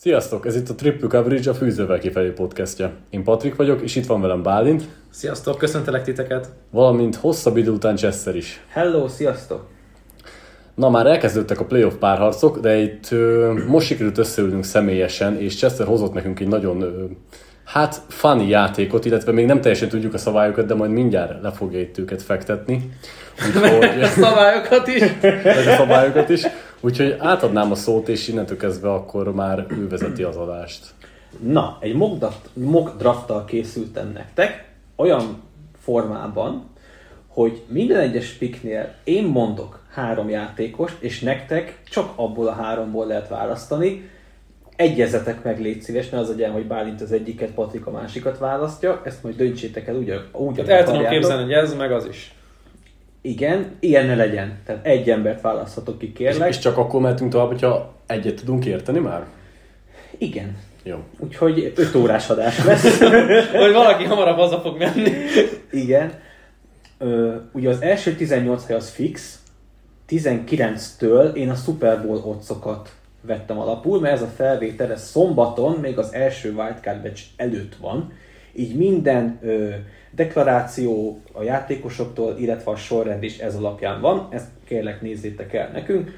Sziasztok! Ez itt a Triple Coverage, a Fűzővel kifelé podcastja. Én Patrik vagyok, és itt van velem Bálint, Sziasztok, köszöntelek titeket! valamint hosszabb idő után Chester is. Hello, sziasztok! Na, már elkezdődtek a playoff párharcok, de itt ö, most sikerült összeülnünk személyesen, és Chester hozott nekünk egy nagyon, ö, hát, funny játékot, illetve még nem teljesen tudjuk a szabályokat, de majd mindjárt le fogja itt őket fektetni. Úgyhogy, A szabályokat is! a szabályokat is. Úgyhogy átadnám a szót, és innentől kezdve akkor már ő vezeti az adást. Na, egy mock, draft, mock drafttal készültem nektek, olyan formában, hogy minden egyes picknél én mondok három játékost, és nektek csak abból a háromból lehet választani. Egyezetek meg, légy szíves, ne az legyen, hogy Bálint az egyiket, Patrik a másikat választja, ezt majd döntsétek el úgy, úgy ahogy El tudom képzelni, hogy ez meg az is. Igen, ilyen ne legyen. Tehát egy embert választhatok ki, És, kérlek. és csak akkor mehetünk tovább, hogyha egyet tudunk érteni már? Igen. Jó. Úgyhogy 5 órás adás lesz. Hogy valaki hamarabb haza fog menni. Igen. Ö, ugye az első 18 hely az fix, 19-től én a Super Bowl otcokat vettem alapul, mert ez a felvétel ez szombaton, még az első wildcard match előtt van, így minden ö, deklaráció a játékosoktól, illetve a sorrend is ez alapján van, ezt kérlek nézzétek el nekünk.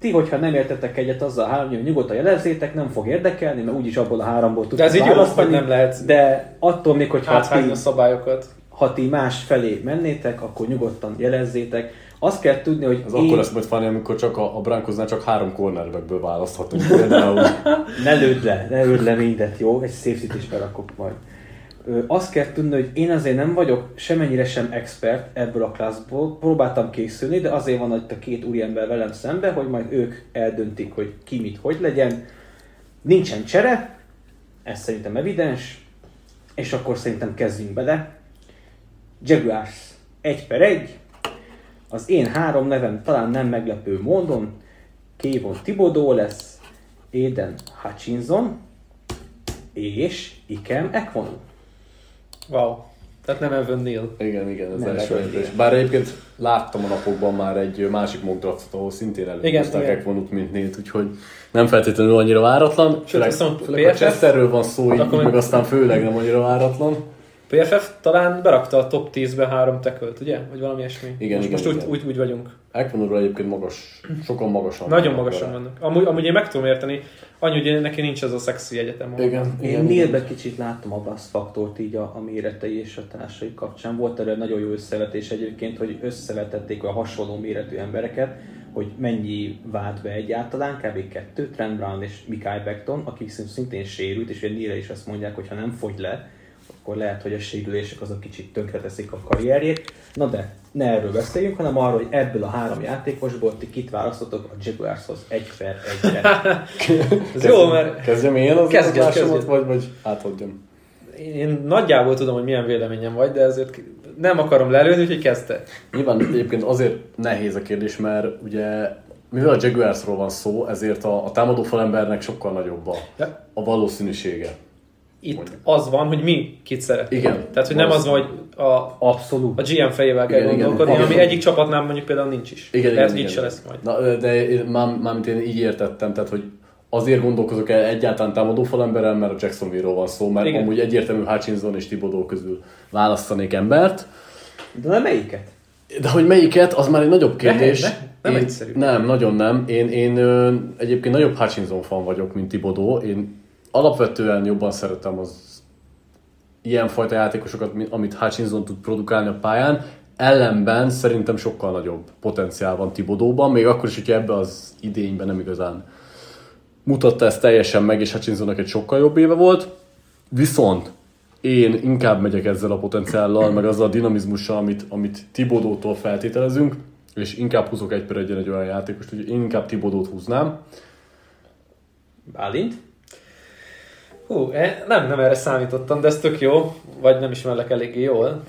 Ti, hogyha nem értetek egyet azzal a három, hogy nyugodtan jelezzétek, nem fog érdekelni, mert úgyis abból a háromból tudtok De ez így jó, hogy nem lehet De attól még, hogyha áthágni a ti- szabályokat. ha ti más felé mennétek, akkor nyugodtan jelezzétek. Azt kell tudni, hogy Az én... akkor lesz majd funny, amikor csak a, a Broncosnál csak három cornerbackből választhatunk például. Ne lőd le, ne lőd le mindet, jó? Egy safety is berakok majd. Azt kell tudni, hogy én azért nem vagyok semennyire sem expert ebből a klasszból. Próbáltam készülni, de azért van itt a két úriember velem szembe, hogy majd ők eldöntik, hogy ki mit, hogy legyen. Nincsen csere, ez szerintem evidens, és akkor szerintem kezdjünk bele. Jaguars 1 per 1, az én három nevem talán nem meglepő módon Kayvon Thibodeau lesz, Aiden Hutchinson és Ikem Ekvonu. Wow. Tehát nem Evan Neal. Igen, igen, az Nem első hogy- Bár egyébként láttam a napokban már egy másik mock draftot, ahol szintén Igen, előhozták. Ekvonut, mint Nét, úgyhogy nem feltétlenül annyira váratlan. Főleg, viszont főleg a Chesterről van szó, így, akkor így meg aztán főleg nem annyira váratlan. PFF talán berakta a top 10-be három tekölt, ugye? Vagy valami ilyesmi. Igen, most, igen, most igen. Úgy, úgy, úgy vagyunk. Ekvonról egyébként magas, sokan magasan. Nagyon vannak magasan vannak. Amúgy, amúgy én meg tudom érteni, annyi, hogy neki nincs ez a szexi egyetem. ahol- Igen, Én igen. Kicsit láttam a Bass faktort így a, a méretei és a társai kapcsán. Volt erre nagyon jó összevetés egyébként, hogy összevetették a hasonló méretű embereket, hogy mennyi vált be egyáltalán, kb. kettő, Trent Brown és Mikael Beckton, akik szint- szintén sérült, és ugye Neilre is azt mondják, hogy ha nem fogy le, akkor lehet, hogy a sérülések azok kicsit tönkreteszik a karrierjét. Na de, ne erről beszéljünk, hanem arról, hogy ebből a három játékosból ti kit választotok a Jaguarshoz egy per egyre. Ez jó, mert Kezdjem én az Kezdjed, adásomat, kezdjed. vagy, vagy átadjam? én nagyjából tudom, hogy milyen véleményem vagy, de ezért nem akarom lelőni, úgyhogy kezdte. Nyilván egyébként azért nehéz a kérdés, mert ugye mivel a Jaguarsról van szó, ezért a, a támadó falembernek sokkal nagyobb a, a valószínűsége. Itt az van, hogy mi kit szeretnénk. Igen. Tehát, hogy nem az van, hogy a, Abszolút. a GM fejével kell Igen, gondolkodni, igen. ami egyik csapatnál mondjuk például nincs is. Igen, Lehet, igen, itt igen. se lesz majd. Na, de én, már, mármint én így értettem, tehát hogy azért gondolkozok el egyáltalán támadó falemberrel, mert a Jacksonville-ról van szó, mert Igen. amúgy egyértelmű Hutchinson és Thibodeau közül választanék embert. De nem melyiket? De hogy melyiket, az már egy nagyobb kérdés. Ne- nem én, egyszerű. Nem, nagyon nem. Én, én ö, egyébként nagyobb Hutchinson fan vagyok, mint Thibodeau. Én alapvetően jobban szeretem az ilyenfajta játékosokat, mi- amit Hutchinson tud produkálni a pályán. Ellenben szerintem sokkal nagyobb potenciál van Thibodeauban, még akkor is, hogyha ebbe az idényben nem igazán mutatta ezt teljesen meg, és Hutchinsonnak egy sokkal jobb éve volt. Viszont én inkább megyek ezzel a potenciállal, meg azzal a dinamizmussal, amit, amit Thibodeau-tól feltételezünk, és inkább húzok egy per egyen egy olyan játékost, hogy én inkább Thibodeau-t húznám. Bálint? Hú, eh, nem, nem erre számítottam, de ez tök jó, vagy nem ismerlek eléggé jól.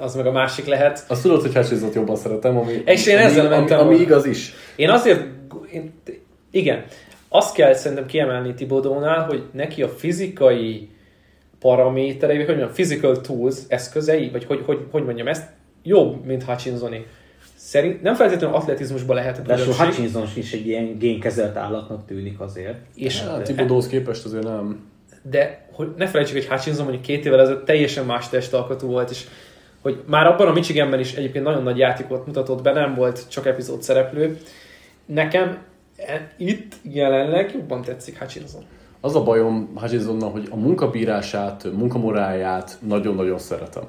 Az meg a másik lehet. Azt tudod, hogy Hutchinsont jobban szeretem, ami, És én ami, ezzel ami, mentem ami, volna. igaz is. Én azért, én, igen, azt kell szerintem kiemelni Tibodónál, hogy neki a fizikai paraméterei, vagy hogy mondjam, physical tools eszközei, vagy hogy, hogy, hogy mondjam ezt, jobb, mint Hutchinsoni. szerint nem feltétlenül atletizmusban lehet a Ráadásul különbség. Hutchinson is egy ilyen génkezelt állatnak tűnik azért. És Hát, Tibodóhoz képest azért nem. De hogy ne felejtsük, hogy Hutchinson mondjuk két évvel ezelőtt teljesen más testalkatú volt, és hogy már abban a Michiganben is egyébként nagyon nagy játékot mutatott be, nem volt csak epizód szereplő. Nekem e- itt jelenleg jobban tetszik Hutchinson. Az a bajom Hutchinsonnal, hogy a munkabírását, munkamoráját nagyon-nagyon szeretem.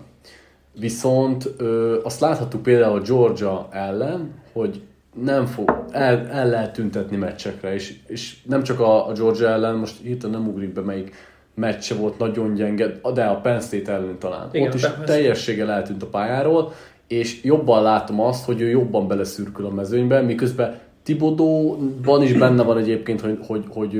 Viszont ö, azt láthattuk például a Georgia ellen, hogy nem fog, el, el lehet tüntetni meccsekre, és, és nem csak a, a Georgia ellen, most hirtelen nem ugrik be melyik meccse volt nagyon gyenge, de a Penn State ellen talán. Igen, Ott is teljességgel eltűnt a pályáról, és jobban látom azt, hogy ő jobban beleszürkül a mezőnybe, miközben Tibodóban is benne van egyébként, hogy, hogy, hogy,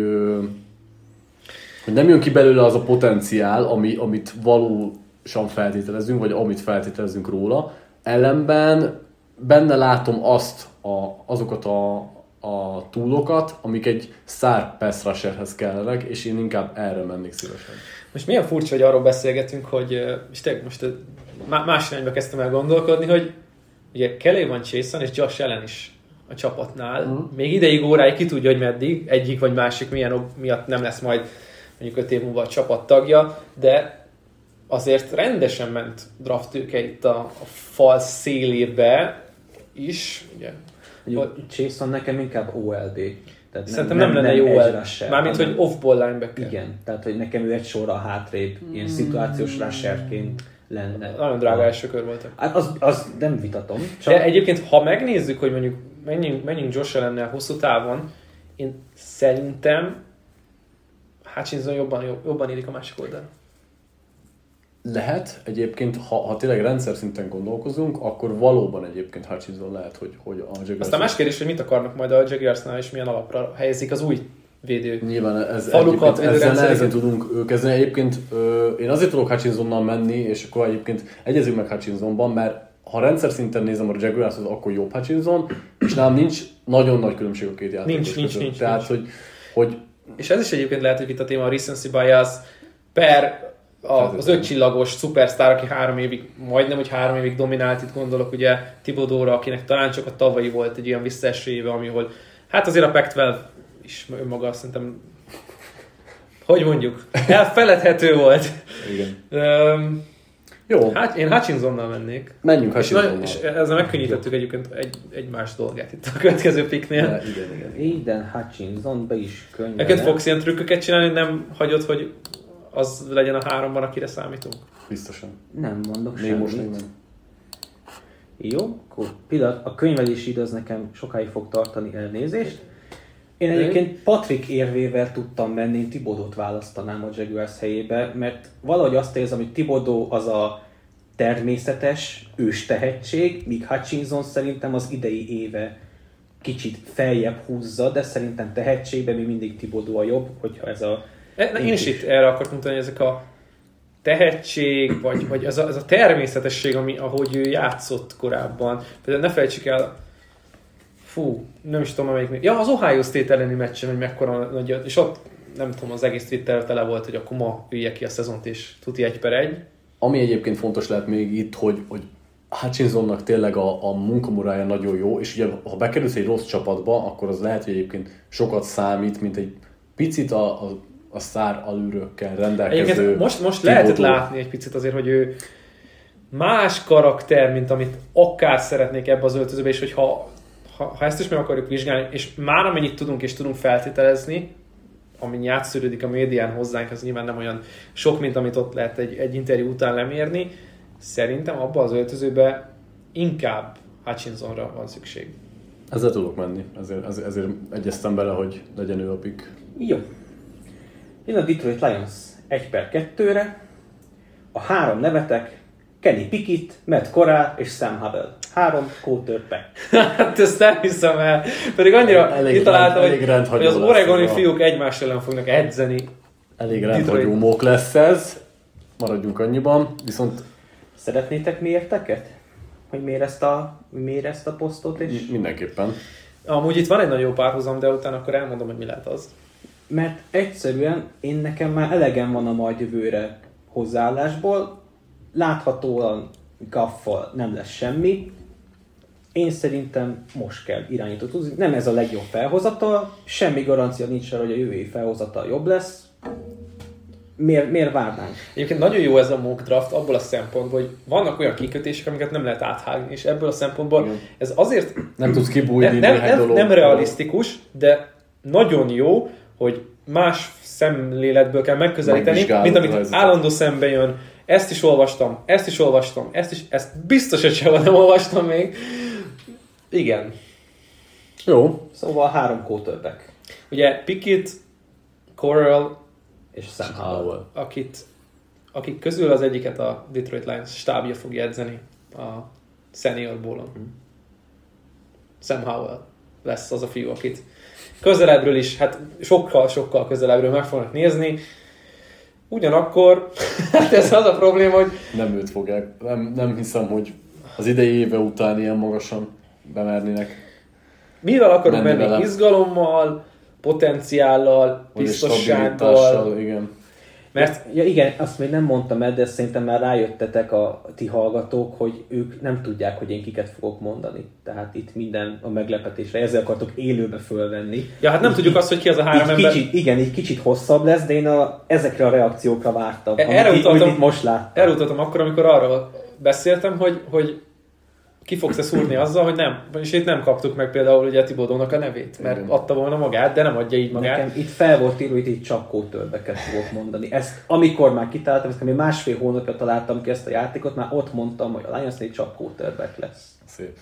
hogy nem jön ki belőle az a potenciál, ami, amit valósan feltételezünk, vagy amit feltételezünk róla. Ellenben benne látom azt, a, azokat a, a túlokat, amik egy szár pass rusherhez kellenek, és én inkább erre mennék szívesen. Most milyen furcsa, hogy arról beszélgetünk, hogy, és tényleg most más irányba kezdtem el gondolkodni, hogy ugye Kelly van Chason és Josh Allen is a csapatnál. Uh-huh. Még ideig óráig ki tudja, hogy meddig, egyik vagy másik milyen ok miatt nem lesz majd mondjuk öt év múlva a csapat tagja, de azért rendesen ment draft itt a, a fal szélébe is, ugye. Mondjuk Chason nekem inkább OLD. Tehát Szerintem nem, nem lenne jó rusher, Mármint, hanem- hogy off-ball linebacker. Igen, tehát hogy nekem ő egy sorra hátrébb, ilyen szituációs rusherként lenne. Nagyon drága első kör voltak. Hát az, az nem vitatom. Csak De egyébként, ha megnézzük, hogy mondjuk menjünk, menjünk Josh Allennel hosszú távon, én szerintem Hutchinson jobban, jobban érik a másik oldalon. Lehet egyébként, ha, ha tényleg rendszer szinten gondolkozunk, akkor valóban egyébként Hutchinson lehet, hogy, hogy a Jaguars... Aztán más kérdés, hogy mit akarnak majd a Jaguarsnál, és milyen alapra helyezik az új védő. Nyilván ez Falukat, ezzel nehezen tudunk kezdeni. Egyébként ö, én azért tudok Hutchinsonnal menni, és akkor egyébként egyezünk meg Hutchinsonban, mert ha rendszer szinten nézem a Jaguarshoz, akkor jobb Hutchinson, és nálam nincs nagyon nagy különbség a két játékos Nincs, nincs, között. nincs, Tehát, nincs. hogy, hogy És ez is egyébként lehet, hogy itt a téma a recency bias per a, az öt csillagos szupersztár, aki három évig, majdnem, hogy három évig dominált, itt gondolok ugye Tibodóra, akinek talán csak a tavalyi volt egy olyan visszaeső éve, amihol hát azért a Pac-12 is önmaga szerintem hogy mondjuk, elfeledhető volt. igen. Jó, hát én Hutchinsonnal mennék. menjünk És, Hutchinsonnal. és ezzel megkönnyítettük egyébként egy, egy más dolgát itt a következő piknél. De Igen, igen. Aiden Hutchinson be is Neked könyvelem. fogsz ilyen trükköket csinálni, hogy nem hagyod, hogy az legyen a háromban, akire számítunk? Biztosan. Nem mondok Még semmit. most még nem. Jó, akkor pillanat, a könyvelési idő az nekem sokáig fog tartani elnézést. Én egyébként Patrick érvével tudtam menni, én Tibodót választanám a Jaguars helyébe, mert valahogy azt érzem, hogy Tibodó az a természetes ős tehetség, míg Hutchinson szerintem az idei éve kicsit feljebb húzza, de szerintem tehetségben még mindig Tibodó a jobb, hogyha ez a... E- Én is itt erre akartam mutatni, hogy ezek a tehetség, vagy, vagy ez, a, ez a természetesség, ami, ahogy ő játszott korábban. Például ne felejtsük el, fú, nem is tudom, amelyik még. Ja, az Ohio State elleni meccsen, hogy mekkora nagy, és ott nem tudom, az egész Twitter tele volt, hogy akkor ma ülje ki a szezont, és tuti egy per egy. Ami egyébként fontos lehet még itt, hogy, hogy Hutchinsonnak tényleg a, a munkamorája nagyon jó, és ugye ha bekerülsz egy rossz csapatba, akkor az lehet, hogy egyébként sokat számít, mint egy picit a, a, a szár alűrökkel rendelkező Egyébként most, most lehetett Thibodeau. látni egy picit azért, hogy ő más karakter, mint amit akár szeretnék ebbe az öltözőbe, és hogyha ha, ha ezt is meg akarjuk vizsgálni, és már amennyit tudunk és tudunk feltételezni, ami átszűrődik a médián hozzánk, az nyilván nem olyan sok, mint amit ott lehet egy, egy interjú után lemérni, szerintem abba az öltözőbe inkább Hutchinsonra van szükség. Ezzel tudok menni, ezért, ezért, ezért egyeztem bele, hogy legyen ő a pick. Jó. Jön a Detroit Lions 1 per 2-re. A három nevetek Kenny Pickett, Matt Corral és Sam Hubble. Három quarterback. Hát ezt nem hiszem el. Pedig annyira Elég kitaláltam, rend- hogy, elég hogy az oregoni fiúk egymás ellen fognak edzeni. Elég rendhagyó mók lesz ez, maradjunk annyiban, viszont Szeretnétek miérteket? Hogy miért ezt a, miért ezt a posztot? És... mi- mindenképpen. Amúgy itt van egy nagyon jó párhuzam, de utána akkor elmondom, hogy mi lehet az. Mert egyszerűen én nekem már elegem van a majd jövőre hozzáállásból. Láthatóan gaffal nem lesz semmi. Én szerintem most kell irányítót húzni. Nem ez a legjobb felhozatal, semmi garancia nincs arra, hogy a jövő év felhozatal jobb lesz. Miért, miért várnánk? Egyébként nagyon jó ez a mock draft abból a szempontból, hogy vannak olyan kikötések, amiket nem lehet áthágni, és ebből a szempontból Igen. ez azért Nem tudsz kibújni nem, nem, nem, nem realisztikus, de nagyon jó, hogy más szemléletből kell megközelíteni, mint amit állandó szembe jön. Ezt is olvastam, ezt is olvastam, ezt is, ezt biztos, hogy sehol nem olvastam még. Igen. Jó. Szóval három quarterback. Ugye Pickett, Corral, És Sam Howell. Akit, akik közül az egyiket a Detroit Lions stábja fogja edzeni a Senior Bowl-on. Sam Howell lesz az a fiú, akit közelebbről is, hát sokkal-sokkal közelebbről meg fognak nézni. Ugyanakkor, hát ez az a probléma, hogy Nem őt fogják. Nem, nem hiszem, hogy az idei éve után ilyen magasan bemernének. mivel akarunk Menni vele. Izgalommal, potenciállal, biztossággal. igen. Mert Ja igen, azt még nem mondtam el, de szerintem már rájöttetek a ti hallgatók, hogy ők nem tudják, hogy én kiket fogok mondani. Tehát itt minden a meglepetésre, ezzel akartok élőbe fölvenni. ja, hát nem tudjuk azt, hogy ki az a három Így ember. kicsit, igen, így kicsit hosszabb lesz, de én a, ezekre a reakciókra vártam. E- amit erre utaltam- amit itt most láttam. Elutaltam akkor, amikor arról beszéltem, hogy, hogy ki fogsz-e szúrni azzal, hogy nem. És itt nem kaptuk meg például ugye Tibodónak a nevét, mert Igen. adta volna magát, de nem adja így magát. Nekem itt fel volt írva, hogy itt csak kótörbeket fogok mondani. Ezt amikor már kitaláltam, ezt még másfél hónapja találtam ki ezt a játékot, már ott mondtam, hogy a Lionsnél csak kótörbek lesz. Szép.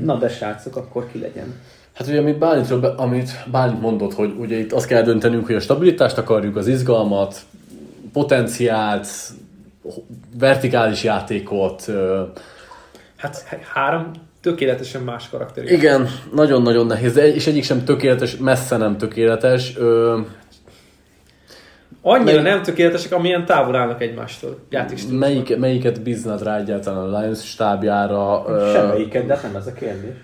Na de srácok, akkor ki legyen? Hát ugye, amit Bálintról, be- amit Bálint mondott, hogy ugye itt azt kell döntenünk, hogy a stabilitást akarjuk, az izgalmat, potenciált, vertikális játékot. Hát három tökéletesen más karakter. Igen, nagyon-nagyon nehéz, és egyik sem tökéletes, messze nem tökéletes. Ö, Annyira Mely- nem tökéletesek, amilyen távol állnak egymástól. Játékstílusban. melyik, melyiket bíznád rá egyáltalán a Lions stábjára? Ö, Semmelyiket, de nem ez a kérdés.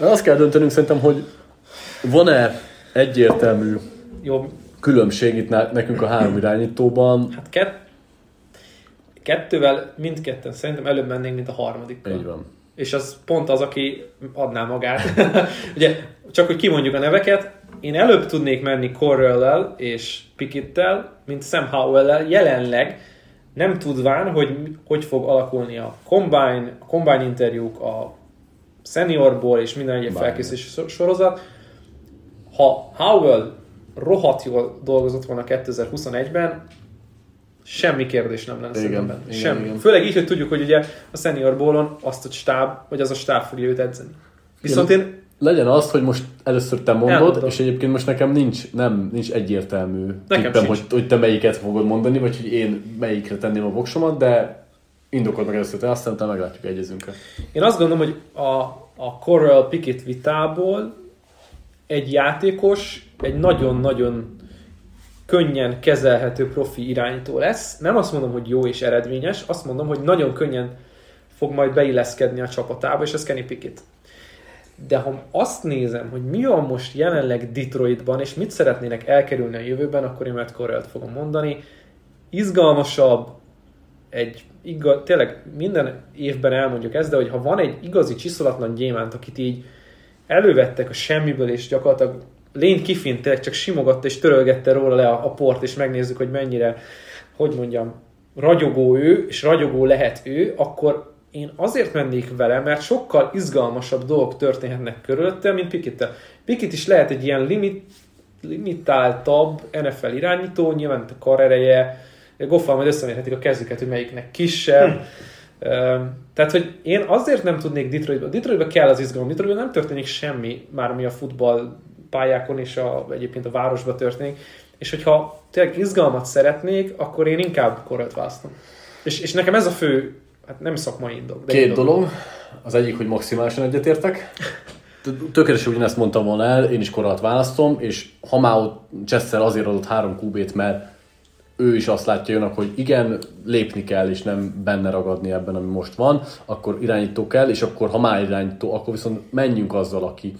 Azt kell döntenünk szerintem, hogy van-e egyértelmű Jó, különbség itt ne- nekünk a három irányítóban. hát kett, kettővel mindketten szerintem előbb mennénk, mint a harmadikkal. Így van. és az pont az, aki adná magát. Ugye, csak hogy kimondjuk a neveket, én előbb tudnék menni Correll-el és Pickett-tel, mint Sam Howell-el jelenleg, nem tudván, hogy hogy fog alakulni a Combine, a Combine interjúk, a Seniorból és minden egyéb so- sorozat. Ha Howell rohadt jól dolgozott volna 2021-ben, semmi kérdés nem lenne Igen, benne. igen, Semmi. igen. Főleg így, hogy tudjuk, hogy ugye a Senior Bowlon azt a stáb, vagy az a stáb fogja őt edzeni. Viszont én Legyen az, hogy most először te mondod, Elmondom. és egyébként most nekem nincs, nem, nincs egyértelmű Nekem tippem, hogy, hogy te melyiket fogod mondani, vagy hogy én melyikre tenném a voksomat, de indokold meg először te, aztán utána meglátjuk, egyezünk. Én azt gondolom, hogy a, a Corral Pickett vitából egy játékos egy nagyon-nagyon könnyen kezelhető profi irányító lesz. Nem azt mondom, hogy jó és eredményes, azt mondom, hogy nagyon könnyen fog majd beilleszkedni a csapatába, és ez Kenny Pickett. De ha azt nézem, hogy mi van most jelenleg Detroitban, és mit szeretnének elkerülni a jövőben, akkor én Matt Corralt fogom mondani. Izgalmasabb, egy igaz, tényleg minden évben elmondjuk ezt, de hogy ha van egy igazi csiszolatlan gyémánt, akit így elővettek a semmiből, és gyakorlatilag Lane Kiffin tényleg csak simogatta és törölgette róla le a, a port, és megnézzük, hogy mennyire, hogy mondjam, ragyogó ő, és ragyogó lehet ő, akkor én azért mennék vele, mert sokkal izgalmasabb dolgok történhetnek körülötte, mint Pickett. Pickett is lehet egy ilyen limit, limitáltabb NFL irányító, nyilván a karereje, Goffal majd összemérhetik a kezüket, hogy melyiknek kisebb. Hm. Tehát, hogy én azért nem tudnék Detroitba. Detroitba kell az izgalom. Detroitban nem történik semmi, már ami a futball pályákon és a, egyébként a városban történik. És hogyha tényleg izgalmat szeretnék, akkor én inkább korrelt választom. És, és nekem ez a fő, hát nem szakmai indok. De Két indok. dolog. Az egyik, hogy maximálisan egyetértek. Tökéletesen ugyanezt mondtam volna el, én is koralt választom, és ha már ott Chester azért adott három QB-t, mert ő is azt látja jönnek, hogy igen, lépni kell, és nem benne ragadni ebben, ami most van, akkor irányító kell, és akkor ha már irányító, akkor viszont menjünk azzal, aki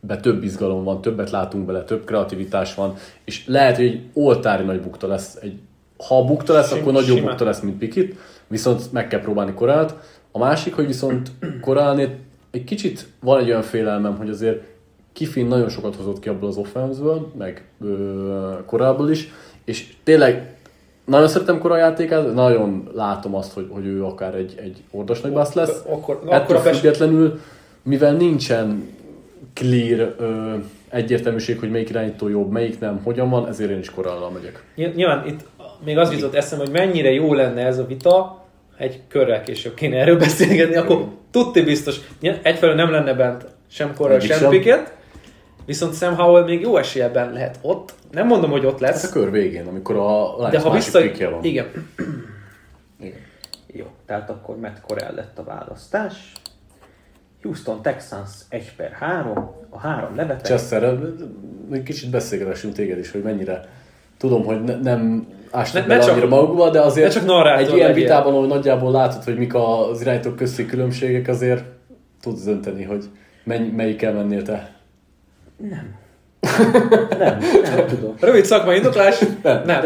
be több izgalom van, többet látunk bele, több kreativitás van, és lehet, hogy egy oltári nagy bukta lesz. Egy, ha bukta lesz, Sim- akkor nagyobb simán. bukta lesz, mint Pikit, viszont meg kell próbálni korált. A másik, hogy viszont korálni egy kicsit van egy olyan félelmem, hogy azért Kiffin nagyon sokat hozott ki abból az offenzből, meg ö, korábból is, és tényleg nagyon szeretem korai játékát, nagyon látom azt, hogy, hogy ő akár egy, egy ordas nagybász lesz. Akkor, Ettől akkor függetlenül, mivel nincsen clear ö, egyértelműség, hogy melyik irányító jobb, melyik nem, hogyan van, ezért én is korállal megyek. Ny- Nyilván itt még az jutott eszembe, hogy mennyire jó lenne ez a vita, egy körrel később kéne erről beszélgetni, akkor tudti biztos, egyfelől nem lenne bent sem Egyik sem sem. Pickett, viszont Sam Howell még jó eséllyel bent lehet ott. Nem mondom, hogy ott Ez a lesz, kör végén, amikor a Lions de ha vissza... van. Igen. Igen. Jó, tehát akkor Matt Corral lett a választás. Houston Texans 1 per 3, a három lebeteg. Chester, egy kicsit beszélgetessünk téged is, hogy mennyire tudom, hogy ne, nem ástak Ne- bele ne csak- annyira magukba, de azért ne csak egy ilyen legyél. vitában, ahol nagyjából látod, hogy mik az irányítók közti különbségek, azért tudsz dönteni, hogy mely, melyikkel mennél te. Nem, nem tudom. Rövid szakmai indoklás? Nem. Nem.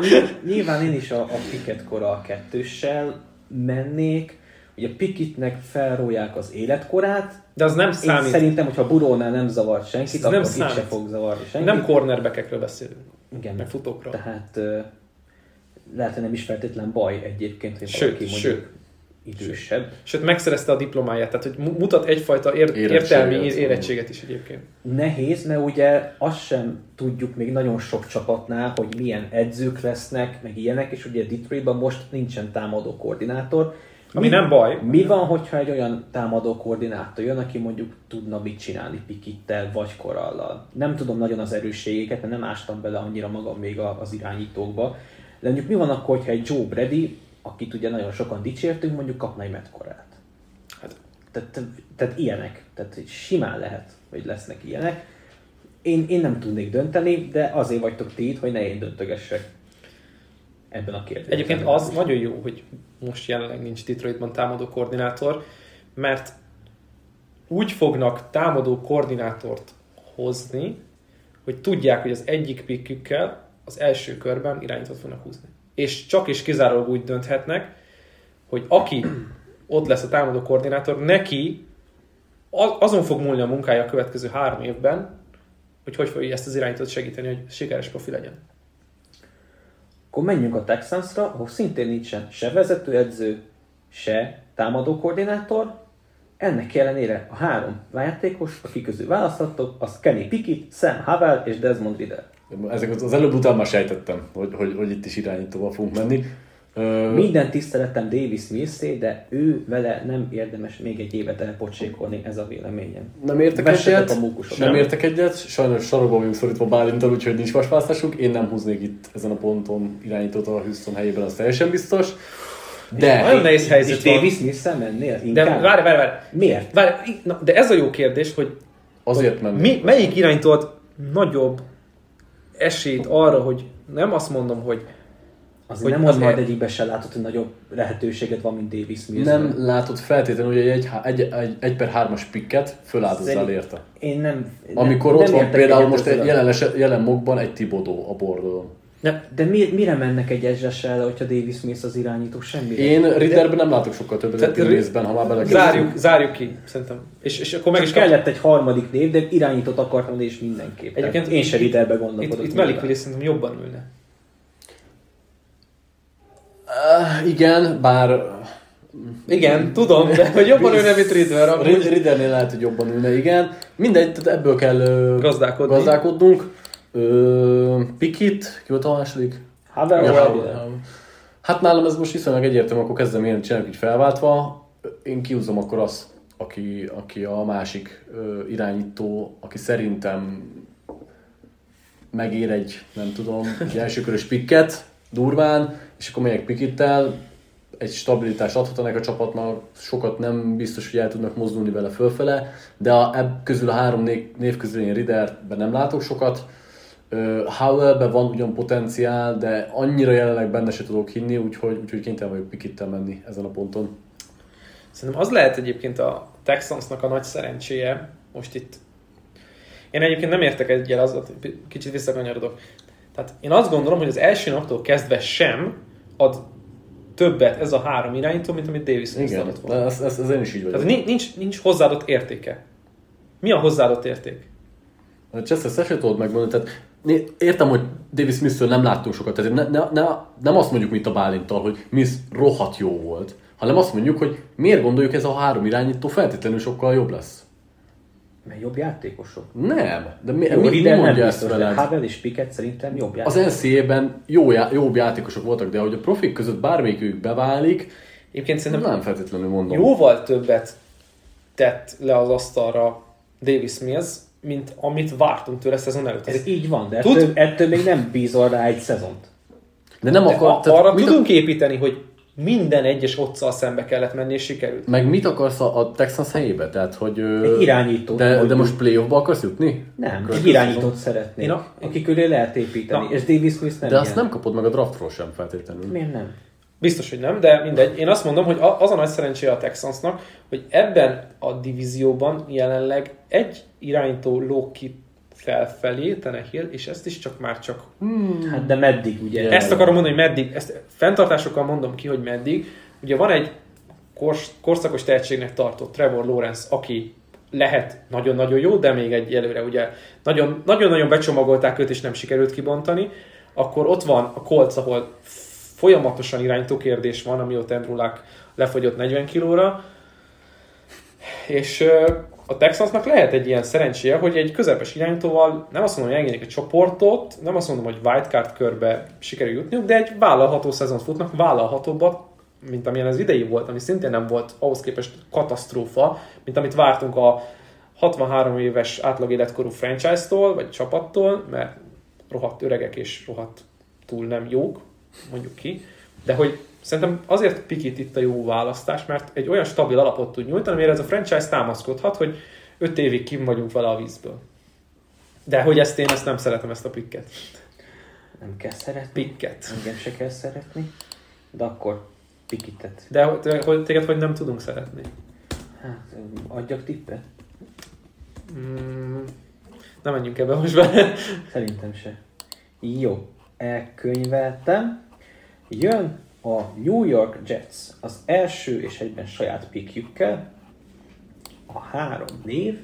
Ny- Nyilván én is a, a Pickett Corral kettőssel mennék. Ugye Pickettnek felrólják az életkorát. De az nem Én számít. szerintem, hogyha Burónál nem zavart senkit, Ez akkor nem itt se számít. fog zavarni senkit. Nem cornerbackekről beszélünk, Igen, meg futókról. Tehát lehet, hogy nem is feltétlen baj egyébként, hogy Sőt, valaki mondjuk sőt. idősebb. Sőt, megszerezte a diplomáját, tehát hogy mu- mutat egyfajta ér- Érettséget. értelmi ér- érettséget is egyébként. Nehéz, mert ugye azt sem tudjuk még nagyon sok csapatnál, hogy milyen edzők lesznek, meg ilyenek, és ugye Detroitban most nincsen támadó koordinátor. Ami nem baj. Mi van, hogyha egy olyan támadó koordinátor jön, aki mondjuk tudna mit csinálni Pikittel vagy Korallal? Nem tudom nagyon az erősségeket, mert nem ástam bele annyira magam még az irányítókba. De mondjuk mi van akkor, hogyha egy Joe Brady, akit ugye nagyon sokan dicsértünk, mondjuk kapna egy Corralt? Hát, Tehát, tehát, tehát ilyenek. Tehát simán lehet, hogy lesznek ilyenek. Én, én nem tudnék dönteni, de azért vagytok ti itt, hogy ne én döntögessek ebben a kérdésben. Egyébként az nagyon jó, hogy most jelenleg nincs Detroitban támadó koordinátor, mert úgy fognak támadó koordinátort hozni, hogy tudják, hogy az egyik pikkükkel az első körben irányítót fognak húzni. És csak és kizárólag úgy dönthetnek, hogy aki ott lesz a támadó koordinátor, neki az- azon fog múlni a munkája a következő három évben, hogy hogy fogja ezt az irányítót segíteni, hogy sikeres profi legyen. Akkor menjünk a Texansra, ahol szintén nincsen se vezetőedző, se támadó koordinátor. Ennek ellenére a három játékos, akik közül választhattok, az Kenny Pickett, Sam Howell és Desmond Ridder. Ezeket az előbb után már sejtettem, hogy, hogy, hogy itt is irányítóval fogunk menni. Ö, Minden tiszteletem Davis Millsé, de ő vele nem érdemes még egy évet elpocsékolni, ez a véleményem. Nem értek Vessetek egyet, a nem Nem. értek egyet, sajnos sarokban vagyunk szorítva Bálintal, úgyhogy nincs más választásunk. Én nem húznék itt ezen a ponton irányítót a Houston helyében, az teljesen biztos. De Nagyon nehéz És helyzet van. Davis Millsel mennél? De Inkább? várj, várj, várj. Miért? Várj, na, de ez a jó kérdés, hogy azért mennék. mi, melyik iránytó ad nagyobb esélyt arra, hogy nem azt mondom, hogy Azért Hogy nem az azért- majd egyikben se látod, hogy nagyobb lehetőséget van, mint Davis Mills. Nem látod feltétlenül, hogy egy, egy, egy, egy per hármas pikket föláldozzál érte. Én nem... Amikor nem, ott nem van például most egy jelen, jelen mokban egy Tibodó a bordon. ne, De mi, mire mennek egy ezressel, hogyha Davis Mills az irányító? Semmire. Én Ridderben nem látok sokkal többet Ri- részben, ha már bele zárjuk, zárjuk ki, szerintem. És, és akkor meg is kellett egy harmadik név, de irányítót akartam, és mindenképp. Egyébként én se itt- Ridderbe Itt, gondolkodok. itt Malik nyilván. Willis szerintem jobban ülne. Uh, igen, bár Igen, tudom, de hogy jobban ülne, mint Ridder. Rid- amúgy. Riddernél lehet, hogy jobban ülne, igen. Mindegy, tehát ebből kell ö, Gazdálkodni. gazdálkodnunk. Ö, Pikit, ki volt a második? Havel. Hát nálam ez most viszonylag egyértelmű, akkor kezdem ilyen csináljuk így felváltva. Én kiúzom akkor azt, aki, aki a másik ö, irányító, aki szerintem megér egy, nem tudom, egy elsőkörös pikket, durván, és akkor megyek pikittel, egy stabilitást adhat ennek a csapatnak, sokat nem biztos, hogy el tudnak mozdulni vele fölfele, de a, ebb közül a három név, név közül én Riderben nem látok sokat. Howellben van ugyan potenciál, de annyira jelenleg benne se tudok hinni, úgyhogy, úgyhogy kénytelen vagyok pikittel menni ezen a ponton. Szerintem az lehet egyébként a Texansnak a nagy szerencséje, most itt. Én egyébként nem értek egyel, az, kicsit visszakanyarodok. Tehát én azt gondolom, hogy az első naptól kezdve sem ad többet ez a három irányító, mint amit Davis Smith Igen, adott volna. ez, ez, ez én is így vagyok. Tehát nincs, nincs, hozzáadott értéke. Mi a hozzáadott érték? Chester ezt se tudod megmondani, tehát értem, hogy Davis Smith-től nem láttunk sokat, tehát ne, ne, ne, nem azt mondjuk, mint a Bálinttal, hogy Smith rohadt jó volt, hanem azt mondjuk, hogy miért gondoljuk ez a három irányító feltétlenül sokkal jobb lesz. Mert jobb játékosok. Nem, de mi, Jó, mi, nem mondja ezt veled? Havel és Pickett szerintem jobb Az játékosok. NCAA-ben jó, já- jobb játékosok voltak, de hogy a profik között bármelyikük beválik, Egyébként szerintem nem feltétlenül mondom. jóval többet tett le az asztalra Davis Mills, mint amit vártunk tőle szezon előtt. Ez így van, de Tud- ettől, ettől még nem bízol rá egy szezont. De nem De akar, a, tehát arra tudunk építeni, hogy minden egyes otccal szembe kellett menni, és sikerült. Meg mit akarsz a, a Texans helyébe? Tehát, hogy... Egy irányítót De, de most playoffba akarsz jutni? Nem, Következő egy irányítót szeretnék, a- aki köré lehet építeni, Na. és Davis Lewis nem De azt ilyen. nem kapod meg a draftról sem feltétlenül. Miért nem? Biztos, hogy nem, de mindegy. Én azt mondom, hogy az a nagy szerencséje a Texansnak, hogy ebben a divízióban jelenleg egy irányító lóg ki felfelé, Tenehill, és ezt is csak már csak Hát de meddig ugye? Ezt akarom mondani, hogy meddig, ezt fenntartásokkal mondom ki, hogy meddig. Ugye van egy kors, korszakos tehetségnek tartott Trevor Lawrence, aki lehet nagyon-nagyon jó, de még egy előre ugye nagyon- nagyon-nagyon becsomagolták őt, és nem sikerült kibontani. Akkor ott van a Colts, ahol folyamatosan irányító kérdés van, amióta Andrew Luck lefogyott 40 kilóra. És a Texansnak lehet egy ilyen szerencséje, hogy egy közepes irányítóval nem azt mondom, hogy engedjék egy csoportot, nem azt mondom, hogy wildcard körbe sikerül jutniuk, de egy vállalható szezont futnak, vállalhatóbbat, mint amilyen az idei volt, ami szintén nem volt ahhoz képest katasztrófa, mint amit vártunk a 63 éves átlag életkorú franchise-tól, vagy csapattól, mert rohadt öregek és rohadt túl nem jók, mondjuk ki, de hogy szerintem azért Pikit itt a jó választás, mert egy olyan stabil alapot tud nyújtani, amire ez a franchise támaszkodhat, hogy 5 évig kim vagyunk vele a vízből. De hogy ezt én ezt nem szeretem, ezt a pikket. Nem kell szeretni. Pikket. Engem se kell szeretni. De akkor Pikitet. De hogy- hogy téged hogy nem tudunk szeretni? Hát, adjak tippet? Mm, nem menjünk ebbe most bele. Szerintem se. Jó, elkönyveltem. Jön a New York Jets az első és egyben saját pickjükkel. A három név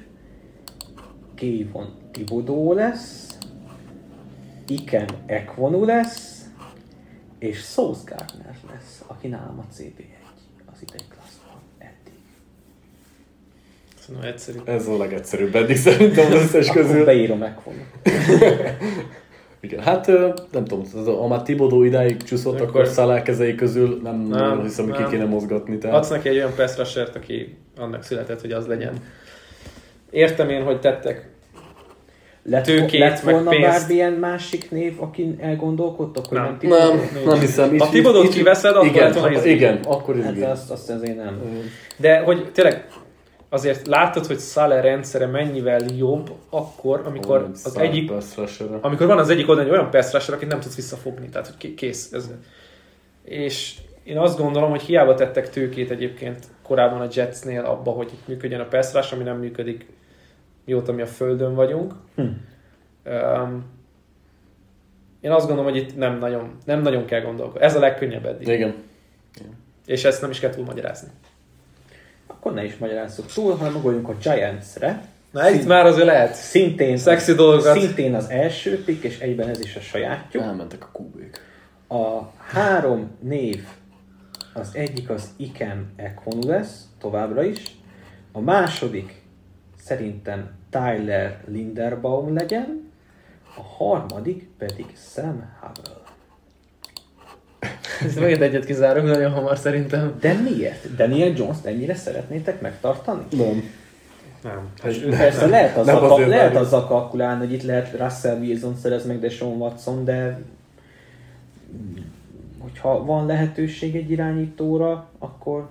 Kayvon Thibodeau lesz, Iken Ekvonu lesz, és Sauce Gardner lesz, aki nálam a CB1 az idei klasszban eddig. Szerintem egyszerű. Ez a legegyszerűbb eddig szerintem az összes Akkor közül. beírom Ekvonu. Igen, hát nem tudom, az a- ha már Tibodó idáig csúszott, akkor, Akkor- Szalá kezei közül nem, Nem, nem hiszem, hogy ki nem. kéne mozgatni. Tehát... Adsz neki egy olyan pass aki annak született, hogy az legyen. Értem én, hogy tettek. Lett, Tőkét, lett meg volna pénzt. bármilyen másik név, akin elgondolkodtok, hogy Nem. nem? Nem, nem hiszem. Ha Thibodeau-t kiveszed, akkor igen, lehet volna ha- izgi. igen, akkor Hát igen. azt, azt azért nem. De hogy tényleg azért látod, hogy Szale rendszere mennyivel jobb akkor, amikor az egyik amikor van az egyik oldalon egy olyan pass akit nem tudsz visszafogni, tehát hogy ké- kész. Ez. És én azt gondolom, hogy hiába tettek tőkét egyébként korábban a Jetsnél abba, hogy itt működjön a pass ami nem működik mióta mi a földön vagyunk. Hm. Um, én azt gondolom, hogy itt nem nagyon, nem nagyon kell gondolkodni. Ez a legkönnyebb eddig. Igen. És ezt nem is kell túl magyarázni. Akkor ne is magyarázzuk túl, hanem ugorjunk a Giants-re. Na itt már azért lehet. Szintén, Szexi dolgokat. szintén az első pick, és egyben ez is a sajátjuk. Elmentek a kubék. A három név, az egyik az Iken Ekvonu lesz, továbbra is. A második szerintem Tyler Linderbaum legyen. A harmadik pedig Sam Howell. Ezt megint egyet kizárunk nagyon hamar szerintem. De miért? Daniel Jones-t ennyire szeretnétek megtartani? Nem. Nem. Persze lehet azzal, Nem azért lehet azzal kalkulálni, hogy itt lehet Russell Wilson szerez meg, de Sean Watson, de hogyha van lehetőség egy irányítóra, akkor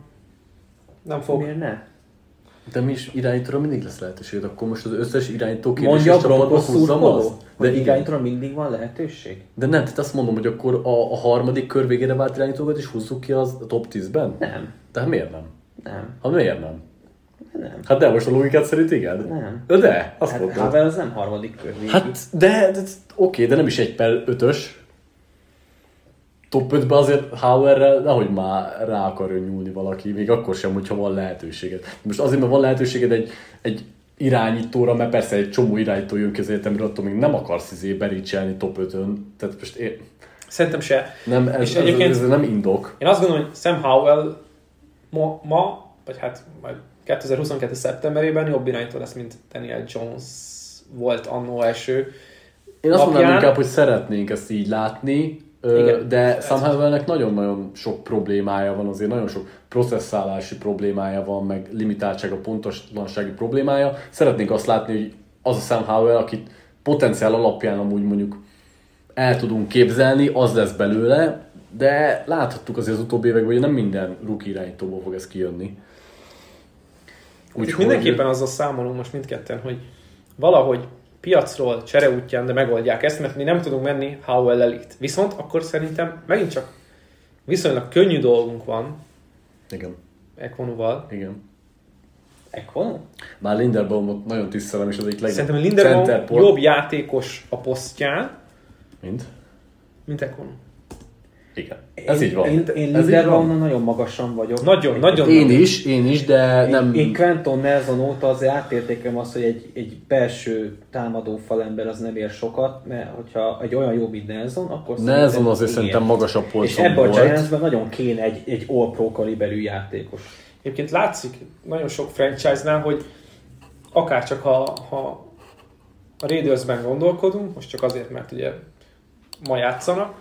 Nem fog. miért ne? De mi is irányítóra mindig lesz lehetőség, akkor most az összes irányító kérdés csapatba húzzam azt? De irányítóra mindig van lehetőség? De nem, tehát azt mondom, hogy akkor a, a harmadik kör végére vált irányítókat is húzzuk ki az a top 10-ben? Nem, Tehát miért nem? nem, Hát miért nem? nem. Hát de most a logikát szerint igen? Nem. De, azt Hát mondom. Havel az nem harmadik kör végig. Hát, de, de oké, de nem is egy per ötös. Top 5-be azért Hauerrel nehogy már rá akarjon nyúlni valaki, még akkor sem, hogyha van lehetőséged. Most azért, mert van lehetőséged egy, egy irányítóra, mert persze egy csomó irányító jön ki az egyetemre, attól még nem akarsz izé bericselni top 5-ön. Tehát most én, Szerintem se. nem, ez, És ez, egyébként- ez, nem indok. Én azt gondolom, hogy Sam Howell ma, ma vagy hát majd 2022. szeptemberében jobb irányító lesz, mint Daniel Jones volt annó első. Én azt mondanám napján- inkább, hogy szeretnénk ezt így látni, ö, Igen. de Sam Howellnek nagyon-nagyon sok problémája van, azért nagyon sok processzálási problémája van, meg limitáltsága, pontoslansági problémája. Szeretnénk azt látni, hogy az a Sam Howell, akit potenciál alapján amúgy mondjuk el tudunk képzelni, az lesz belőle, de láthattuk azért az utóbbi években, hogy nem minden rookie irányítóból fog ez kijönni. Úgyhogy mindenképpen azzal számolunk most mindketten, hogy valahogy piacról, csere útján, de megoldják ezt, mert mi nem tudunk menni Howell elit. Viszont akkor szerintem megint csak viszonylag könnyű dolgunk van Igen, Ekonuval. igen. Ekvonu? Bár Linderbaumot nagyon tisztelem, és az egyik legjobb Szerintem Linderbaum jobb játékos a posztján, Mint? mint Ekonu. Igen. Ez én, így van. Én, én Ez így Linderbaumon nagyon magasan vagyok. Nagyon, nagyon. Én is, én is, de Én, nem... én Quentin Nelson óta azért átértékelem azt, hogy egy, egy belső támadó falember az nem ér sokat, mert hogyha egy olyan jó, mint Nelson, akkor Nelson azért ér. szerintem magasabb És polcon ebben a. Giantsben nagyon kéne egy, egy all-pro kaliberű játékos. Egyébként látszik nagyon sok franchise-nál, hogy akár csak ha, ha a Raidersben gondolkodunk, most csak azért, mert ugye ma játszanak,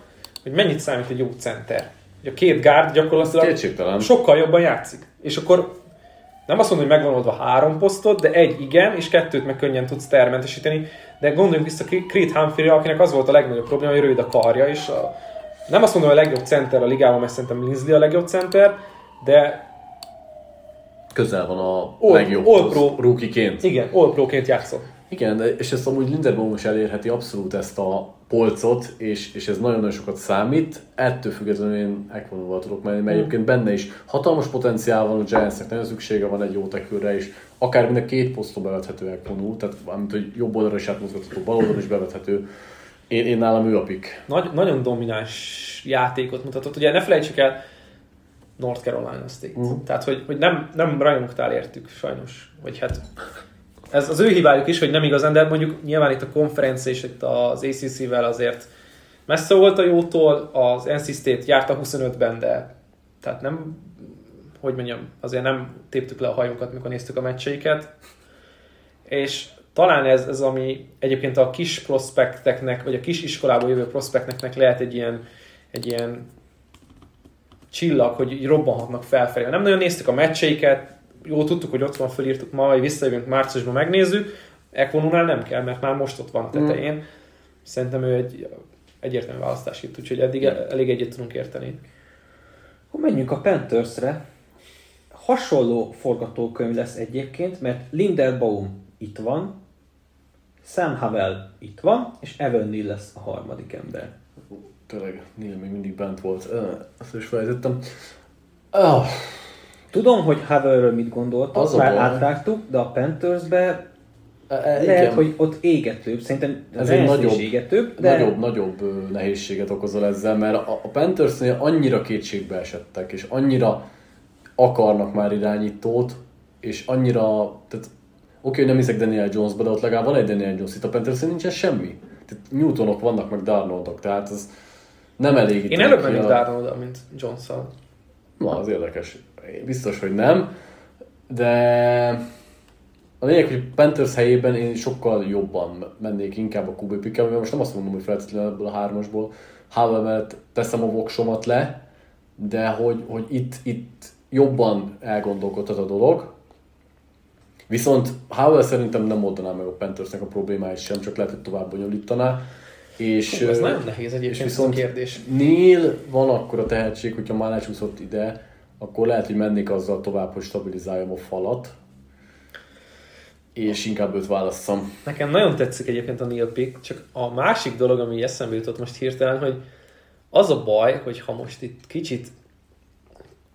hogy mennyit számít egy jó center. Ugye a két guard gyakorlatilag Kétségtelen. sokkal jobban játszik. És akkor nem azt mondom, hogy megvan oldva három posztot, de egy igen, és kettőt meg könnyen tudsz termentesíteni. De gondoljunk vissza Creed humphrey akinek az volt a legnagyobb probléma, hogy rövid a karja, és a, nem azt mondom, hogy a legjobb center a ligában, mert szerintem Linsley a legjobb center, de Közel van a All- legjobb All Pro. rookie-ként. igen, all pro-ként játszott. Igen, és ezt amúgy Linderbaum is elérheti abszolút ezt a polcot, és, és ez nagyon-nagyon sokat számít. Ettől függetlenül én Equanóval tudok menni, mert egyébként benne is hatalmas potenciál van a Giantsnek, nagyon szüksége van egy jó tekőre, és akár mind a két poszton bevethető Equanó, tehát amit, hogy jobb oldalra is átmozgatható, bal oldalra is bevethető. Én, én nálam ő a pick. Nagy, nagyon domináns játékot mutatott. Ugye ne felejtsük el, North Carolina State. Mhm. Tehát, hogy, hogy nem, nem rajongtál értük, sajnos. Vagy hát ez az ő hibájuk is, hogy nem igazán, de mondjuk nyilván itt a konferencia és itt az ACC-vel azért messze volt a jótól, az NC State járt a 25-ben, de tehát nem, hogy mondjam, azért nem téptük le a hajunkat, mikor néztük a meccseiket. És talán ez, ez ami egyébként a kis prospekteknek, vagy a kis iskolából jövő prospekteknek lehet egy ilyen, egy ilyen csillag, hogy így robbanhatnak felfelé. Nem nagyon néztük a meccseiket, jó tudtuk, hogy ott van, fölírtuk ma, vagy visszajövünk márciusban megnézzük. Ekvonunál nem kell, mert már most ott van a tetején. Mm. Szerintem ő egy egyértelmű választás itt, úgyhogy eddig elég egyet tudunk érteni. Akkor menjünk a Panthersre. Hasonló forgatókönyv lesz egyébként, mert Linderbaum itt van, Sam Havel itt van, és Evan Neal lesz a harmadik ember. Tényleg, Neil még mindig bent volt. Ö, Azt is felejtettem. Oh, Tudom, hogy Havelről mit gondoltak, Az a már átrágtuk, de a Panthersbe lehet, lehet, hogy ott égetőbb, szerintem Ez egy nagyobb- égetőbb, de nagyobb, nagyobb nehézséget okozol ezzel, mert a, a Panthersnél annyira kétségbe esettek, és annyira akarnak már irányítót, és annyira, tehát oké, hogy nem hiszek Daniel Jonesba, de ott legalább van egy Daniel Jones, itt a Panthersnél nincsen semmi. Tehát Newtonok vannak, meg Darnoldok, tehát ez nem elég. Én előbb mennék Darnold, mint Johnson. Na, az érdekes. Biztos, hogy nem, de a lényeg, hogy Panthers helyében én sokkal jobban mennék inkább a QB pickkel, mivel most nem azt mondom, hogy feltétlenül ebből a hármasból Howell mellett teszem a voksomat le, de hogy, hogy itt, itt jobban elgondolkodhat a dolog. Viszont Howell szerintem nem oldaná meg a Panthersnek a problémáit sem, csak lehet, hogy tovább bonyolítaná. És, Hú, ez ö, nagyon nehéz és egyébként a viszont kérdés. Neil van akkor a tehetség, hogyha már lecsúszott ide, akkor lehet, hogy mennék azzal tovább, hogy stabilizáljam a falat, és inkább őt válasszam. Nekem nagyon tetszik egyébként a Neil Pick, csak a másik dolog, ami eszembe jutott most hirtelen, hogy az a baj, hogy ha most itt kicsit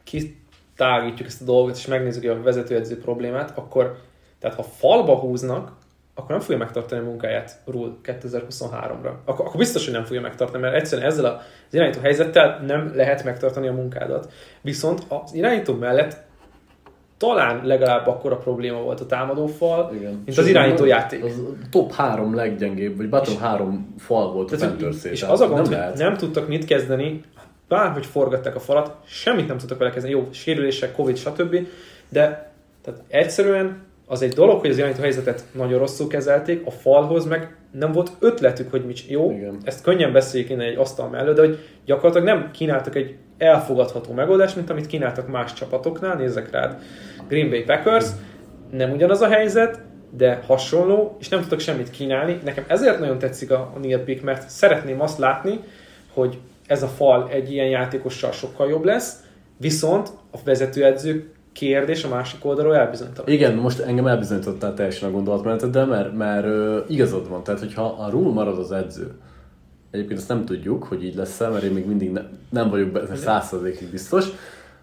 kitágítjuk ezt a dolgot, és megnézzük a vezetőedző problémát, akkor tehát ha falba húznak, akkor nem fogja megtartani a munkáját Rule 2023-ra. Akkor, akkor biztos, hogy nem fogja megtartani, mert egyszerűen ezzel az irányító helyzettel nem lehet megtartani a munkádat. Viszont az irányító mellett talán legalább akkora probléma volt a támadófal, Igen. mint az irányító játék. Az top három leggyengébb, vagy bottom három fal volt a Tehát, panthers és az a gond, nem, hogy nem tudtak mit kezdeni, bárhogy forgatták a falat, semmit nem tudtak vele kezdeni. Jó, sérülések, Covid, stb. De tehát egyszerűen az egy dolog, hogy az irányító helyzetet nagyon rosszul kezelték, a falhoz meg nem volt ötletük, hogy mit jó, Igen. ezt könnyen beszéljük innen egy asztal mellett, de hogy gyakorlatilag nem kínáltak egy elfogadható megoldást, mint amit kínáltak más csapatoknál, nézzek rád, Green Bay Packers, nem ugyanaz a helyzet, de hasonló, és nem tudok semmit kínálni. Nekem ezért nagyon tetszik a, a Neil Pick, mert szeretném azt látni, hogy ez a fal egy ilyen játékossal sokkal jobb lesz, viszont a vezetőedző kérdés a másik oldalról elbizonytalan. Igen, most engem elbizonyítottál teljesen a gondolatmeneteddel, mert, mert ö, igazad van. Tehát, hogyha a Rule marad az edző, egyébként ezt nem tudjuk, hogy így lesz mert én még mindig ne, nem vagyok be- százszerzékig biztos,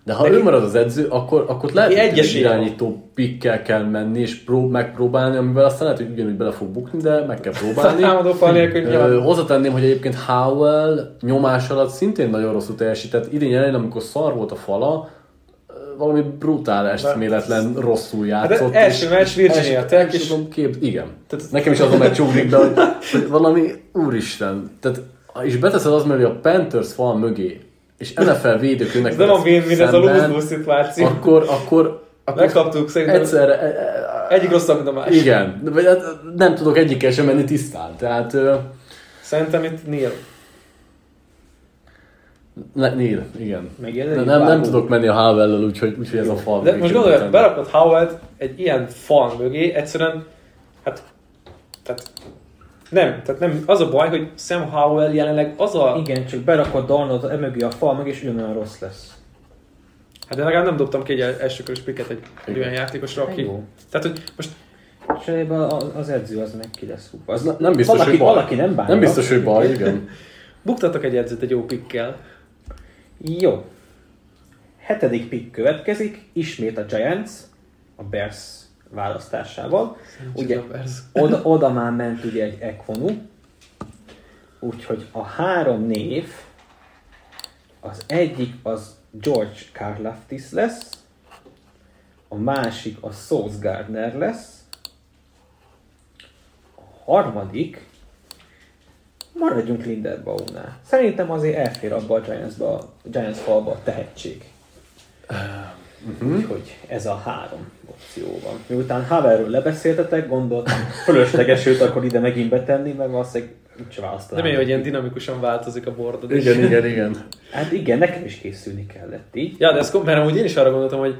de ha Neki- ő marad az edző, akkor, akkor lehet, hogy egy egy esélye van. irányító pikkel kell menni, és prób- megpróbálni, amivel aztán lehet, hogy ugyanúgy bele fog bukni, de meg kell próbálni. Támadó fal nélkül. Hozzátenném, hogy egyébként Howell nyomás alatt szintén nagyon rosszul teljesített. Idén elején, amikor szar volt a fala, valami brutál eszméletlen rosszul játszott. Hát első meccs Virginia Tech, és tudom, kép, igen. Tehát- Nekem is megcsúglik be, hogy, hogy valami úristen. Tehát, és beteszed az mellé a Panthers fal mögé, és NFL védők jönnek Ez nem a win-win, ez a lose-lose szituáció. akkor, akkor, akkor Megkaptuk szerintem. egyszerre, e- e- Egyik rosszabb, mint a másik. igen, hát nem tudok egyikkel sem menni tisztán. Tehát Szerintem itt Neil. Ne, Neil, igen. Meg Nem, nem, tudok menni a Howell-lel, úgyhogy, úgyhogy ez a fal. De most gondolj, berakod Howard egy ilyen fal mögé, egyszerűen, hát, tehát nem, tehát nem, az a baj, hogy Sam Howell jelenleg az a, Igen, csak berakod Darnold emögé a fal meg, és ugyanolyan rossz lesz. hát de legalább nem dobtam ki egy elsőkörös piket egy, egy olyan játékosra, aki, Jó. tehát hogy most Cserébe az, az edző az meg ki lesz. Az Na- nem biztos, valaki, hogy baj. valaki nem bánja. Nem biztos, hogy baj, igen. buktatok egy edzőt egy jó pikkel. Jó. Hetedik pick következik, ismét a Giants, a Bears választásával. Ugye Ugye, oda, oda már ment ugye egy Ekvonu, úgyhogy a három név, az egyik az George Karlaftis lesz, a másik a Sauce Gardner lesz, a harmadik, maradjunk Linderbaumnál. Szerintem azért elfér abba a Giants-ba, a Giants falba a tehetség. Mhm. Úgyhogy ez a három opció van. Miután Haverről lebeszéltetek, gondoltam fölösleges őt akkor ide megint betenni, mert valószínűleg úgyse választanám. nem hogy ilyen dinamikusan változik a bordod. Igen, igen, igen. Hát igen, nekem is készülni kellett így. Ja, de ez, kom- mert amúgy én is arra gondoltam, hogy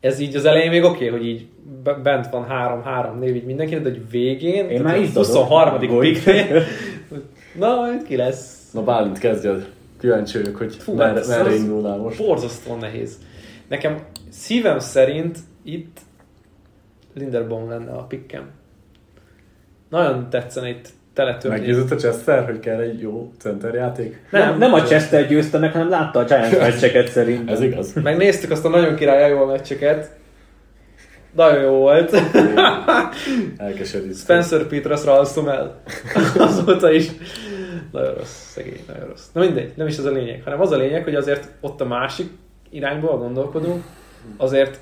ez így az elején még oké, okay, hogy így be- bent van három-három név így mindenkinek, de hogy végén, Én már a izzadok. 23. Hogy- picknél, na, itt ki lesz. Na Bálint kezdjed. Kíváncsi vagyok, hogy Fú, merre, hát ez merre indulnál most. Borzasztóan nehéz. Nekem szívem szerint itt Linderbaum lenne a pikkem. Nagyon tetszene itt teletörni. Meggyőzött a Chester, hogy kell egy jó centerjáték? Nem, nem, nem a Chester győzte meg, hanem látta a Giants meccseket szerintem. Ez igaz. Megnéztük azt a nagyon király jó meccseket. Nagyon jó volt. Elkeserít. Spencer Petrasra alszom el. Azóta is. Nagyon rossz, szegény, nagyon rossz. Na mindegy, nem is ez a lényeg, hanem az a lényeg, hogy azért ott a másik irányból gondolkodunk, azért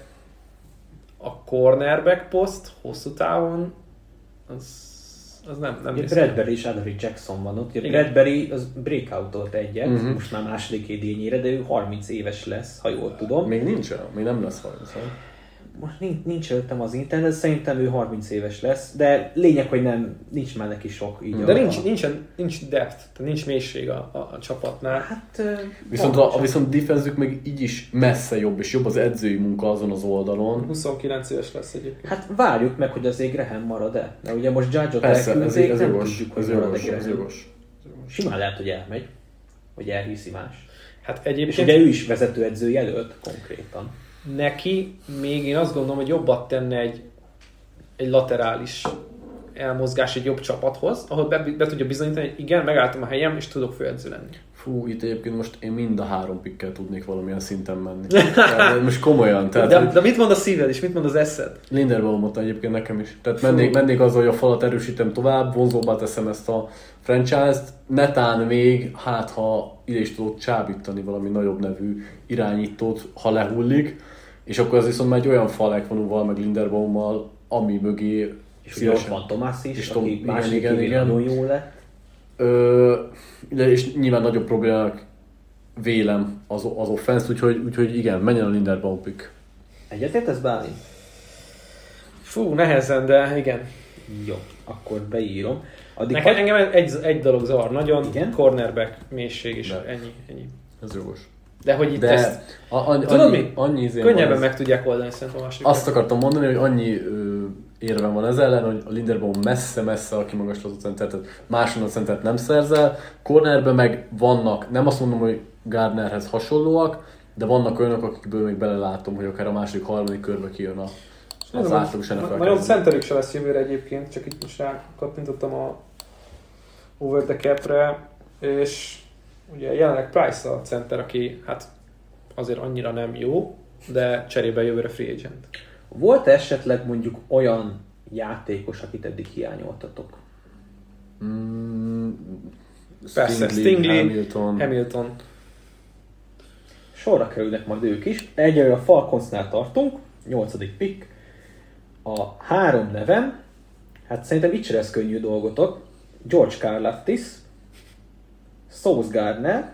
a cornerback poszt hosszú távon az, az nem, nem Ugye. Bradbury és Adary Jackson van ott. Ugye. Bradbury az breakoutolt egyet, uh-huh. most már második idényére, de ő 30 éves lesz, ha jól tudom. Még nincs olyan, még nem lesz 30 nem? Most nincs, nincs előttem az internet, szerintem ő 30 éves lesz, de lényeg, hogy nem, nincs már neki sok így. De a- nincs, nincsen, nincs depth, tehát nincs mélység a, a, a csapatnál. Hát, Viszont a, viszont defenzük még így is messze jobb, és jobb az edzői munka azon az oldalon. 29 éves lesz egyébként. Hát várjuk meg, hogy azért Graham marad-e. Mert ugye most Judge-ot Persze, ez, elküldték, ez nem jogos, tudjuk, hogy marad-e ez jogos. Simán lehet, hogy elmegy. Vagy elhiszi más. Hát És egyébként ugye ő is vezetőedző jelölt konkrétan. Neki még én azt gondolom, hogy jobbat tenne egy, egy laterális elmozgás egy jobb csapathoz, ahol be, be tudja bizonyítani, hogy igen, megálltam a helyem, és tudok főedző lenni. Fú, itt egyébként most én mind a három pikkel tudnék valamilyen szinten menni. Tehát most komolyan. Tehát, De, de mit mond a szíved és mit mond az eszed? Linderbaumot egyébként nekem is. Tehát mennék, mennék azzal, hogy a falat erősítem tovább, vonzóbbá teszem ezt a franchise-t, netán még, hát ha ide is tudok csábítani valami nagyobb nevű irányítót, ha lehullik, és akkor az viszont már egy olyan fal Ekvanúval, meg Linderbaummal, ami mögé És ugye ott van Tomás is, És aki Tom- igen, második igen, évén igen. nagyon jó lett. Ö, de és nyilván nagyobb problémának vélem az, az offense, úgyhogy, úgyhogy igen, menjen a Linderbaum pick. Egyetértesz Bálint? Fú, nehezen, de igen. Jó, akkor beírom. Addig Nekem hagy- engem egy, egy dolog zavar, nagyon Igen? cornerback mélység is, De. ennyi, ennyi. Ez jogos. De hogy itt De ezt a, annyi, Tudod annyi, mi? annyi izé könnyebben meg tudják oldani szerintem a második. Azt akartam mondani, hogy annyi ö, érvem van ez ellen, hogy a Linderbaum messze-messze a kimagaslatott center, tehát második centert nem szerzel. Cornerben meg vannak, nem azt mondom, hogy Gardnerhez hasonlóak, de vannak olyanok, akikből még belelátom, hogy akár a második, harmadik körbe kijön a, az átlagos NFL Nagyon centerük se lesz jövőre egyébként, csak itt most rákattintottam a over the cap-re, és ugye jelenleg Price a center, aki hát azért annyira nem jó, de cserébe jövőre free agent. Volt esetleg mondjuk olyan játékos, akit eddig hiányoltatok? Mm, Persze, Stingley, Hamilton. Hamilton. Sorra kerülnek majd ők is. Egyelőre a Falconsnál tartunk, 8. pick. A három nevem, hát szerintem itt sem lesz könnyű dolgotok. George Karlaftis, Sauce Gardner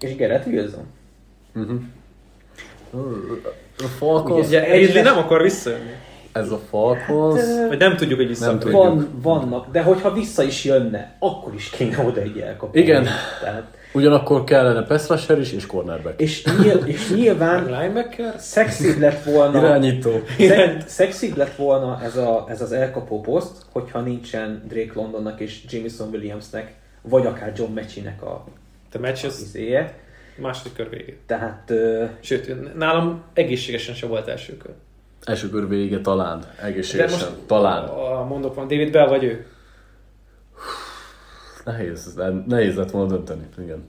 és Garrett Wilson. Mhm. A Falcons, Ugye Ridley nem akar visszajönni. ez a Falcons, Hát, Vagy nem tudjuk, hogy vissza. Van, vannak, de hogyha vissza is jönne, akkor is kéne oda egy elkapó. Igen. Tehát, ugyanakkor kellene pass is, és cornerback. és, nyil, és nyilván Linebacker? szexibb lett volna Irányító. Szeg, szexibb lett volna ez, a, ez az elkapó poszt, hogyha nincsen Drake Londonnak és Jameson Williamsnek, vagy akár John Mechie-nek a The match az izéje. második kör végén. Tehát ö, Sőt, nálam egészségesen se volt első kör. Első kör vége talán, egészségesen, most talán. A, mondok van, David Bell vagy ő? Nehéz, nehéz lett volna dönteni, igen.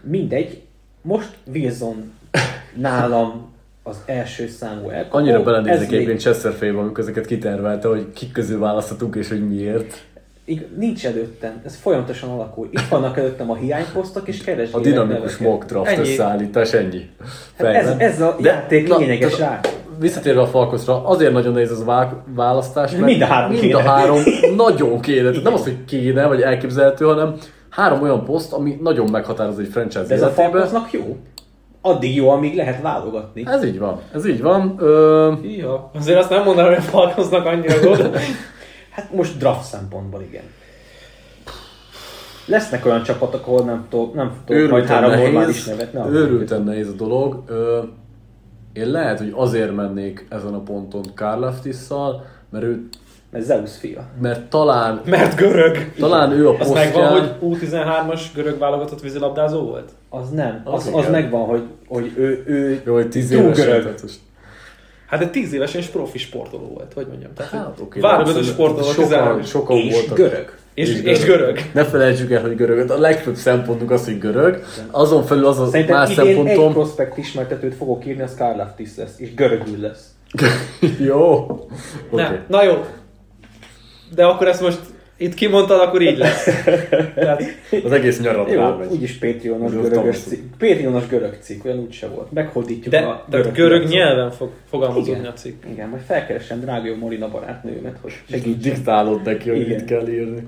mindegy, most Wilson nálam az első számú elkapó. Annyira Ez belenézek még- egyébként Chester Fable, amikor ezeket kitervelte, hogy kik közül választhatunk és hogy miért. Ig- nincs előttem, ez folyamatosan alakul. Itt vannak előttem a hiányposztok, és keresgélek A dinamikus mock draft Ennyi. összeállítás, ennyi. Hát ez, ez a De- játék na, lényeges tehát- rá. Visszatérve a Falkosra, azért nagyon nehéz a vá- választás, mert Mind a három mind kéne. a három nagyon kéne. Nem az, hogy kéne, vagy elképzelhető, hanem három olyan poszt, ami nagyon meghatároz egy franchise De ez a életében. Falconsnak jó. Addig jó, amíg lehet válogatni. Ez így van, ez így van. Ö, Ja. Azért azt nem mondanám, hogy a Falconsnak annyira jó, de... Hát most draft szempontból igen. Lesznek olyan csapatok, ahol nem tudok, nem tudok majd három normális nevet. Ne őrülten nehéz a dolog. Ö, én lehet, hogy azért mennék ezen a ponton Karl Leftisszal, mert ő, Mert Zeus fia. mert talán, Mert görög. talán ő a Az megvan, posztján, hogy U13-as görög válogatott vízilabdázó volt? Az nem. Az Az, az, igen. megvan, hogy, hogy ő, ő jó, hogy tíz évesen, görög. tehát most Hát de 10 évesen is profi sportoló volt, hogy mondjam. Tehát, Hát, oké, válogatott sportoló sokan, 13 sokan és voltak. görög. és, és görög. Ne felejtsük el, hogy görög. A legfőbb szempontunk az, hogy görög. Azon felül az a Szerintem más idén egy szempontom... prospekt ismertetőt fogok írni, az Karl Laftis lesz, és görögül lesz. jó. Nem, na jó. De akkor ezt most itt kimondtad, akkor így lesz. Tehát, Az egész nyarat Jó, rámegy. úgyis Patreonos görögös cikk. Patreonos görög cikk, olyan úgyse volt. Meghódítjuk de, a de görög piacon. nyelven fog fogalmazódni Igen. a cikk. Igen, majd felkeresem drága Morina barátnőmet, hogy segíts. Diktálod neki, hogy Igen. mit kell írni.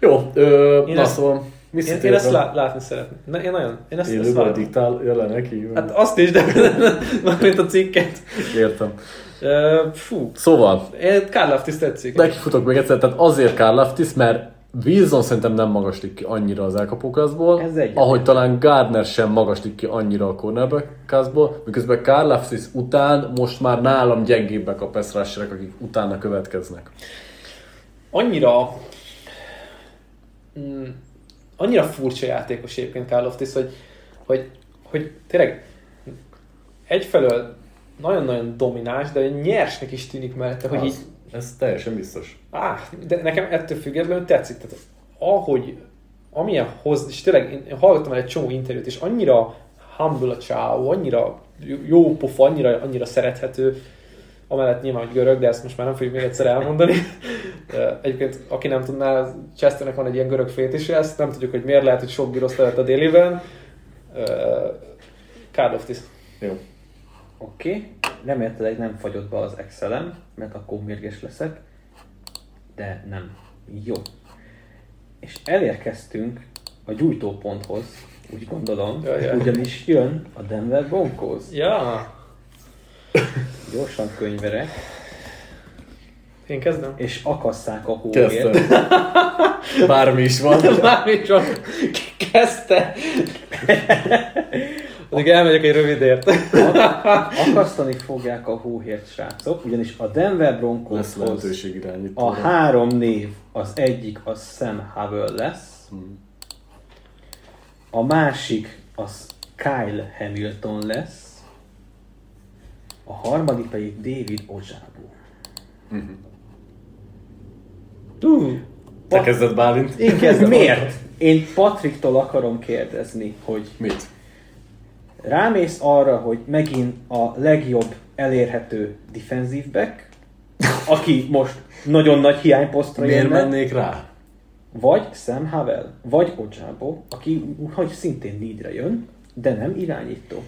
Jó, ö, Én na ezt- szóval, Én, én ezt lá, látni szeretném. Na, én nagyon. Én ezt, ezt Élőben várom. diktálja le neki? Hát azt is, de mint a cikket. Értem. Uh, fú, Szóval, én Karl Laftis tetszik. neki futok még egyszer, tehát azért Karl Leftis, mert Wilson szerintem nem magaslik ki annyira az elkapókázból, ahogy talán Gardner sem magaslik ki annyira a cornerbackázból, miközben Karl Leftis után most már nálam gyengébbek a pass rusherek, akik utána következnek. annyira mm, annyira furcsa játékos egyébként Karl Loftis, hogy, hogy, hogy tényleg egyfelől nagyon-nagyon domináns, de nyersnek is tűnik mellette, hogy így, Az, ez teljesen biztos. áh, de nekem ettől függetlenül tetszik. Tehát ahogy, amilyen hoz, és tényleg én hallgattam el egy csomó interjút, és annyira humble a csávó, annyira jó pofa, annyira, annyira szerethető, amellett nyilván, hogy görög, de ezt most már nem fogjuk még egyszer elmondani. Egyébként, aki nem tudná, Chesternek van egy ilyen görög fétise, ezt nem tudjuk, hogy miért lehet, hogy sok giroszt a déliben. Card of this. Jó. Oké, okay. remélhetőleg nem fagyott be az Excelem, mert akkor mérges leszek. De nem. Jó. És elérkeztünk a gyújtóponthoz, úgy gondolom, Ja, ja. ugyanis jön a Denver Broncos. Ja, Gyorsan könyverek, én kezdem. és akasszák a hóért. Bármi is van. Bármi csak kezdte. Addig elmegyek egy rövidért. Akasztani fogják a hóhért srácok, ugyanis a Denver Broncoshoz a három név, az egyik az Sam Howell lesz, a másik az Kyle Hamilton lesz, a harmadik pedig David Ojabo. Uh, Te kezded Bálint? Én kezdem. Miért? Én Patriktól akarom kérdezni, hogy Mit? rámész arra, hogy megint a legjobb elérhető defensive back, aki most nagyon nagy hiányposztra Miért jönne, mennék rá? vagy Sam Havel, vagy Ojabo, aki hogy szintén needre jön, de nem irányító.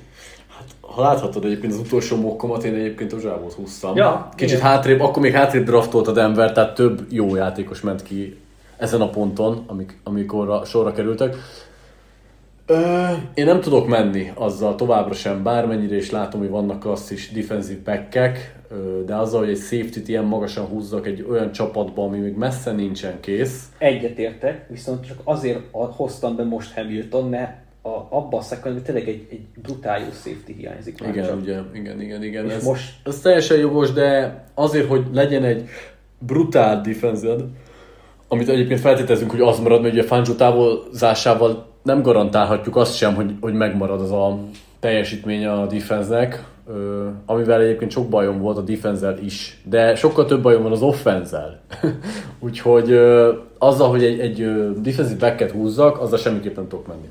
Ha láthatod egyébként az utolsó mokkomat, én egyébként Ozsábot húztam. Ja, Kicsit igen. hátrébb, akkor még hátrébb draftolt a Denver, tehát több jó játékos ment ki ezen a ponton, amik, amikor a sorra kerültek. Ö, én nem tudok menni azzal továbbra sem, bármennyire is látom, hogy vannak klasszis defensive back de azzal, hogy egy safety-t ilyen magasan húzzak egy olyan csapatba, ami még messze nincsen kész, Egyetértek, viszont csak azért a- hoztam be most Hamilton, mert a, abban a szekundban tényleg egy, egy brutál jó safety hiányzik már Igen, csak. ugye, igen, igen, igen. És Ez, most- ez teljesen jogos, de azért, hogy legyen egy brutál defenzed, amit egyébként feltételezünk, hogy az marad, mert ugye Fangio távozásával nem garantálhatjuk azt sem, hogy, hogy megmarad az a teljesítmény a defense-nek, amivel egyébként sok bajom volt a defense is, de sokkal több bajom van az offense Úgyhogy ö, azzal, hogy egy, egy defensive backet húzzak, azzal semmiképpen tudok menni.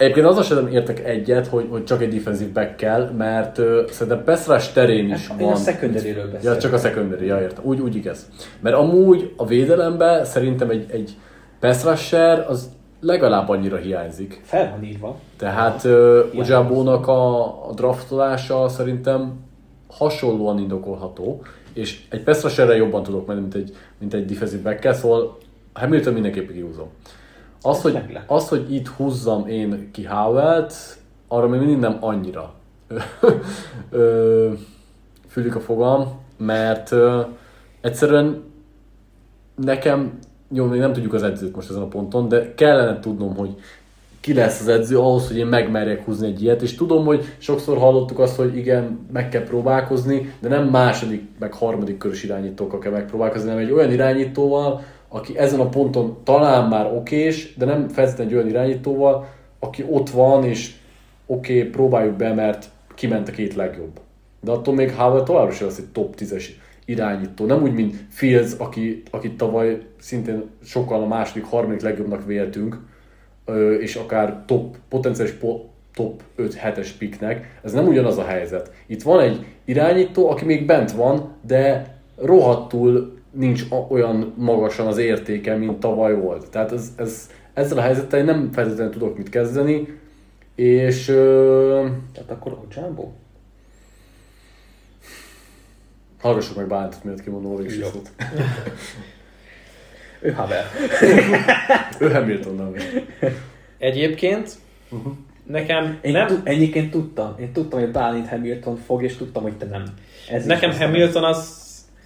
Egyébként azzal sem értek egyet, hogy, hogy csak egy defensive back kell, mert uh, szerintem pass rush terén is Hát, van. én a secondary-ről Ja, beszélek. csak a secondary, ja, értem. Úgy, úgy igaz. Mert amúgy a védelemben szerintem egy, egy pass rusher az legalább annyira hiányzik. Fel van írva. Tehát uh, a, a draftolása szerintem hasonlóan indokolható, és egy pass rusherre jobban tudok menni, mint egy, mint egy defensive back szóval Hamilton mindenképpen kihúzom. Az, hogy, az, hogy itt húzzam én ki Howell-t, arra még mindig nem annyira Ö, fűlik a fogam, mert ö, egyszerűen nekem, jó, még nem tudjuk az edzőt most ezen a ponton, de kellene tudnom, hogy ki lesz az edző ahhoz, hogy én megmerjek húzni egy ilyet, és tudom, hogy sokszor hallottuk azt, hogy igen, meg kell próbálkozni, de nem második, meg harmadik körös irányítókkal kell megpróbálkozni, hanem egy olyan irányítóval, aki ezen a ponton talán már okés, de nem feltétlenül egy olyan irányítóval, aki ott van, és oké, okay, próbáljuk be, mert kiment a két legjobb. De attól még Howell továbbra sem lesz egy top 10-es irányító. Nem úgy, mint Fields, aki, akit tavaly szintén sokkal a második, harmadik legjobbnak véltünk, és akár top, potenciális po, top 5-7-es piknek. Ez nem ugyanaz a helyzet. Itt van egy irányító, aki még bent van, de rohadtul nincs a- olyan magasan az értéke, mint tavaly volt. Tehát ez, ez, ezzel a helyzettel én nem feltétlenül tudok mit kezdeni, és ö, Tehát akkor Ojabo? hallgassuk meg Báltot, miért kimondom a végső szót. Ő Havel. Ő Hamiltonnal még. Egyébként nekem Én nem, ennyiként tudtam. Én tudtam, hogy Bálint Hamilton fog, és tudtam, hogy te nem. Ez nekem Hamilton az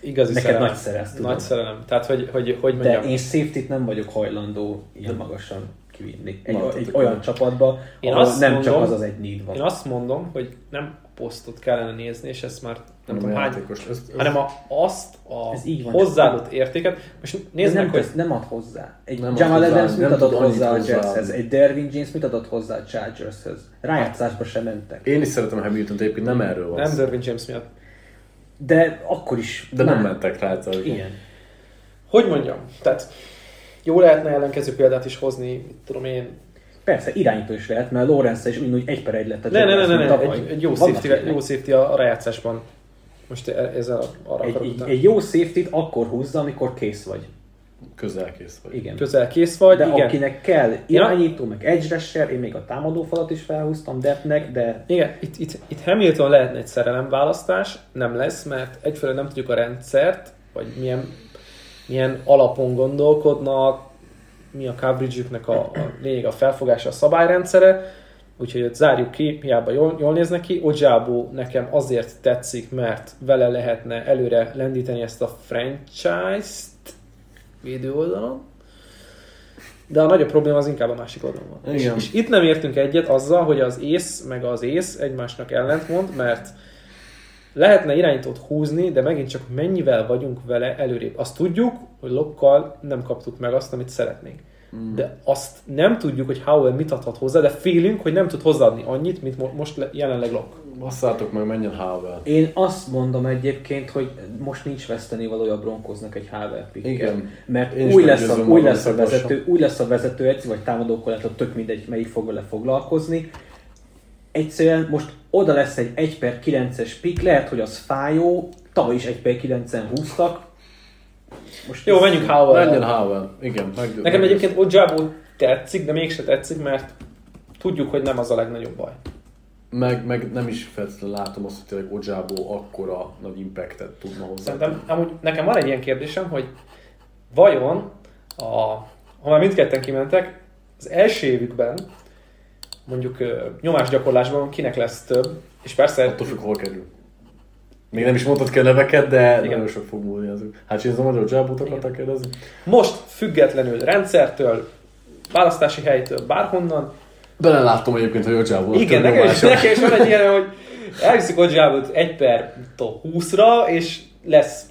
igazi Neked szerelem. nagy szerelem, tudom. Nagy szerelem. Tehát, hogy, hogy, hogy De mondjam, én safety nem vagyok hajlandó ilyen magasan kivinni. Egy, egy olyan csapatba, Én ahol azt nem mondom- csak az az egy need van. én azt mondom, hogy nem a posztot kellene nézni, és ezt már nem tudom a hány, játékos. Ez, ez, hanem a, azt a Ez így van, hozzáadott értéket. Most Nézd nézd nem, meg, hogy nem ad hozzá. Egy Nem ad Jamal hozzá, Adams mit nem adott hozzá a. Jetshez? Egy Dervin James mit adott hozzá a Chargershez? Rájátszásba sem mentek. Én is szeretem Hamilton-t, egyébként nem erről van nem szó. Dervin James miatt. De akkor is. De nem már- mentek rá. Igen. Hogy mondjam? Tehát jó lehetne ellenkező példát is hozni, tudom én. Persze, irányító is lehet, mert Lorenz is mindig egy per egy lett a Ne, ne, ne, ne, ne, egy, egy jó, safety, jó safety a, a rájátszásban. Most e- ezzel arra Egy, egy, egy jó safety akkor húzza, amikor kész vagy. Közel kész vagy. Igen. Közel kész vagy, De igen. akinek kell irányító, meg edge rusher, én még a támadófalat is felhúztam depnek, de Igen, itt, itt, itt Hamilton lehetne egy szerelemválasztás, nem lesz, mert egyfelől nem tudjuk a rendszert, vagy milyen, milyen alapon gondolkodnak, mi a coverage a, a lényeg, a felfogása, a szabályrendszere, úgyhogy ott zárjuk ki, hiába jól, jól néz neki. Ojabo nekem azért tetszik, mert vele lehetne előre lendíteni ezt a franchise-t védő oldalon, de a nagyobb probléma az inkább a másik oldalon van. És, Igen. és itt nem értünk egyet azzal, hogy az ész meg az ész egymásnak ellentmond, mert lehetne irányítót húzni, de megint csak mennyivel vagyunk vele előrébb. Azt tudjuk, hogy lokkal nem kaptuk meg azt, amit szeretnénk. De azt nem tudjuk, hogy Howell mit adhat hozzá, de félünk, hogy nem tud hozzáadni annyit, mint mo- most le- jelenleg Lock. Basszátok meg, menjen Havel. én azt mondom egyébként, hogy most nincs veszteni valója a Broncosnak egy Havel pick Igen. Mert Én új lesz, a, új, lesz a vezető, új lesz a vezető egyszer, vagy támadókorlától, tök mindegy, melyik fog vele foglalkozni. Egyszerűen most oda lesz egy 1 per 9-es pick, lehet, hogy az fájó, tavaly is 1 per 9-en húztak. Most Jó, menjünk Howell. Menjen Havel. Igen. Meg, Nekem meg- egyébként Ojabo tetszik, de mégse tetszik, mert tudjuk, hogy nem az a legnagyobb baj. Meg, meg nem is feltétlenül látom azt, hogy tényleg Ojabo akkora nagy impactet tudna hozzá. Szerintem, amúgy nekem van egy ilyen kérdésem, hogy vajon, a, ha már mindketten kimentek, az első évükben, mondjuk nyomásgyakorlásban kinek lesz több, és persze Attól függ, hol kerül. Még nem is mondtad a neveket, de Igen. nagyon sok fog múlni azok. Hát csinálom, hogy Ojabót akartak kérdezni? most függetlenül rendszertől, választási helytől, bárhonnan, Beleláttam egyébként, hogy Ojabó. igen, nekem is, nekem is van egy ilyen, hogy elviszik Ojabot egy per top 20-ra, és lesz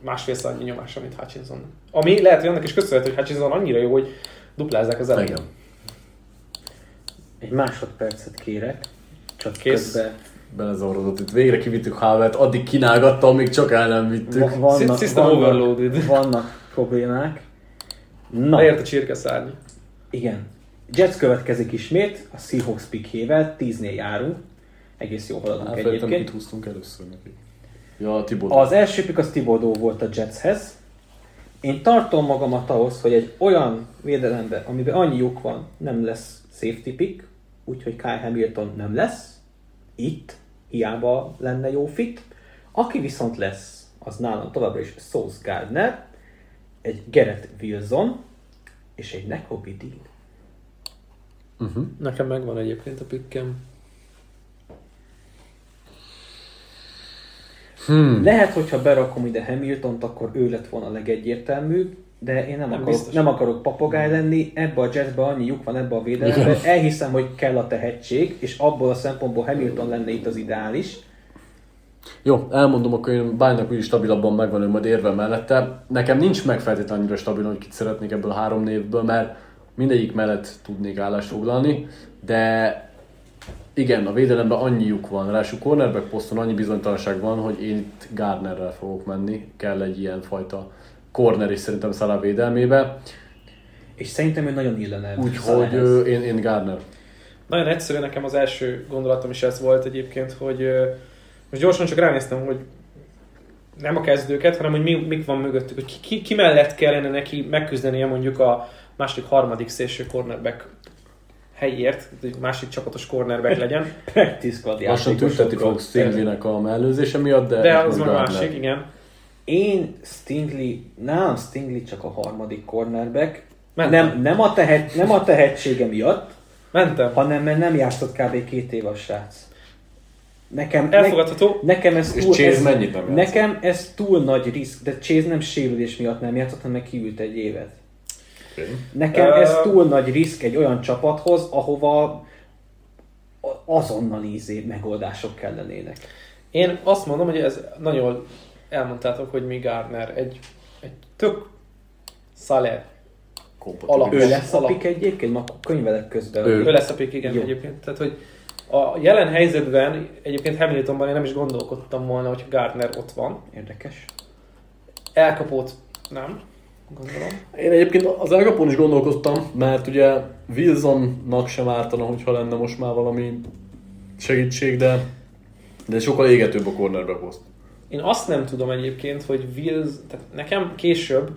másfél annyi nyomása, mint Hutchinson. Ami lehet, hogy annak is köszönhető, hogy Hutchinson annyira jó, hogy duplázzák az elején. Igen. Egy másodpercet kérek, csak Kész. közben Belezavarodott itt. Végre kivittük Havert, addig kínálgattam, még csak el nem vittük. va- vannak, System vannak, overloaded. vannak problémák. Na, Leért a csirkeszárny. igen. Jets következik ismét, a Seahawks pickjével, 10-nél járunk. Egész jó haladunk kit egyébként. húztunk először neki. Ja, a Tibor. Az első pick az Thibodeau volt a Jetshez. Én tartom magamat ahhoz, hogy egy olyan védelembe, amiben annyi lyuk van, nem lesz safety pick, úgyhogy Kyle Hamilton nem lesz. Itt, hiába lenne jó fit. Aki viszont lesz, az nálam továbbra is Sauce Gardner, egy Garrett Wilson, és egy Nekobi Dean. Uh-huh. Nekem megvan egyébként a pikkem. Hmm. Lehet, hogyha berakom ide Hamiltont, akkor ő lett volna a legegyértelműbb, de én nem, Nem akarok, biztos. nem akarok papagáj lenni, ebbe a jazzbe annyi lyuk van ebbe a védelembe, elhiszem, hogy kell a tehetség, és abból a szempontból Hamilton lenne itt az ideális. Jó, elmondom, akkor én bánynak úgyis stabilabban megvan ő majd érve mellette. Nekem nincs meg feltétlenül annyira stabil, hogy kit szeretnék ebből a három névből, mert mindegyik mellett tudnék állást foglalni, de igen, a védelemben annyi lyuk van, ráadásul cornerback poszton annyi bizonytalanság van, hogy én itt Gardnerrel fogok menni, kell egy ilyen fajta corner is szerintem Salah védelmébe, És szerintem ő nagyon illene. úgyhogy én, én Gardner. Nagyon egyszerű, nekem az első gondolatom is ez volt egyébként, hogy most gyorsan csak ránéztem, hogy nem a kezdőket, hanem hogy mi, mik van mögöttük, hogy ki, ki, ki mellett kellene neki megküzdenie mondjuk a második, harmadik szélső cornerback helyért, hogy másik csapatos cornerback legyen. Practice squad Lassan játékosokról. fog Stingley-nek a mellőzése miatt, de, De az Gardner. másik, igen. Én Stingley, nálam Stingley csak a harmadik cornerback. Mentem. Nem, nem, a tehet, nem a tehetsége miatt, Mentem. hanem mert nem játszott kb. két év a srác. Nekem, ne, Elfogadható. nekem ez túl, ez, mennyit nem játszott? Nekem ez túl nagy risk, de Chase nem sérülés miatt nem játszott, hanem kiült egy évet. Nekem Ö- ez túl nagy risk egy olyan csapathoz, ahova a- azonnal ízé megoldások kellenének. Én azt mondom, hogy ez nagyon jól elmondtátok, hogy mi Gardner egy, egy tök szalé Kompatibilis. Alap. Ő lesz a alap. pick egyébként, ma könyvelek közben. Ő. Ő lesz a pick, igen, Jó. egyébként. Tehát, hogy a jelen helyzetben, egyébként Hamiltonban én nem is gondolkodtam volna, hogy Gardner ott van. Érdekes. Elkapott nem, gondolom. Én egyébként az elkapón is gondolkoztam, mert ugye Wilsonnak sem ártana, hogyha lenne most már valami segítség, de, de sokkal égetőbb a cornerback poszt. Én azt nem tudom egyébként, hogy Wills, tehát nekem később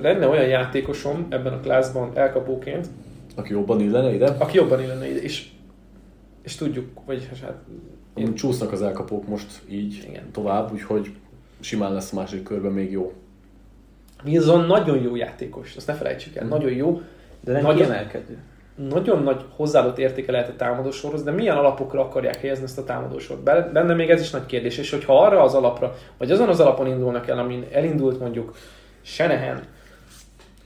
lenne olyan játékosom ebben a klászban elkapóként, Aki jobban illene ide. aki jobban illene ide, és, és tudjuk, vagy hát Én... Csúsznak az elkapók most így Igen. tovább, úgyhogy simán lesz a második körben még jó. Wilson nagyon jó játékos, azt ne felejtsük el, nagyon jó, De nem Nagyon- kiemelkedő. nagyon nagy hozzáadott értéke lehet a támadósorhoz, de milyen alapokra akarják helyezni ezt a támadósort? Be- Benne még ez is nagy kérdés, és hogyha arra az alapra, vagy azon az alapon indulnak el, amin elindult mondjuk Shanahan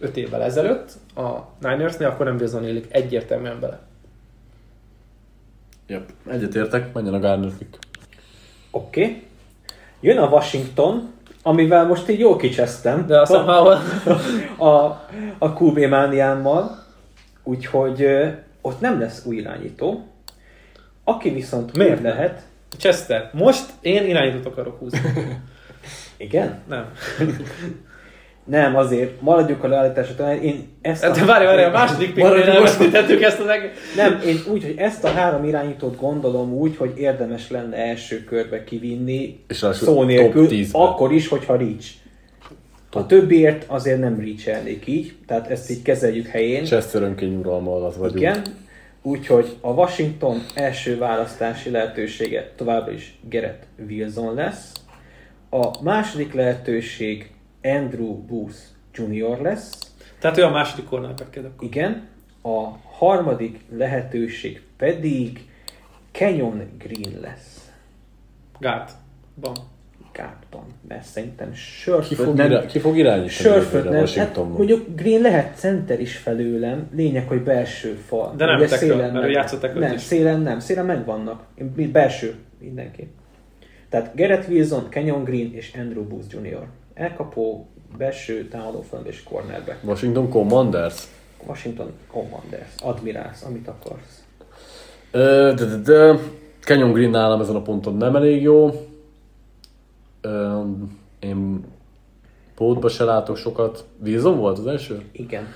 5 évvel ezelőtt a Ninersnél, akkor nem Wilson élik egyértelműen bele. Yep. Egyetértek, menjen a Garner pick. Oké. Okay. Jön a Washington, amivel most így jól kicsesztem. De azt somehow a, a QB mániámmal, úgyhogy ö, ott nem lesz új irányító. Aki viszont Miért lehet, Chester, most én irányítót akarok húzni. igen? Nem. Nem, azért maradjuk a leállításra talán. Én ezt De várj, várj, a második most- elveszítettük ezt az egész. Nem, én úgy, hogy ezt a három irányítót gondolom úgy, hogy érdemes lenne első körbe kivinni, És ráadásul szó nélkül, 10-ben. akkor is, hogyha reach. A többiért azért nem reach így, tehát ezt így kezeljük helyén. Chester önkény uralma alatt vagyunk. Igen. Úgyhogy a Washington első választási lehetősége továbbra is Gerett Wilson lesz. A második lehetőség Andrew Booth Jr. lesz. Tehát ő a második cornerback akkor. Igen. A harmadik lehetőség pedig Kenyon Green lesz. Guardban. Kártban. Mert szerintem Ki Sörföld fog, nem... irá- ki fog irányítani Sörföld nem. Hát mondjuk Green lehet center is felőlem, lényeg, hogy belső fal. De nem tackle, szélen mert nem. ő játszott Nem, is. szélen nem, szélen megvannak. Belső, mindenki. Tehát Garrett Wilson, Kenyon Green és Andrew Booth Jr. Elkapó, belső, támadó fal és cornerback. Washington Commanders. Washington Commanders, Admirals, amit akarsz. Ö, de, de, de, Kenyon Green nálam ezen a ponton nem elég jó. Ö, én pótba se látok sokat. Wilson volt az első? Igen.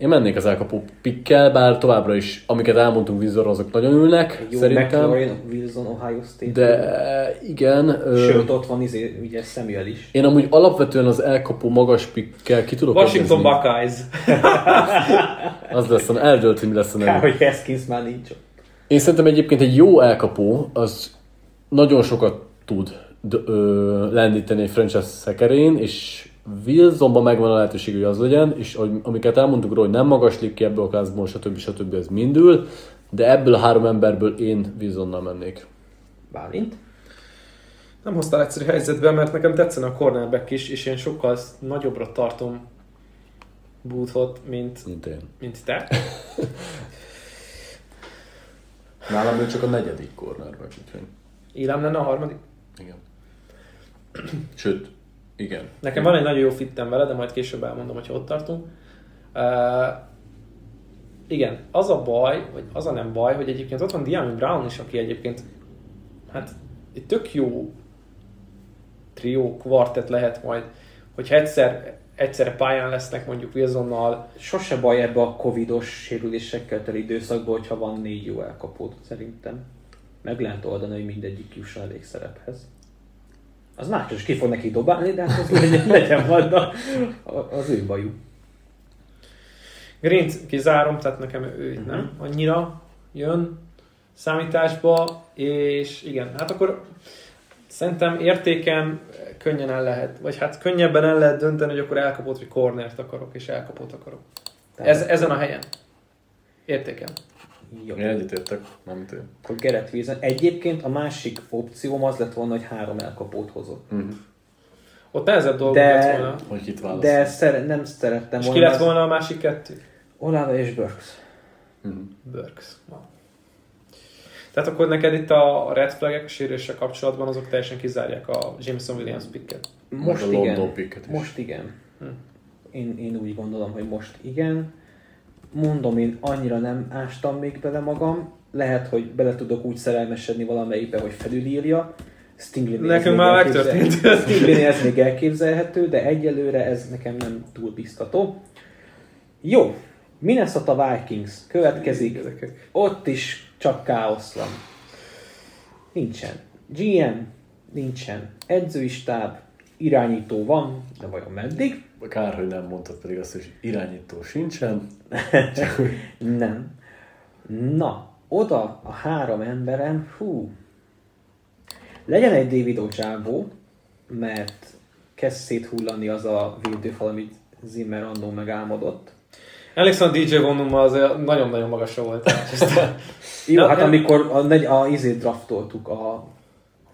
Én mennék az elkapó pikkel, bár továbbra is, amiket elmondtunk Wilsonra, azok nagyon ülnek, Jó szerintem. McLaurin, Wilson, Ohio State. De igen. Sőt, ott van izé, ugye Samuel is. Én amúgy alapvetően az elkapó magas pikkel ki tudok Washington. Buckeyes. Az lesz, a- eldölt, hogy mi lesz a Kár, neve. hogy Haskins már nincs. Én szerintem egyébként egy jó elkapó, az nagyon sokat tud d- ö, lendíteni egy franchise szekerén, és Wilsonban megvan a lehetőség, hogy az legyen, és amiket elmondtuk róla, hogy nem magaslik ki ebből a klászból, stb. stb. ez mindül, de ebből a három emberből én Wilsonnal mennék. Bálint? Nem hoztál egyszerű helyzetbe, mert nekem tetszene a cornerback is, és én sokkal nagyobbra tartom Boothot, mint, Mint én. mint te. Nálam ő csak a negyedik cornerback, úgyhogy Ilám lenne a harmadik. igen. Sőt, igen. Nekem van egy nagyon jó fittem vele, de majd később elmondom, hogyha ott tartunk. Uh, igen, az a baj, vagy az a nem baj, hogy egyébként ott van Diami Brown is, aki egyébként hát egy tök jó trió, kvartett lehet majd, hogyha egyszer, egyszerre pályán lesznek mondjuk Wilsonnal, Sose baj ebbe a covidos sérülésekkel teli időszakban, hogyha van négy jó elkapód, szerintem. Meg lehet oldani, hogy mindegyik jusson elég szerephez. Az más, és ki fog neki dobálni, de hát az legyen, legyen majd a, az ő bajú. Green kizárom, tehát nekem ő itt nem annyira jön számításba, és igen, hát akkor szerintem értéken könnyen el lehet, vagy hát könnyebben el lehet dönteni, hogy akkor elkapott, vagy cornert akarok, és elkapott akarok. Ez, ezen a helyen. Értéken. Jó. Én egyetértek, nem én. Akkor Gerett Wilson. Egyébként a másik opcióm az lett volna, hogy három elkapót hozott. Mhm. Ott nehezebb dolgok De- lett volna. Hogy kit választ. De szere- nem szerettem És volna. ki lett volna a másik kettő? Olava és Burks. Mhm. Burks. Wow. Tehát akkor neked itt a red flagek a sérüléssel kapcsolatban azok teljesen kizárják a Jameson Williams picket. Most igen. Most igen. Hm. Én, én úgy gondolom, hogy most igen. Mondom, én annyira nem ástam még bele magam. Lehet, hogy bele tudok úgy szerelmesedni valamelyikbe, hogy felülírja. Stingley Nekünk már megtörtént. Stingley ez még elképzelhető, de egyelőre ez nekem nem túl biztató. Jó, Minnesota Vikings következik. Ott is csak káosz van. Nincsen. GM, nincsen. Edzői stáb, irányító van, de vajon meddig? Kár, hogy nem mondtad pedig azt, hogy irányító sincsen. Nem. Na, oda a három emberen, hú, legyen egy David Ojabo, mert kezd széthullani az a védőfal, amit Zimmer annó megálmodott. Emlékszem, a DJ vonummal azért nagyon-nagyon magasra volt. Jó, Na, hát nem- amikor a, negy, a izét draftoltuk, a,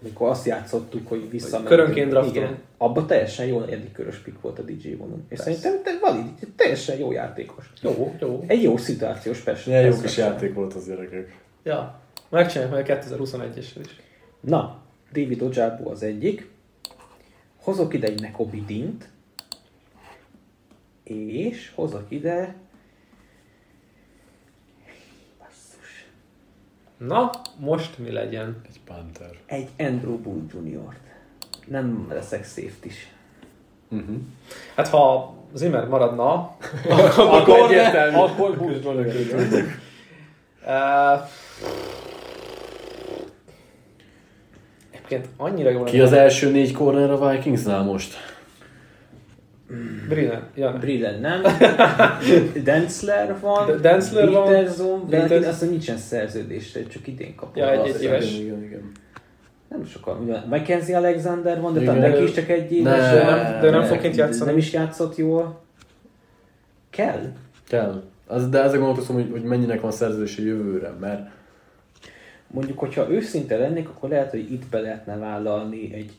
amikor azt játszottuk, hogy visszamentünk. Körönként draftolunk. Abban teljesen jó negyedik körös pick volt a DJ vonum. És szerintem te valid, teljesen jó játékos. jó, jó. Egy jó szituációs persze. Milyen jó kis játék volt az gyerekek. Ja. Megcsináljuk majd a 2021-essel is. Na, David Ojabo az egyik. Hozok ide egy Nekobi Dint. És hozok ide... Basszus. Na, most mi legyen? Egy Panther. Egy Andrew Bull Jr.-t. Nem leszek safety is. Uh-huh. Hát ha Zimmer maradna, Akkor egyértelmű. Akkor Jr. Uh, Egyébként annyira jó Ki az első négy corner a Vikingsnál most? Brilliant. Ja. Brillen nem. Densler van. D- Densler van. Peterson, de Peter- neki azt nincsen szerződésre, csak idén kapott. Ja, egy- egy éves. Igen, igen, igen. Nem sokan. Mackenzie Alexander van, de talán neki is csak egy éves. Ne, De nem, de nem fog kint De játszani. Nem is játszott jól. Kell? Kell. Az, de ezzel gondolkozom, hogy, hogy mennyinek van szerződése jövőre, mert Mondjuk, hogyha őszinte lennék, akkor lehet, hogy itt be lehetne vállalni egy.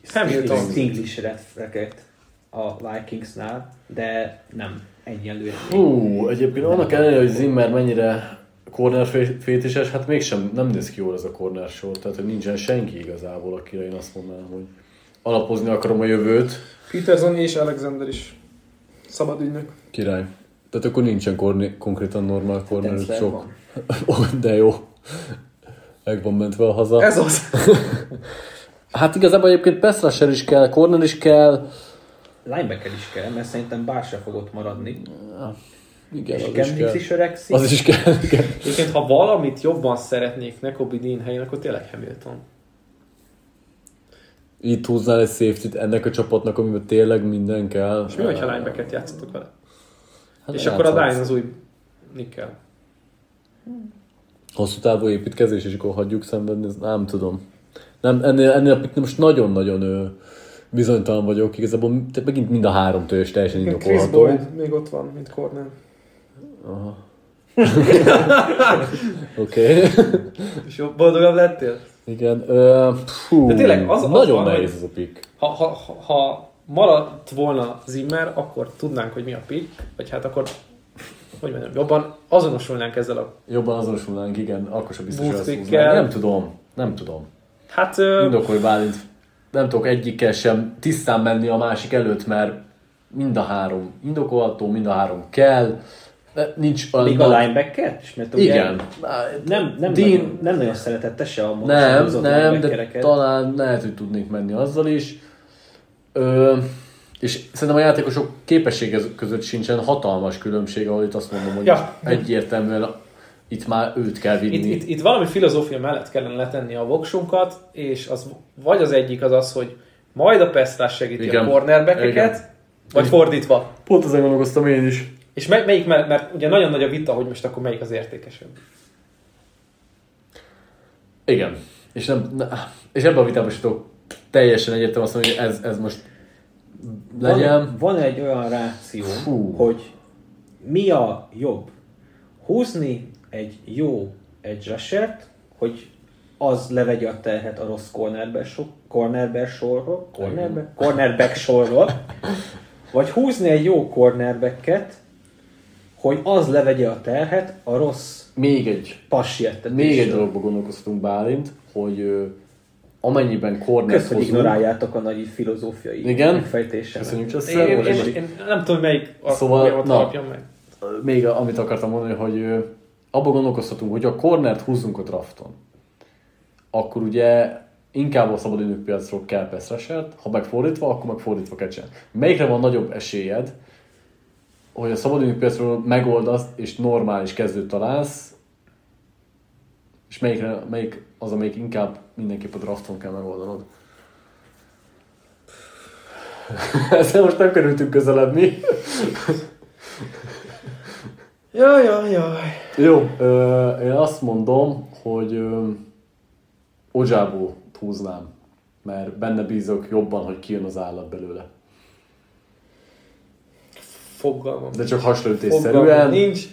Stinglish retreket a Vikingsnál, de nem egyelőre. Hú, egyébként annak ellenére, hogy Zimmer mennyire corner fé- fétises, hát mégsem nem néz ki jól ez a corner sor, tehát hogy nincsen senki igazából, akire én azt mondanám, hogy alapozni akarom a jövőt. Peterson és Alexander is szabad ügynök. Király. Tehát akkor nincsen korni, konkrétan normál corner, Densler sok. De jó. Meg van mentve a haza. Ez az. Hát igazából egyébként pass rusher is kell, corner is kell. Linebacker is kell, mert szerintem bár se fog ott maradni. Igen, És az is is öregszik. Az is kell, igen. Egyébként, ha valamit jobban szeretnék Nekobi Dean helyén, akkor tényleg Hamilton. Itt húznál egy safety ennek a csapatnak, amiben tényleg minden kell. És mi, hogyha linebackert játszottok vele? Hát és akkor a. Dine az új nickel. Hosszú távú építkezés, és akkor hagyjuk szenvedni, nem tudom. Nem, ennél, ennél most nagyon-nagyon ö, bizonytalan vagyok. Igazából te megint mind a három törzs teljesen Chris indokolható. Boyd még ott van, mint corner. Oké. Okay. És jobb, boldogabb lettél? Igen. Fú, De tényleg az- az nagyon van, nehéz ez a pick. Ha, ha, ha, ha maradt volna Zimmer, akkor tudnánk, hogy mi a pick, vagy hát akkor, hogy mondjam, jobban azonosulnánk ezzel a... Jobban azonosulnánk, igen, akkor sem biztos, hogy. Nem tudom, nem tudom. Hát, Indokolj Bálint, nem tudok egyikkel sem tisztán menni a másik előtt, mert mind a három indokolható, mind a három kell. Nincs olyan Még a linebacker is? Mert ugye Igen. Nem, nem, Dean- nagyon, nem nagyon szeretette se a Nem, nem, de talán lehet, hogy tudnék menni azzal is. Ö, és szerintem a játékosok képessége között sincsen hatalmas különbség, ahol itt azt mondom, hogy Ja. egyértelműen itt már őt kell vinni. itt, itt, itt valami filozófia mellett kellene letenni a voksunkat, és az vagy az egyik az az, hogy majd a pesztás segíti Igen. a cornerbackeket, Igen. vagy fordítva. Pont ezen gondolkoztam én is. És mely, melyik mellett, mert ugye nagyon nagy a vita, hogy most akkor melyik az értékesebb. Igen. És, nem, ne, és ebben a vitában is tudok teljesen egyértelműen azt mondani, hogy ez, ez most legyen. Van, van egy olyan ráció, Fú. hogy mi a jobb? Húzni egy jó edge rushert, hogy az levegye a terhet a rossz cornerback, so, cornerback sorról, cornerback, cornerback sorról, vagy húzni egy jó cornerbacket, hogy az levegye a terhet a rossz Még egy, még egy dologba gondolkoztunk Bálint, hogy amennyiben corner Kösz, hogy ignoráljátok a nagy filozófiai Igen. megfejtésemet. Köszönjük Én, Csesszer. én, én, én, nem tudom, melyik a Szóval, na. meg. még a- amit akartam mondani, hogy abban gondolkozhatunk, hogy a cornert húzzunk a drafton, akkor ugye inkább a szabadidők piacról kell pass rushert, ha meg fordítva, akkor meg fordítva kell csinálni. Melyikre van nagyobb esélyed, hogy a szabadidők piacról megoldasz, és normális kezdőt találsz, és melyikre, melyik az, amelyik inkább mindenképp a drafton kell megoldanod? Ezzel most nem kerültünk közelebb mi. Jaj, jaj, jaj. Jó, ö, én azt mondom, hogy ö, Ojábó húznám, mert benne bízok jobban, hogy kijön az állat belőle. Fogalmam. De csak Fogalmam hasonlítésszerűen, nincs.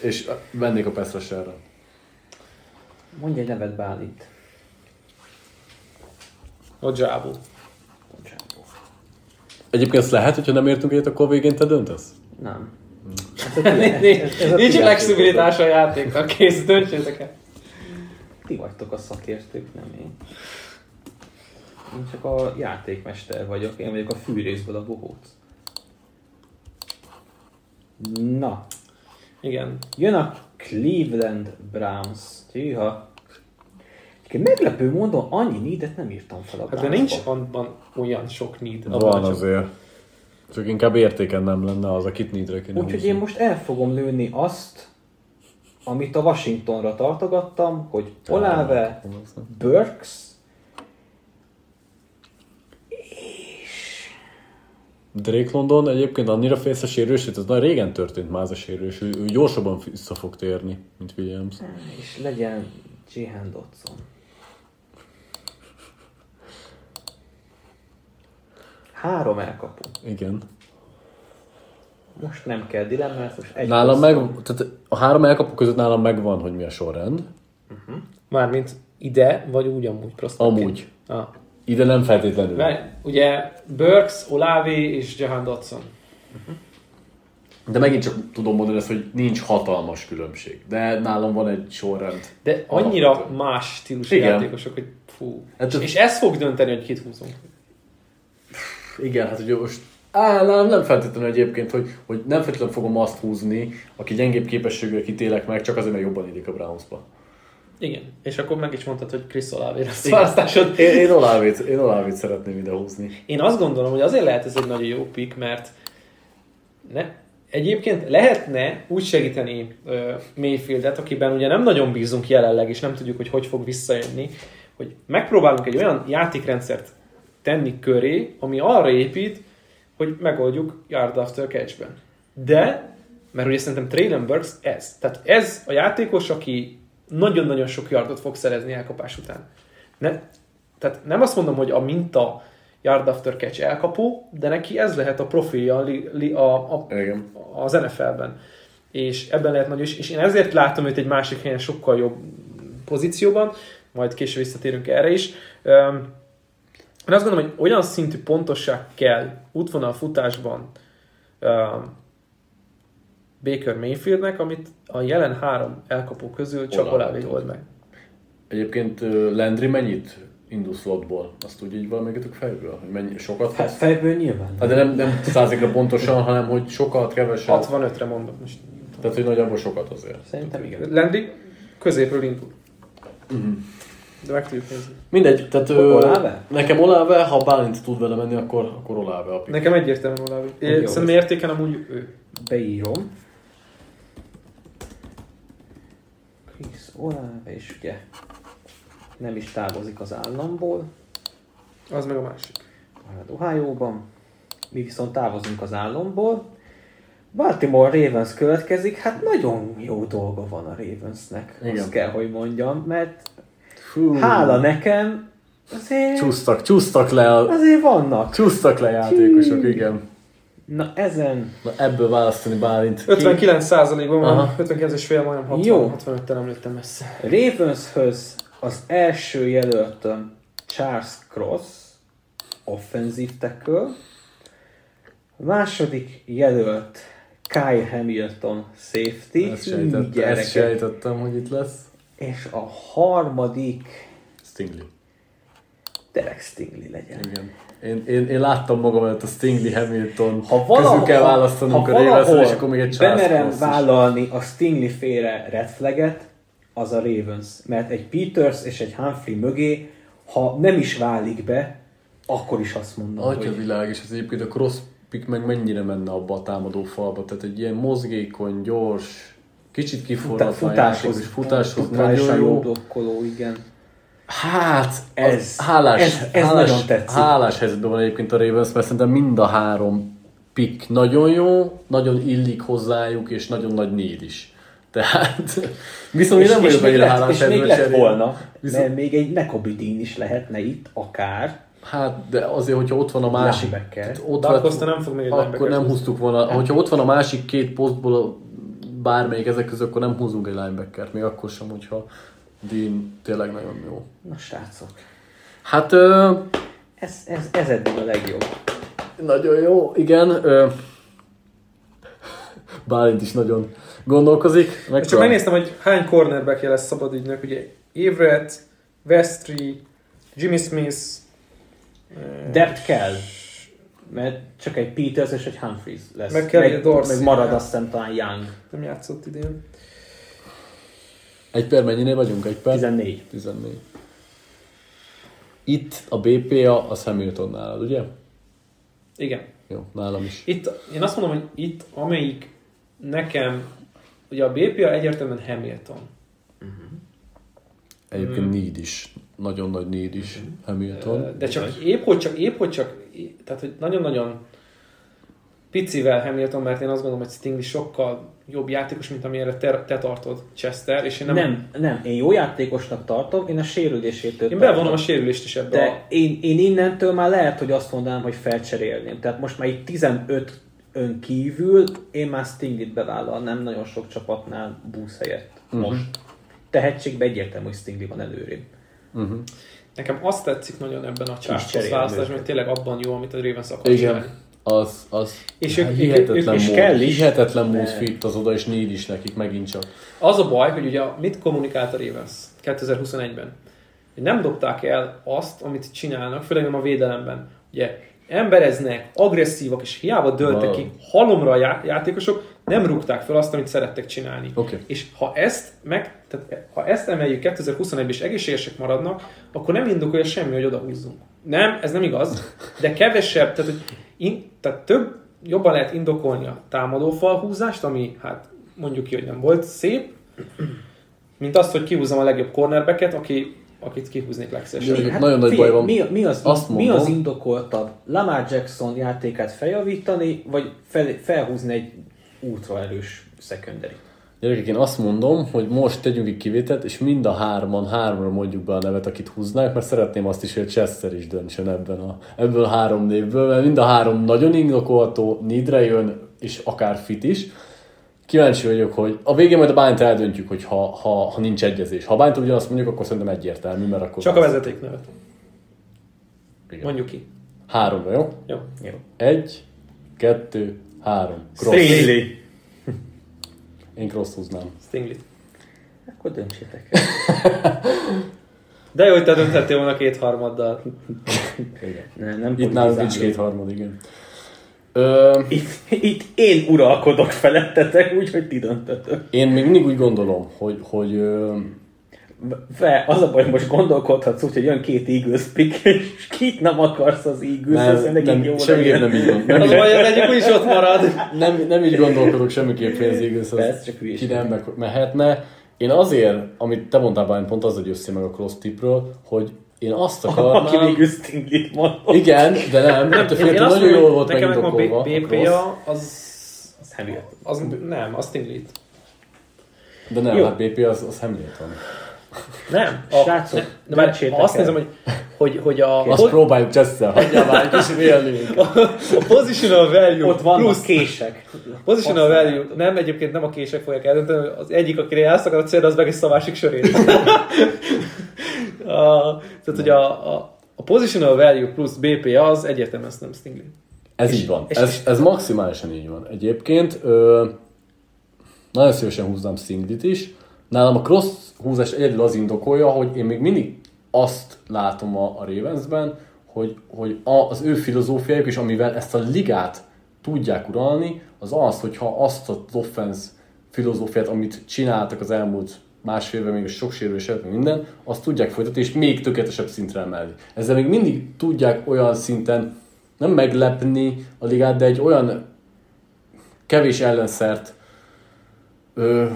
és vennék a Pestraserre. Mondj egy nevet Bálint. Jabó. Egyébként ez lehet, hogyha nem értünk egyet, akkor végén te döntesz? Nem. Nincs flexibilitás a játékkal, kész, döntsétek el. Ti vagytok a szakértők, nem én. Én csak a játékmester vagyok, én vagyok a fűrészből a bohóc. Na, Igen. jön a Cleveland Browns. Tűha. Meglepő módon annyi needet nem írtam fel a Hát de nincs abban olyan sok need. Van azért. Csak inkább értéken nem lenne az, akit needre kéne Úgyhogy én most el fogom lőni azt, amit a Washingtonra tartogattam, hogy Olave, Burks, Drake London egyébként annyira félsz a sérülés, hogy ez nagyon régen történt már az a sérülés, ő, ő gyorsabban vissza fog térni, mint Williams. és legyen Jihan Dodson. Három elkapu. Igen. Most nem kell dilemmát, most egy Nálam meg, tehát a három elkapó között nálam megvan, hogy mi a sorrend. Mármint ide, vagy úgy amúgy prospect. Amúgy. Ah. Ide nem feltétlenül. Várj, Ugye Burks, Olave és Jahan Dodson. De megint csak tudom mondani ezt, hogy nincs hatalmas különbség. De nálam van egy sorrend. De annyira Alapvetően. más stílusú Igen. játékosok, hogy fú. Hát és, és ez fog dönteni, hogy kit húzunk. Igen, hát ugye most Á, nem, nem feltétlenül egyébként, hogy, hogy nem feltétlenül fogom azt húzni, aki gyengébb képességűre kitélek meg, csak azért, mert jobban illik a Brownsba. Igen. És akkor meg is mondtad, hogy Chris Olave lesz választásod. Én, én Olávét, én Olávét szeretném ide húzni. Én azt gondolom, hogy azért lehet ez egy nagyon jó pick, mert ne, egyébként lehetne úgy segíteni uh, Mayfieldet, akiben ugye nem nagyon bízunk jelenleg, és nem tudjuk, hogy hogy fog visszajönni, hogy megpróbálunk egy olyan játékrendszert tenni köré, ami arra épít, hogy megoldjuk yard after catchben. De, mert ugye szerintem Traylon Burks ez. Tehát ez a játékos, aki nagyon-nagyon sok yardot fog szerezni elkapás után. Ne, tehát nem azt mondom, hogy a minta yard after catch elkapó, de neki ez lehet a profilja a, a, a, Igen. az NFL-ben. És ebben lehet nagy, és és én ezért látom őt egy másik helyen sokkal jobb pozícióban, majd később visszatérünk erre is. Öm, Én azt gondolom, hogy olyan szintű pontosság kell útvonal futásban öm, Baker Mayfieldnek, amit a jelen három elkapó közül csak tud. old meg. Egyébként Landry mennyit indul slotból? Azt tudja így valamelyiket fejből? Hogy mennyi, sokat Hát fejből nyilván. Hát de nem, nem százikra pontosan, hanem hogy sokat, keveset. 65-re mondom most. Tehát, hogy nagyjából sokat azért. Szerintem igen. Landy középről indul. Mhm. De meg tudjuk nézni. Mindegy, tehát ö, Olave? nekem Olave, ha Bálint tud vele menni, akkor, akkor Olave a pick. Nekem egyértelműen Olave. Én Szerintem értéken amúgy ő. Beírom. Chris Olave, és ugye nem is távozik az államból, Az meg a másik. marad Ohio-ban. Mi viszont távozunk az államból. Baltimore Ravens következik, hát nagyon jó dolga van a Ravensnek, Igen. azt kell, hogy mondjam, mert Fú. hála nekem, azért, Csúsztak, csúsztak le, a, azért vannak. csúsztak le játékosok, igen. Na ezen Na ebből választani Bálint. 59%-ban van, Aha. 59 és fél, majdnem 60, Jó. 65-tel nem lőttem messze. Ravenshöz az első jelöltöm Charles Cross, offensive tackle. A második jelölt Kyle Hamilton, safety. Ezt sejtettem, ezt sejtettem, hogy itt lesz. És a harmadik Stingley. Derek Stingley legyen. Igen. Én, én, én láttam magam előtt a Stingley Hamilton Ha közül valahol, kell választanunk ha a ravens valahol és akkor még egy bemerem vállalni a Stingley féle red flaget, az a Ravens. Mert egy Peters és egy Humphrey mögé ha nem is válik be, akkor is azt mondom, Atya hogy világ, és az egyébként a cross pick meg mennyire menne abba a támadó falba. Tehát egy ilyen mozgékony, gyors, kicsit kiforratlan futáshoz, játékos, futáshoz nagyon jó blokkoló, igen. Hát, Ez- ez, hálás, ez- ez hálás, nagyon tetszik. hálás helyzetben van egyébként a Ravens, mert szerintem mind a három pick nagyon jó, nagyon illik hozzájuk, és nagyon nagy need is. Tehát, viszont én nem vagyok annyira hálás és még lett cserélni. volna, Viszont- mert még egy Nekobidin is lehetne itt, akár. Hát, de azért, hogyha ott van a másik... Ott van, Horse nem fog még egy akkor nem húztuk volna. Hogyha ott van a másik két posztból bármelyik ezek közül, akkor nem húzunk egy linebackert, még akkor sem, hogyha Dean tényleg nagyon jó. Na srácok, Hát, ö, ez, ez, ez eddig a legjobb. nagyon jó, igen. Ö, Bálint is nagyon gondolkozik. Meg Csak megnéztem, hogy hány cornerbackje lesz szabad ügynök, ugye Everett, Westry, Jimmy Smith, Depth kell, mert csak egy Peters és egy Humphries lesz. Meg kell egy Dorsey. meg marad aztán talán Young. nem játszott idén. Egy per mennyinél vagyunk? Egy per? 14. 14. Itt a BPA az Hamilton nálad, ugye? Igen. Jó, nálam is. Itt, én azt mondom, hogy itt amelyik nekem, ugye a BPA egyértelműen Hamilton. Egyébként need is. Nagyon nagy need is Hamilton. De csak épp hogy csak, épp hogy csak, tehát hogy nagyon-nagyon picivel Hamilton, mert én azt gondolom, hogy Stingley sokkal jobb játékos, mint amire te, te tartod Chester, és én nem, Nem, nem, én jó játékosnak tartom, én a sérülésétől én bevonom a sérülést is ebbe De a... én, én innentől már lehet, hogy azt mondanám, hogy felcserélném. Tehát most már itt 15 ön kívül én már Stinglit bevállalnám nagyon sok csapatnál busz helyett. Most. Tehetségben egyértelmű, hogy Stingli van előrébb. Uh-huh. Nekem azt tetszik nagyon ebben a cserélem választásban, hogy tényleg abban jó, amit a Ravens akar Igen. csinálni. Az, az És ők- ők- hihetetlen ők- és mód, kell is, hihetetlen mód fit az oda, és need is nekik megint csak. Az a baj, hogy ugye mit kommunikált a Ravens 2021-ben? Hogy nem dobták el azt, amit csinálnak, főleg nem a védelemben. Ugye embereznek, agresszívak, és hiába dőltek Wow. ki halomra a já- játékosok, nem rúgták fel azt, amit szerettek csinálni. Oké. És ha ezt, meg, tehát ha ezt emeljük 2021-ben, és egészségesek maradnak, akkor nem indokolja semmi, hogy odahúzzunk. Nem, ez nem igaz, de kevesebb, tehát, hogy in, tehát több, jobban lehet indokolni a támadó falhúzást, ami hát mondjuk ki, hogy nem volt szép, mint azt, hogy kihúzom a legjobb cornerbacket, aki, akit kihúznék legszívesebben. Igen. Nagyon nagy baj van. Mi, mi, az, Azt mi az indokoltabb? Lamar Jackson játékát feljavítani, vagy fel, felhúzni egy ultra erős secondary? Gyerekek, én azt mondom, hogy most tegyünk egy kivételt, és mind a hárman, háromra mondjuk be a nevet, akit húznák, mert szeretném azt is, hogy Chester is döntsön ebben a, ebből a három névből, mert mind a három nagyon indokolható, nidre jön, és akár fit is. Kíváncsi vagyok, hogy a végén majd a bányt eldöntjük, hogy ha, ha, ha nincs egyezés. Ha a bányt ugyanazt mondjuk, akkor szerintem egyértelmű, mert akkor... Csak a vezeték nevet. Igen. Mondjuk ki. Háromra, jó? Jó. Jó. Egy, kettő, három. Cross. Stingley. Én cross húznám. Stingley. Akkor döntsétek. De jó, hogy te döntettél volna kétharmaddal. Igen. Nem, nem Itt nálunk nincs politizálunk. két harmad, igen. Ö, Itt, itt én uralkodok felettetek, úgyhogy ti döntötök. én még mindig úgy gondolom, hogy, hogy ö, Fe, az a baj, hogy most gondolkodhatsz úgy, hogy jön két Eagles pick, és kit nem akarsz az Eagles, nem, nekik nem, jó semmiképp nem így. Nem, Az baj, egyik úgyis ott marad. nem, nem így gondolkodok semmiképp, hogy az Eagles az csak ki nem mehetne. Én azért, amit te mondtál, Brian, pont az, hogy össze meg a cross tipről, hogy én azt Aki akarnám... végül Stinglit mondott. Igen, de nem, mert a Én, nagyon mondom, jól volt nekem nekem a megindokolva. a. BPA az, Az Hamilton. az nem, az Stingley. De nem, Jó. hát BP az, az Hamilton. Nem. A, Srácok, ne, de már azt el. nézem, hogy, hogy, hogy a, Azt a, próbáljuk Chester, hagyjál már, kicsit élnünk. a positional value Ott vannak plusz kések. Positional value, nem egyébként nem a kések fogják eldönteni, az egyik, akire elszakad a cél, az megesz a másik sörét. tehát, hogy a, a, a positional value plusz BP az egyértelműen nem Stingley. Ez És- így van. és- Ez, ez maximálisan így van. Egyébként ö, nagyon szívesen húznám Singlit is. Nálam a cross húzás egyedül az indokolja, hogy én még mindig azt látom a, a Ravensben, hogy, hogy a, az ő filozófiájuk is, amivel ezt a ligát tudják uralni, az az, hogyha azt az offense filozófiát, amit csináltak az elmúlt másfél éve még sok sérülés előtt, minden, azt tudják folytatni, és még tökéletesebb szintre emelni. Ezzel még mindig tudják olyan szinten nem meglepni a ligát, de egy olyan kevés ellenszert ö,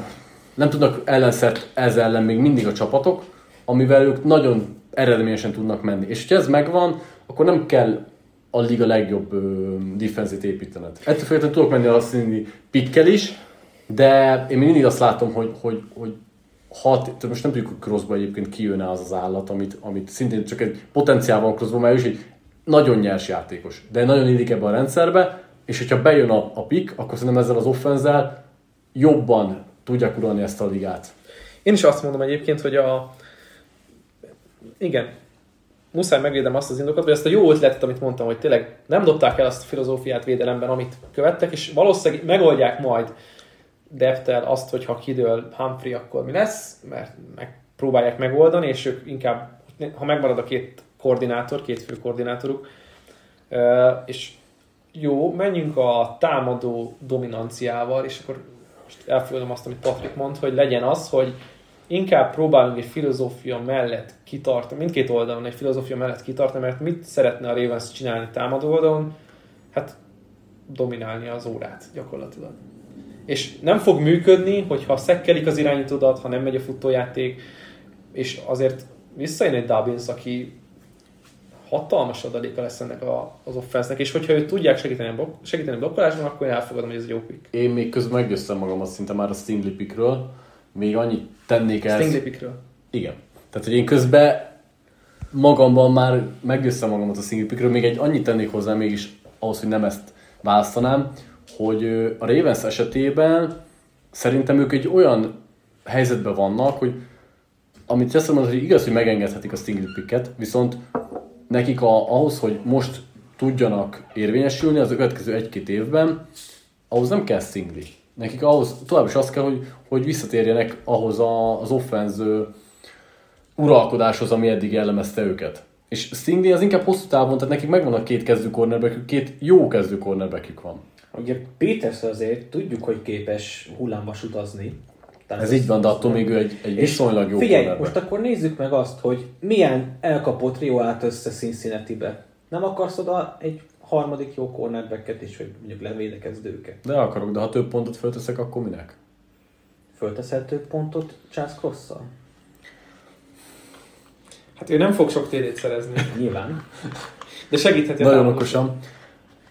nem tudnak ellenszert ez ellen még mindig a csapatok, amivel ők nagyon eredményesen tudnak menni. És ha ez megvan, akkor nem kell a liga legjobb ö, defenzét építened. Ettől függetlenül tudok menni a színi pikkel is, de én mindig azt látom, hogy, hogy, hogy hat, most nem tudjuk, hogy crossba egyébként kijönne az az állat, amit, amit szintén csak egy potenciál van crossba, mert ő is egy nagyon nyers játékos, de nagyon illik ebbe a rendszerbe, és hogyha bejön a, a pick, akkor szerintem ezzel az offenzel jobban tudják uralni ezt a ligát. Én is azt mondom egyébként, hogy a... Igen, muszáj megvédem azt az indokot, vagy azt a jó ötletet, amit mondtam, hogy tényleg nem dobták el azt a filozófiát védelemben, amit követtek, és valószínűleg megoldják majd Deftel azt, hogy ha kidől Humphrey, akkor mi lesz, mert megpróbálják megoldani, és ők inkább, ha megmarad a két koordinátor, két fő koordinátoruk, és jó, menjünk a támadó dominanciával, és akkor most elfogadom azt, amit Patrik mond, hogy legyen az, hogy inkább próbálunk egy filozófia mellett kitartani, mindkét oldalon egy filozófia mellett kitartani, mert mit szeretne a Ravens csinálni támadó oldalon? Hát dominálni az órát gyakorlatilag. És nem fog működni, hogyha szekkelik az irányítódat, ha nem megy a futójáték, és azért visszajön egy Dubbins, aki hatalmas adaléka lesz ennek a, az offensznek, és hogyha őt tudják segíteni a, blok, segíteni a blokkolásban, akkor én elfogadom, hogy ez egy jó pick. Én még közben meggyőztem magamat szinte már a Stingley pickről, még annyit tennék el. Stingley pickről. Igen. Tehát, hogy én közben magamban már meggyőztem magamat a Stingley pickről, még egy annyit tennék hozzá mégis ahhoz, hogy nem ezt választanám, hogy a Ravens esetében szerintem ők egy olyan helyzetben vannak, hogy amit teszem, az, hogy igaz, hogy megengedhetik a Stingley picket, viszont nekik a, ahhoz, hogy most tudjanak érvényesülni az a következő egy-két évben, ahhoz nem kell Stingley. Nekik ahhoz tovább is az kell, hogy, hogy visszatérjenek ahhoz a, az offenző uralkodáshoz, ami eddig jellemezte őket. És Stingley az inkább hosszú távon, tehát nekik megvan a két kezdő cornerbackük, két jó kezdő cornerbackük van. Ugye Peters azért tudjuk, hogy képes hullámvas utazni. Tehát Ez így van, de attól még ő egy, egy viszonylag jó Figyelj, cornerback. most akkor nézzük meg azt, hogy milyen elkapott Rio állt össze Cincinnati-be. Nem akarsz oda egy harmadik jó cornerbacket is, hogy mondjuk levédekezd őket? De akarok, de ha több pontot fölteszek, akkor minek? Fölteszel több pontot Charles cross Hát ő nem fog sok térét szerezni. Nyilván. De segítheti a Nagyon okosan.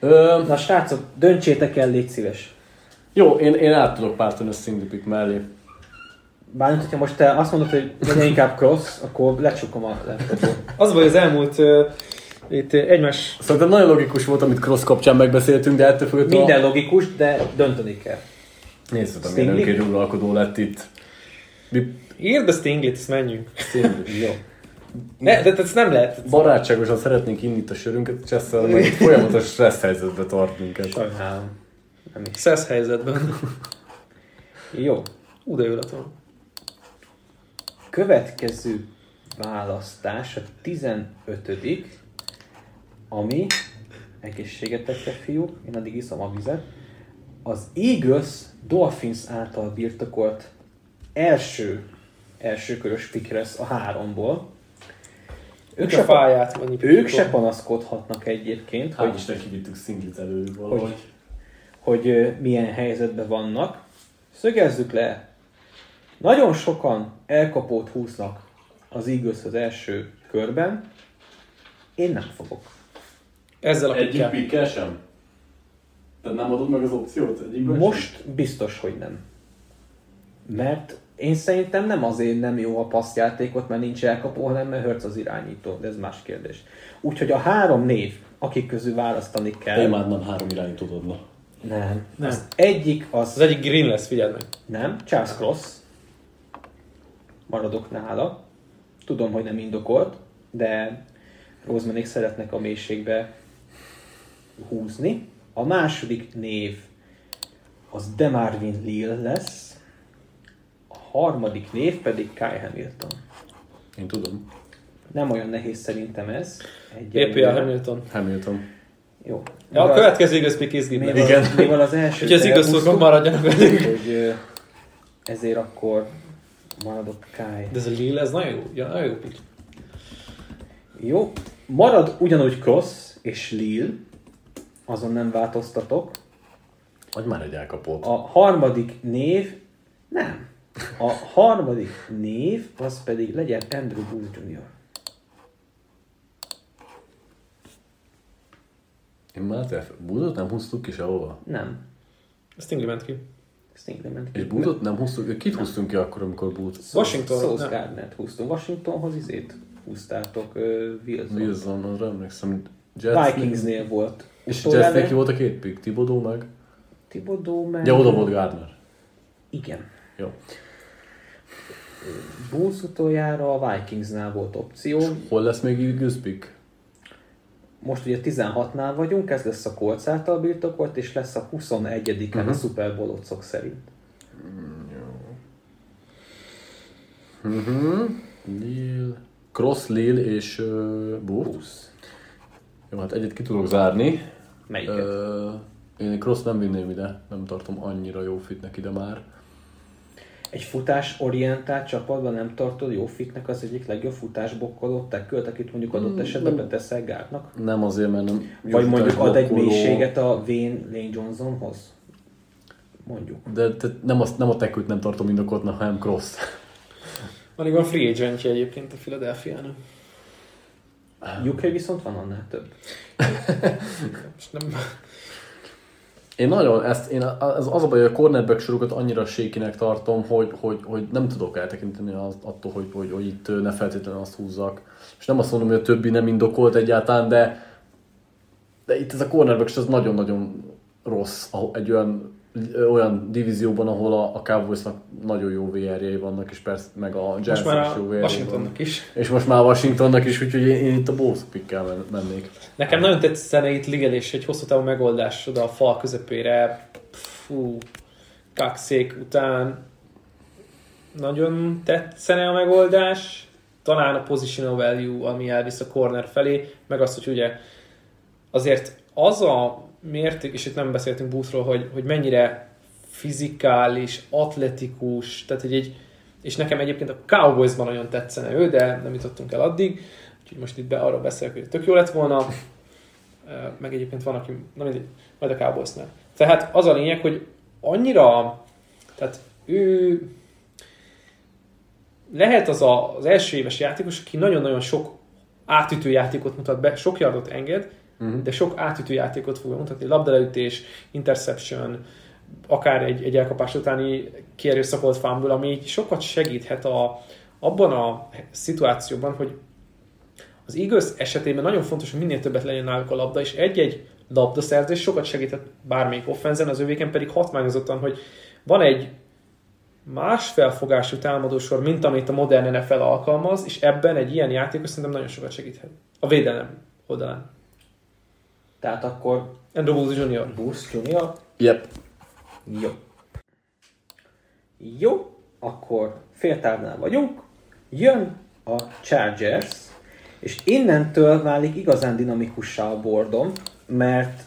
Ö... Na srácok, döntsétek el, légy szíves. Jó, én, én át tudok pártani a Stingley pick mellé. Bármint, hogyha most te azt mondod, hogy legyen inkább cross, akkor lecsukom a laptopot. Az vagy az elmúlt uh, itt egymás... Szerintem nagyon logikus volt, amit Cross kapcsán megbeszéltünk, de ettől függetlenül... Minden logikus, de dönteni kell. Nézzük, milyen Stingley? önként uralkodó lett itt. Mi... Írd a Stinglit, ezt menjünk. Stingley. Jó. Ne, de ezt nem lehet. Barátságosan szeretnénk inni itt a sörünket, Csesszel, meg folyamatos stressz helyzetbe tart minket. Sajnálom. Nem is. Szesz helyzetben. Jó. Ú, de. Következő választás a 15 ami egészségetekre fiúk, én addig iszom a vizet. Az Eagles Dolphins által birtokolt első első körös pick lesz a háromból. Ők se a fáját annyi Ők se panaszkodhatnak egyébként, Hogy hogy, Isten kivittük Stinglit elő valahogy. hogy, hogy milyen helyzetben vannak. Szögezzük le, nagyon sokan elkapót húznak az Eagles az első körben. Én nem fogok. Ezzel a Egyik pikkel. sem? Tehát nem adod meg az opciót egyikben Most biztos, hogy nem. Mert én szerintem nem azért nem jó a passzjátékot, mert nincs elkapó, hanem mert Hurts az irányító, de ez más kérdés. Úgyhogy a három név, akik közül választani kell. Én már nem három irányítót adna. Nem. Nem. Az egyik az, Az egyik green lesz, figyeld meg. nem, Charles Cross. Maradok nála. Tudom, hogy nem indokolt, de Rosemanék szeretnek a mélységbe húzni. A második név az Demarvin Lille lesz. Harmadik név pedig Kai Hamilton. Én tudom. Nem olyan nehéz szerintem ez. APL Hamilton. Hamilton. Jó. Ja, a következő igaz pick meg. mivel, Igen. mivel az első Úgyhogy az igaz szurkok maradjanak velünk. hogy ezért akkor Maradok Kai. De ez a Lille, ez nagyon jó, ja, nagyon jó pick. Jó. Marad ugyanúgy Cross és Lille. Azon nem változtatok. Vagy már egy elkapott. A harmadik név, nem. A harmadik név, az pedig legyen Andrew Booth Jr. Én már te Búzot nem húztuk ki sehova. Nem. Stingley ment ki. Stingley ment ki. És Búzot nem húztuk, kit húztunk ki akkor, amikor Bút? Washington. Sauce. Gardner-t húztunk. Washingtonhoz izét húztátok uh, Wilson. Wilson, arra emlékszem. Jets Vikingsnél volt. És Jetsnél ki volt a két pick? Thibodeau meg? Thibodeau meg... Ja, oda volt Gardner. Igen. Jó. Bulls utoljára a Vikingsnál volt opció. Hol lesz még pick? Most ugye 16-nál vagyunk, ez lesz a Colts által birtokolt, és lesz a 21-en uh-huh. a Super Bowl szerint. Mhm. Lille. Cross, Lille és uh, Booth. Jó, hát egyet ki tudok zárni. Melyiket? Ö, én Cross nem vinném ide, nem tartom annyira jó fitnek ide már. Egy futás-orientált csapatban nem tartod jó fitnek az egyik legjobb futásbokkoló tekkölt, akit mondjuk adott esetben beteszel Gártnak? Nem azért, mert nem Vagy mondjuk ad egy mélységet a Wayne Lane Johnsonhoz? Mondjuk. De, de nem, azt, nem a tekült nem tartom indokoltnak, hanem Cross. Alig van free agentje egyébként a Philadelphia-nak. UK viszont van annál több. Most nem... Én nagyon ezt, én az, az a baj, hogy a cornerback sorokat annyira sékinek tartom, hogy, hogy, hogy nem tudok eltekinteni az, attól, hogy, hogy, hogy itt ne feltétlenül azt húzzak. És nem azt mondom, hogy a többi nem indokolt egyáltalán, de, de itt ez a cornerback az nagyon-nagyon rossz egy olyan, olyan divízióban, ahol a, a Cowboysnak nagyon jó VR-jei vannak, és persze meg a már is jó VR-jei Washingtonnak is. És most már Washingtonnak is, úgyhogy én, én itt a Bulls pickkel men- mennék. Nekem nagyon tetszene itt ligelés, egy hosszú távú megoldás oda a fal közepére. Fú, kakszék után nagyon tetszene a megoldás. Talán a positional value, ami elvisz a corner felé, meg azt, hogy ugye azért az a mérték, és itt nem beszéltünk Boothról, hogy, hogy mennyire fizikális, atletikus, tehát hogy egy, és nekem egyébként a Cowboysban nagyon tetszene ő, de nem jutottunk el addig, úgyhogy most itt be arról beszélek, hogy tök jó lett volna, meg egyébként van, aki, na mindegy, majd a Cowboysnál. Tehát az a lényeg, hogy annyira, tehát ő lehet az a, az első éves játékos, aki nagyon-nagyon sok átütő játékot mutat be, sok yardot enged, uh-huh. de sok átütő játékot fog mutatni, labdaleütés, interception, akár egy, egy elkapás utáni kierőszakolt fumble, ami így sokat segíthet a, abban a szituációban, hogy az Eagles esetében nagyon fontos, hogy minél többet legyen náluk a labda, és egy-egy labdaszerzés sokat segített bármelyik offenzen, az övéken pedig hatmányozottan, hogy van egy más felfogású támadósor, mint amit a modern NFL alkalmaz, és ebben egy ilyen játékos szerintem nagyon sokat segíthet. A védelem oldalán. Tehát akkor Andrew Woods Jr. Boost Junior. Yep. Jó. Jó, akkor féltávnál vagyunk. Jön a Chargers, és innentől válik igazán dinamikussá a bordom, mert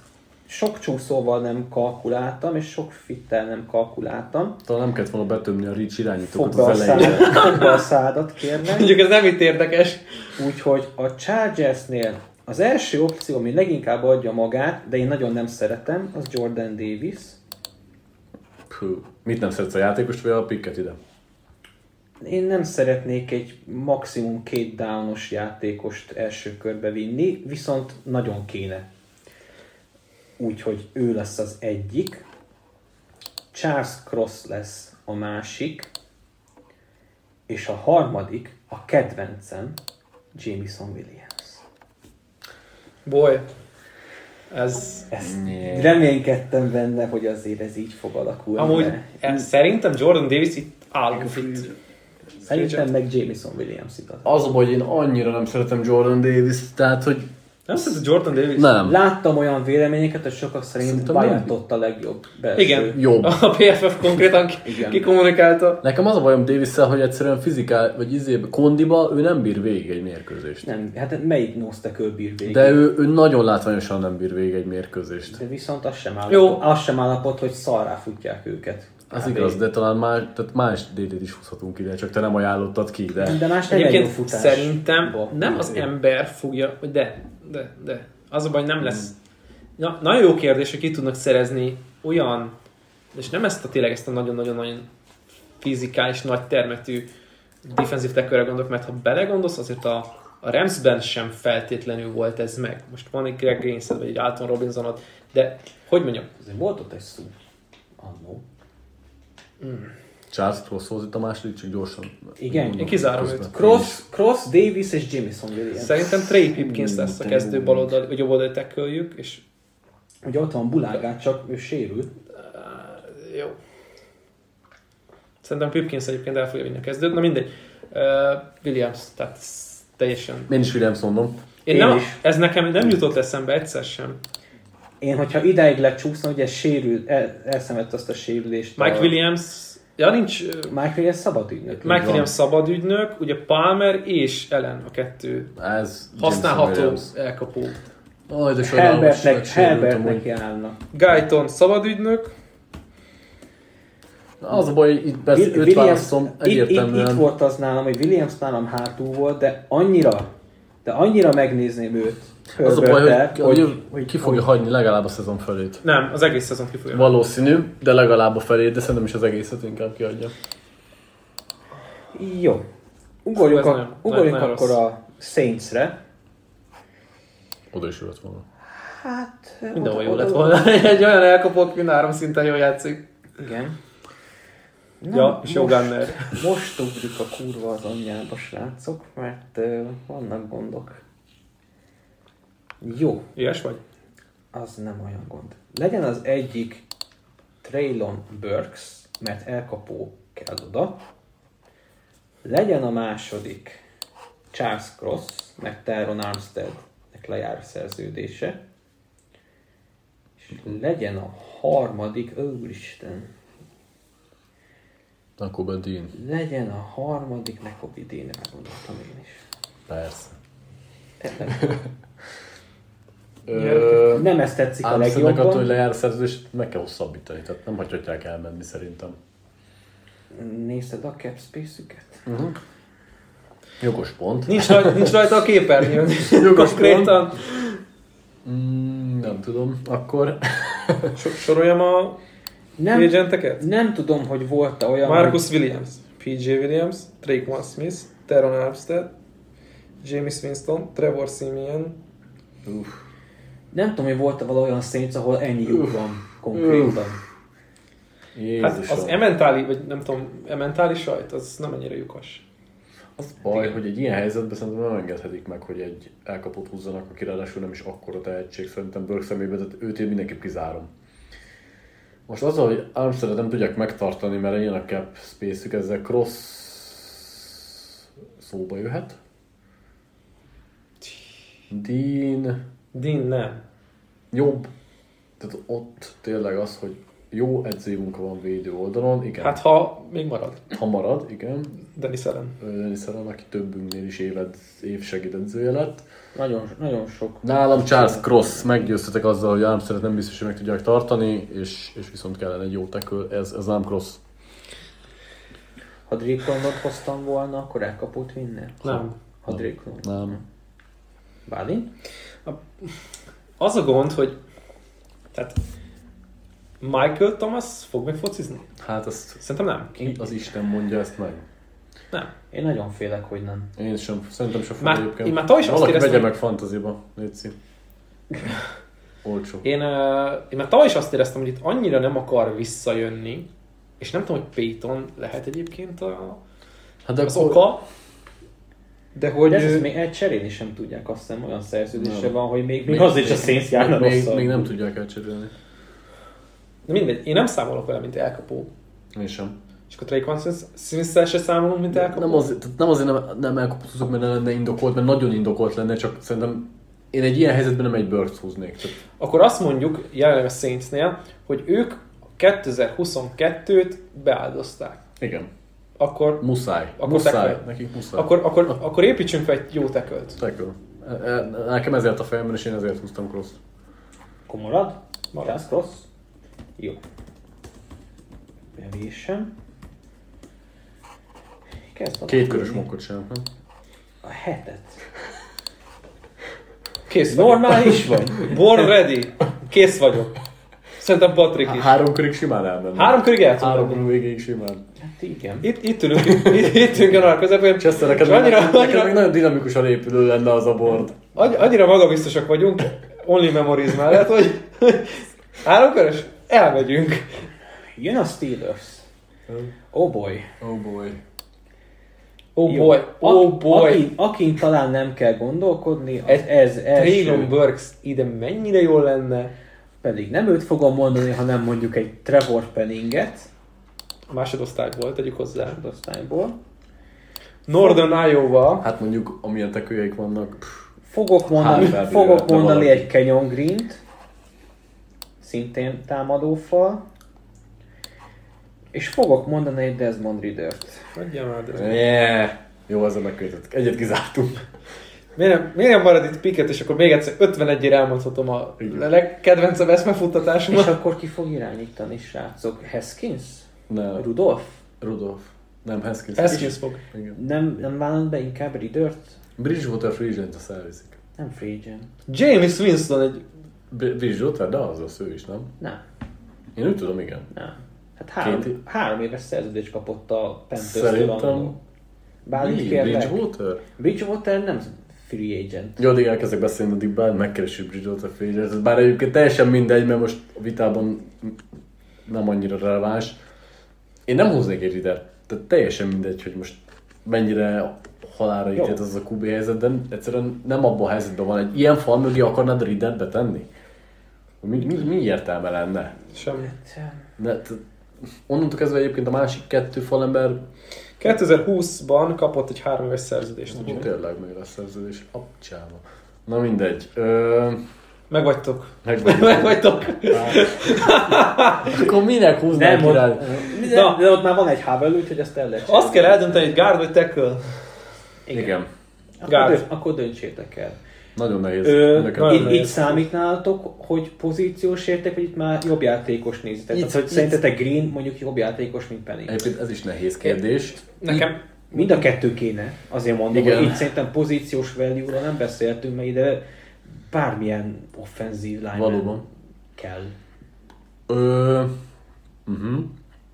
sok csúszóval nem kalkuláltam, és sok fittel nem kalkuláltam. Talán nem kellett volna betömni a Rich irányítókat Fogd be a, az elején. fogd be a szádat, kérlek. Mondjuk ez nem itt érdekes. Úgyhogy a Chargersnél az első opció, ami leginkább adja magát, de én nagyon nem szeretem, az Jordan Davis. Hú. Mit nem szeretsz a játékost, vagy a picket ide? Én nem szeretnék egy maximum két downos játékost első körbe vinni, viszont nagyon kéne. Úgyhogy ő lesz az egyik. Charles Cross lesz a másik. És a harmadik, a kedvencem, Jameson Williams. Boy, ez Ezt reménykedtem benne, hogy azért ez így fog alakulni. amúgy de ez, szerintem Jordan Davis itt állunk fit. Szerintem meg Jameson Williams itt az. Az a baj, hogy én annyira nem szeretem Jordan Davis, tehát hogy Nem szerintem Jordan Davis? nem. Láttam olyan véleményeket, hogy sokak szerint ott a legjobb belső. Igen. Jobb. A PFF konkrétan Igen. kikommunikálta. Nekem az a bajom davis hogy egyszerűen fizikál, vagy izébe, kondiba ő nem bír végig egy mérkőzést. Nem, hát melyik nose tackle bír végig? De ő, ő nagyon látványosan nem bír végig egy mérkőzést. De viszont az sem állapot, Jó. az sem állapot hogy szarrá futják őket. Az Kb. igaz, de talán más, tehát más DD-t is húzhatunk ide, csak te nem ajánlottad ki, de... De más nem egy jó Egyébként futás. szerintem Ba- nem az ember fogja, de, de, de. Az a baj, nem lesz. Na, nagyon jó kérdés, hogy ki tudnak szerezni olyan, és nem ezt a tényleg ezt a nagyon-nagyon-nagyon fizikális, nagy termetű defensív tackle gondolok, mert ha belegondolsz, azért a, a Ramsben sem feltétlenül volt ez meg. Most van egy Greg Grainsed, vagy egy Alton Robinsonod, de hogy mondjam, Azért volt ott egy szó. Annó. Charles Crosshoz itt a második, csak gyorsan. Igen. mondom Én kizárom őt. Cross, Cross, Davis és Jamison Williams. szerintem Trey Pipkins Mm, lesz a kezdő jó. baloldali, vagy jobboldali tackle és Ugye ott van Bulágát, csak ő sérült. Uh, jó. Szerintem Pipkins egyébként el fogja vinni a kezdőt. Na mindegy. Uh, Williams, tehát teljesen... Én is Williams mondom. Én, Én nem, is. ez nekem nem jutott eszembe egyszer sem. Én, hogyha idáig lecsúszna, ugye sérült, el, elszemett azt a sérülést. Mike a, Williams, ja nincs, Mike Williams szabad ügynök. Mike van. Williams szabad ügynök, ugye Palmer és Ellen a kettő Ez használható Williams. elkapó. Aj, de Herbertnek, Herbertnek járnak. Guyton szabad ügynök, Az a baj, hogy itt Will- őt választom itt, itt, egyértelműen. itt, volt az nálam, hogy Williams nálam hátul volt, de annyira, de annyira megnézném őt. Az a baj, hogy, hogy, hogy ki fogja hagyni legalább a szezon felét. nem, az egész szezon ki fogja. Valószínű, de legalább a felét, de szerintem is az egészet inkább kiadja. Jó. Ugorjunk, ez a, nagyon- ugorjunk nagyon akkor rossz. a Saints-re. Oda is jött volna. Hát... Mindenhol jó lett volna. Egy olyan elkapó, aki három szinten jól játszik. Igen. Ja, és jó most, gunner. most ugrik a kurva az anyjába, srácok, mert uh, vannak gondok. Jó, Ilyes vagy? az nem olyan gond. Legyen az egyik Traylon Burks, mert elkapó kell oda. Legyen a második Charles Cross, meg Tyron Armsteadnek lejár a szerződése. És legyen a harmadik, úristen, Akkor Dean. legyen a harmadik Déne, meggondoltam én is. Persze. Ö, Nem ezt tetszik a Armsteadnek attól, hogy legjobban. lejár a szerződés, meg kell hosszabbítani, tehát nem hagyhatják elmenni szerintem. Nézted a cap space-üket? Jogos pont. Nincs rajta, nincs rajta a képernyőn. Jogos Konkrétan. Mm, nem tudom, akkor... So- soroljam a Nem, agenteket? nem tudom, hogy volt olyan... Marcus Williams, PJ Williams, Traquan Smith, Teron Armstead, James Winston, Trevor Simeon, Uff. Nem tudom, hogy volt-e valahol olyan Saints, ahol ennyi lyuk van konkrétan. Hát az ementáli, vagy nem tudom, ementáli sajt, az nem annyira lyukas. Az baj, hogy egy ilyen helyzetben szerintem nem engedhetik meg, hogy egy elkapott húzzanak, aki ráadásul nem is akkora tehetség szerintem Burke személyben, tehát őt én mindenképp kizárom. Most az, hogy Armstead nem tudják megtartani, mert ilyen a cap space-ük, ezzel cross szóba jöhet. Dean Dean nem. jobb, tehát ott tényleg az, hogy jó edzői munka van védő oldalon, igen. Hát ha még marad. ha marad, igen, Denis Allen. Denis Allen, aki többünknél is éved, év segédedzője lett. Nagyon, nagyon sok. Nálam Charles Cross, meggyőztetek azzal, hogy Armstead nem biztos, hogy meg tudják tartani, és, és viszont kellene egy jó tackle, ez, ez nem Cross. Ha Drake hoztam volna, akkor elkapott vinne? Nem. Ha Drake. Nem. Bálint? Az a gond, hogy tehát Michael Thomas fog még focizni? Hát ezt Szerintem nem. ki az Isten mondja ezt meg? Nem. Én nagyon félek, hogy nem. Én sem, szerintem sem fog egyébként. én már tavaly is azt éreztem, vegye hogy- meg fantaziba, létszik. Olcsó. Én, uh, én már tavaly is azt éreztem, hogy itt annyira nem akar visszajönni, és nem tudom, hogy Payton lehet egyébként a, Hát de az akkor, oka, de hogy... De ezt ő- még egy cserélni sem tudják, azt hiszem olyan szerződése Nem. van, hogy még, még az is a Saints járna még, még nem tudják elcserélni. De mindegy, én nem számolok vele, mint elkapó. Én sem. És akkor Traquan Smith-szel se számolunk, mint elkapó? Nem, az, nem azért nem, nem elkapottuk, mert ne lenne indokolt, mert nagyon indokolt lenne, csak szerintem én egy ilyen helyzetben nem egy Birds húznék. Tehát Akkor azt mondjuk jelenleg a Saintsnél, hogy ők 2022-t beáldozták. igen, Akkor, muszáj. Akkor muszáj. Nekik muszáj. akkor, akkor, akkor építsünk fel egy jó tekölt. Tackle. E- e- Nekem ezért a fejemben, és én ezért húztam cross Akkor marad? Marad. Cross? Jó. bevésem. Kezd Két körös mokkot sem, nem? A hetet. Kész vagyok. Normális vagy? Born ready. Kész vagyok. Szerintem Patrik is. Három körig simán elmenne. Három körig el Három menni. kör végéig simán. Hát igen. Itt, itt ülünk, itt, itt ülünk a közepén. Chester, neked, annyira, neked, még nagyon dinamikusan épülő lenne az a board. annyi- annyira magabiztosak vagyunk, only memories mellett, hogy három körös, elmegyünk. Jön a Steelers. Oh boy. Oh boy. Oh Jó. boy, oh A- boy. Akin, akin talán nem kell gondolkodni, az Egy ez Traylon. Burks ide mennyire jól lenne. Pedig nem őt fogom mondani, hanem mondjuk egy Trevor Penninget. A másodosztályból, tegyük hozzá. osztályból. Northern Iowa. Hát mondjuk, amilyen tekőjeik vannak, pff, Fogok mondani, Harvard fogok mondani egy Kenyon Green-t, szintén támadófal, és fogok mondani egy Desmond Riddert. Adjál már, de... yeah. Jó, ezzel megkötöttük. Egyet kizártunk. Miért nem, miért nem marad itt piket, és akkor még egyszer 51-ére elmondhatom a Igen. legkedvencebb És eszmefuttatásomat. akkor ki fog irányítani, srácok? Haskins? Nem. Rudolph? Rudolf. Nem, Haskins. Haskins fog. Igen. Nem, nem vállalod be inkább Riddert? Bridgewater Free Agent azt elviszik. Nem free agent. James Winston egy... Br- Bridgewater, de az az ő is, nem? Nem, Én úgy tudom, igen. nem. Hát három, Két- három éves szerződést kapott a Panthers-től Szerintem-. Bálint kérlek? Bridgewater? Bridgewater nem free agent. Jó, addig elkezdek beszélni, addig bár megkeresünk Bridgewater Free Agent. Bár egyébként teljesen mindegy, mert most a vitában nem annyira releváns. Én nem hoznék egy Riddert. Tehát teljesen mindegy, hogy most mennyire halára ítélt az a QB helyzet, de egyszerűen nem abban a helyzetben van. Egy ilyen fal mögé akarnád Riddert betenni? Mi, mi, mi értelme lenne? Semmi. De, t- onnantól kezdve egyébként a másik kettő falember 2020-ban kapott egy három éves szerződést. Úgy tényleg még lesz szerződés. Apcsába. Na mindegy. Ö, Megvagytok. Megvagytok. Akkor minek húznál Nem, ott, király? de, Na. de ott már van egy Havel, úgyhogy ezt el lehet Azt kell eldönteni, hogy guard vagy tackle. Igen. Akkor, Guard. dönt, akkor döntsétek el. Nagyon nehéz. Ö, nagyon itt, nehéz. itt számítnátok, hogy pozíciós értek, vagy itt már jobb játékos nézitek? Itt- Tehát, hogy itt- szerintetek Green mondjuk jobb játékos, mint Penny? Egyébként ez is nehéz kérdés. Nekem Mind a kettő kéne, azért mondom, Igen. hogy itt szerintem pozíciós value nem beszéltünk, mert ide bármilyen offenzív line Valóban. kell. Ö, uh-huh.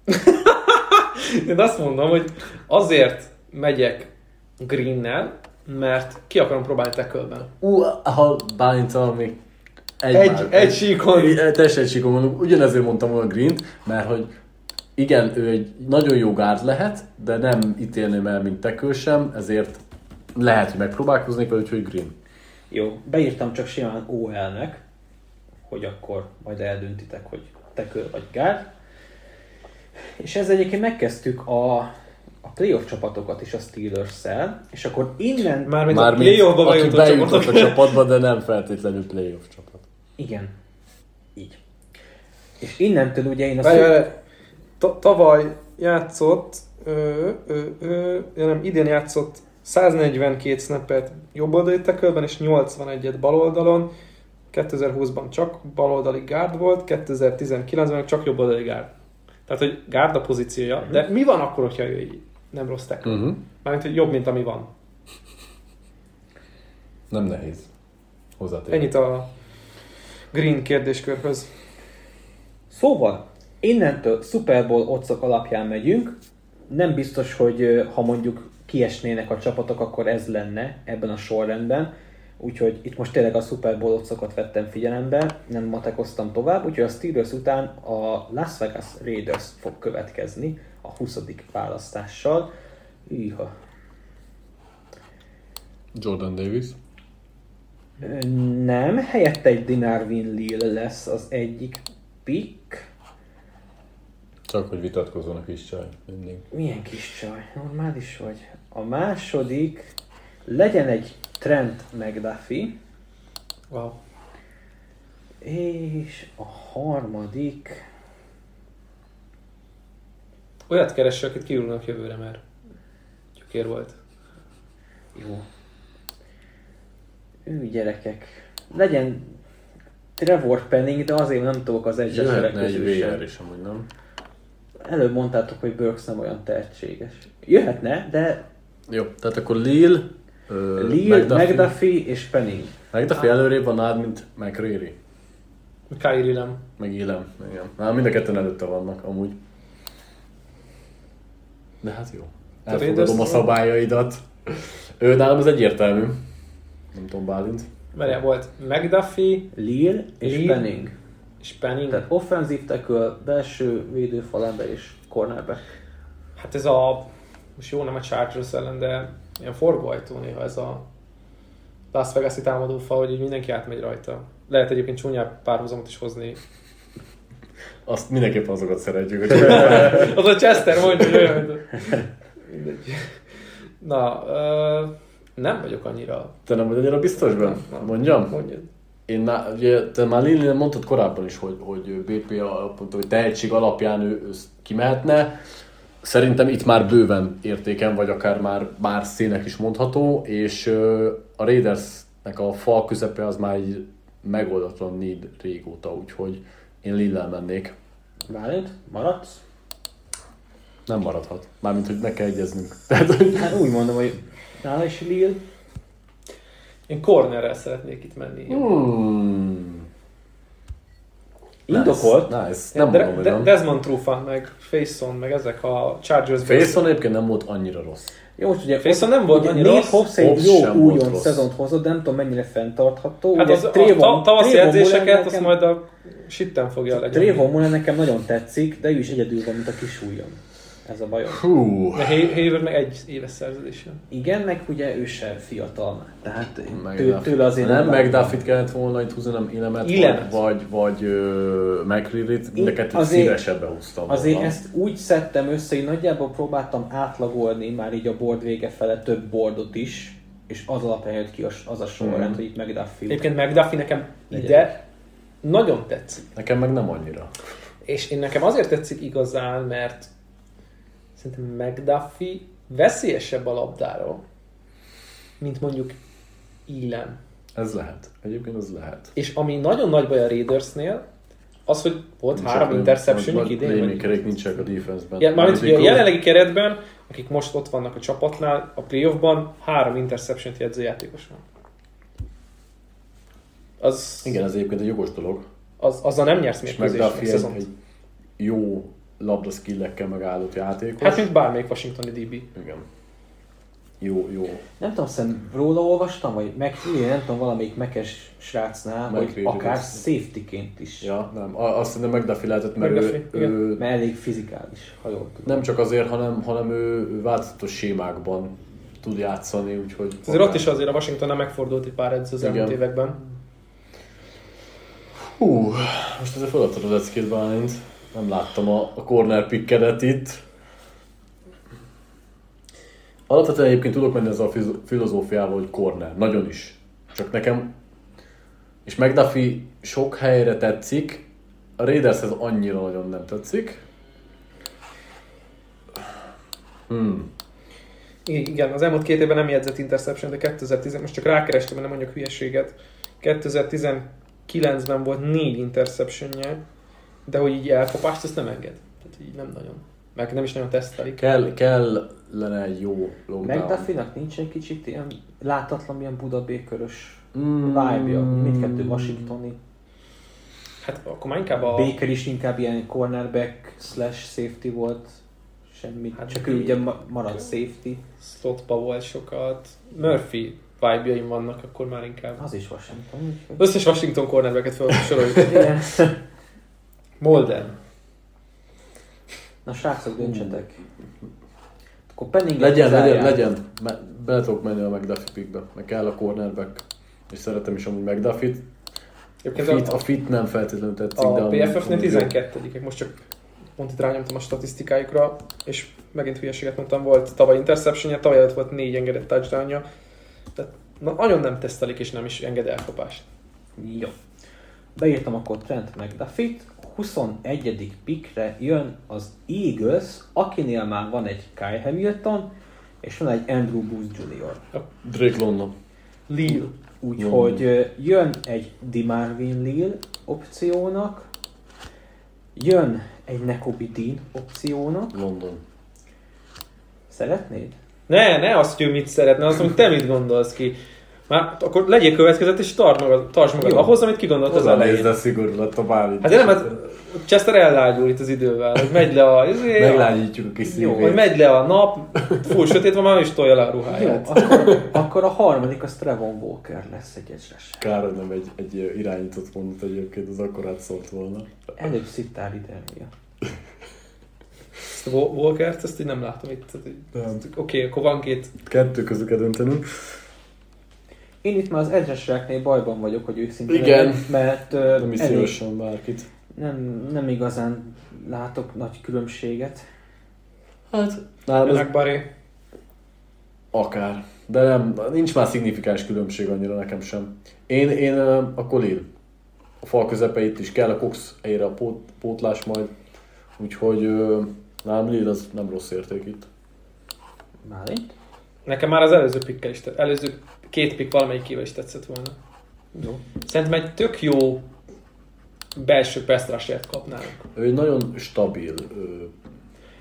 Én azt mondom, hogy azért megyek Greennel, mert ki akarom próbálni tackle Ú, ha Bálintal még egy, Egy- már- egy síkon. Egy, teljesen egy síkon mondom. Ugyanezért mondtam volna Green, mert hogy igen, ő egy nagyon jó gárd lehet, de nem ítélném el, mint tekő sem, ezért lehet, hogy megpróbálkoznék vele, úgyhogy Green. Jó, beírtam csak simán OL-nek, hogy akkor majd eldöntitek, hogy tekő vagy gárd. És ezzel egyébként megkezdtük a, a playoff csapatokat is a Steelers-szel, és akkor innen... Mármint a Mármint, playoffba aki bejutott bejutott a csapatba, de nem feltétlenül playoff csapat. Igen. Így. És innentől ugye én a ta- tavaly játszott, ö, ö, ö, ja nem, idén játszott 142 snappet jobb oldali tekölben és 81-et bal oldalon. 2020-ban csak baloldali gárd volt, 2019-ben csak jobb oldali gárd. Tehát, hogy gárd a pozíciója, de mi van akkor, hogyha ő így nem rossz tackle? Uh-huh. Mármint, hogy jobb, mint ami van. Nem nehéz. Hozzátenni. Ennyit a Green kérdéskörhöz. Szóval, innentől Super Bowl otcok alapján megyünk. Nem biztos, hogy ha mondjuk kiesnének a csapatok, akkor ez lenne ebben a sorrendben. Úgyhogy itt most tényleg a Super Bowl otcokat vettem figyelembe, nem matekoztam tovább, úgyhogy a Steelers után a Las Vegas Raiders fog következni a 20. választással. Üha. Jordan Davis. Nem, helyette egy Dinarvin Lil lesz az egyik pick. Csak hogy vitatkozzanak is csaj. Mindig. Milyen kis csaj, normális vagy. A második legyen egy Trent McDuffie, Wow. és a harmadik... Olyat keresse, akit kiülnek jövőre, mert gyökér volt. Jó. Ő gyerekek. Legyen Trevor Penning, de azért nem tudok az egyesre Jöhetne egy közül VR is amúgy, nem? előbb mondtátok, hogy Burks nem olyan tehetséges. Jöhetne, de Jó, tehát akkor Lil, ö, Lil, McDuffie, McDuffie és Penning. McDuffie előrébb van nád, mint McCreary. Kyrie nem. Meg Ilem, igen. Na, mind a ketten előtte vannak, amúgy. De hát jó. Elfogadom a szabályaidat. Ő nálam ez egyértelmű. Nem tudom, Bálint. Várjál, volt McDuffie Lil és Lil. Penning. és Penning. Tehát offenzív tackle, belső védőfalember és cornerback. Hát ez a, most jó nem a Chargers ellen, de ilyen forgóajtó néha ez a Las Vegas-i támadófal, hogy így mindenki átmegy rajta. Lehet egyébként csúnyább párhuzamot is hozni. Azt mindenképpen azokat szeretjük. Hogy Az a Chester mondja, hogy olyan. Mindegy. Na, ö, nem vagyok annyira... te nem vagy annyira biztos benne? Mondjam? Mondjad. Én, ná- ugye, te már Lili mondtad korábban is, hogy, hogy BP mondta, hogy tehetség alapján ő, ő kimehetne. Szerintem itt már bőven értéken, vagy akár már, már szének is mondható, és a Raidersnek a fal közepe az már egy megoldatlan need régóta, úgyhogy én Lillel mennék. Bálint, maradsz? Nem maradhat. Mármint, hogy meg kell egyeznünk. Tehát, hogy Hát úgy mondom, hogy nála is Lil. Én cornerrel szeretnék itt menni. hmm. Indokolt. Nice. nice. Nem De, mondom, hogy de, nem. Desmond Trufant, meg Faison, meg ezek a Chargers Faison egyébként nem volt annyira rossz. Jó, most ugye Faison nem volt ugye annyira Nate rossz. Hobbs egy jó újon szezont hozott, de nem tudom mennyire fenntartható. Hát Ugye az, a, Trayvon- ta, tavaszi edzéseket, Mullen azt nekem- majd a sitten fogja legyen. Trayvon Mullen nekem nagyon tetszik, de ő is egyedül van, mint a kis ujjam. Ez a bajom. Hú. De Hay- Hayward meg egy éves szerződés jön. Igen, meg ugye ő se fiatal már. Tehát Meg tő, tőle azért nem várom. McDuffit kellett volna itt húzni, nem Ilemet, Ilemet. vagy, vagy uh, McCreary-t, mind a kettőt azért- szívesebben húztam Azért volna. ezt úgy szedtem össze, hogy nagyjából próbáltam átlagolni már így a board vége fele több boardot is, és az alapján jött ki az, az a sorrend, Mhm. hogy itt McDuffie. Egyébként McDuffie nekem Legyen. ide nagyon tetszik. Nekem meg nem annyira. És én nekem azért tetszik igazán, mert szerintem McDuffie veszélyesebb a labdáról, mint mondjuk Illen. Ez lehet. Egyébként ez lehet. És ami nagyon nagy baj a Raidersnél, az, hogy volt Nincs három interception idén. vagy- playmakerek nincsenek a defense-ben. Ja, mármint, hogy a jelenlegi keretben, akik most ott vannak a csapatnál, a playoffban három interception-t jegyző játékos van. Az, Igen, ez egyébként egy jogos dolog. az, azzal nem nyersz És mérkőzést, meg McDuffie egy jó labda skillekkel megállott játékos. Hát, mint bármelyik washingtoni DB. Igen. Jó, jó. Nem tudom, szerintem róla olvastam, vagy meg, igen, nem tudom, valamelyik mekes srácnál, hogy McCreary akár safety-ként is. Ja, nem. Azt szerintem McDuffie lehetett, mert McDuffie, ő, ő Mert elég fizikális, ha jól tudom. nem csak azért, hanem, hanem ő, ő változatos sémákban tud játszani, úgyhogy... Azért ott is azért a Washingtonnál megfordult egy pár edző az elmúlt években. Hú, most ezzel feladtad az eckét Bálint. Nem láttam a, a corner pickedet itt. Alapvetően egyébként tudok menni ezzel a filozófiával, hogy corner. Nagyon is. Csak nekem... És McDuffie sok helyre tetszik, a Raidershez annyira nagyon nem tetszik. Hmm. Igen, az elmúlt két évben nem jegyzett interception, de 2010, most csak rákerestem, nem mondjak hülyeséget. 2019-ben volt négy interceptionje, de hogy így elkapást, ezt nem enged. Tehát így nem nagyon. Meg nem is nagyon tesztelik. Kell, kellene egy jó lockdown. McDuffie-nak nincs egy kicsit ilyen látatlan, ilyen budabékörös Mm. vibe-ja, mindkettő washingtoni. Hát akkor már inkább a... Baker is inkább ilyen cornerback slash safety volt, semmi, Hát csak ő ugye ma- maradt safety. slotba volt sokat. Murphy vibe vannak, akkor már inkább. Az is Washington. Összes Washington cornerbacket felsoroljuk. Igen. Molden. Na srácok, döntsetek. Akkor Penning Legyen, legyen, legyen. Me- Bele tudok menni a McDuffie pickbe. Meg kell a cornerback. És szeretem is amúgy McDuffie-t. A fit, a, a fit nem feltétlenül tetszik, de a PFF-nél amúgy jó. 12 most csak pont itt rányomtam a statisztikájukra, és megint hülyeséget mondtam, volt tavaly interceptionje, tavaly előtt volt négy engedett touchdownja, tehát na, nagyon nem tesztelik és nem is enged elkapást. Jó. Beírtam akkor Trent McDuffie-t, 21. pickre jön az Eagles, akinél már van egy Kai Hamilton, és van egy Andrew Booth Jr. Drake London. Lille. Úgyhogy jön egy DeMarvin Lille opciónak, Jön egy Nekobidin opciónak. London. Szeretnéd? Ne, ne azt, hogy mit szeretne, azt, hogy te mit gondolsz ki. Már akkor legyél következetes, és tartsd magad, tartsd magad Jó. ahhoz, amit kigondolt az elején. de szigorú lett a Bálint. Hát nem, hát Chester ellágyul itt az idővel, hogy megy le a... izé, Meglágyítjuk a kis Jó, Hogy szívét. megy le a nap, full sötét van, már is tolja le a Jó, ruháját. akkor, akkor a harmadik az Trevon Walker lesz egy ezres. Kár, hogy nem egy, egy irányított mondat egyébként, az akkorát szólt volna. Előbb szittál ide. Ezt a Wa- Walkert, ezt így nem látom itt. Oké, akkor van két. Kettő közül kell döntenünk. Én itt már az ezresreknél bajban vagyok, hogy őszinte Igen. mert ö, Nem is elég- szívesen bárkit. nem, nem igazán látok nagy különbséget. Hát, nálam ez Ennek Baré. akár. De nem, nincs már szignifikáns különbség annyira nekem sem. Én, én a Colin. A fal közepeit is kell, a Cox helyére a pót, pótlás majd. Úgyhogy nálam Lille az nem rossz érték itt. Bálint? Nekem már az előző pikkel is előző két pikk valamelyikével is tetszett volna. Jó. Szerintem egy tök jó belső pesztrásért kapnánk. Ő egy nagyon stabil. Ö,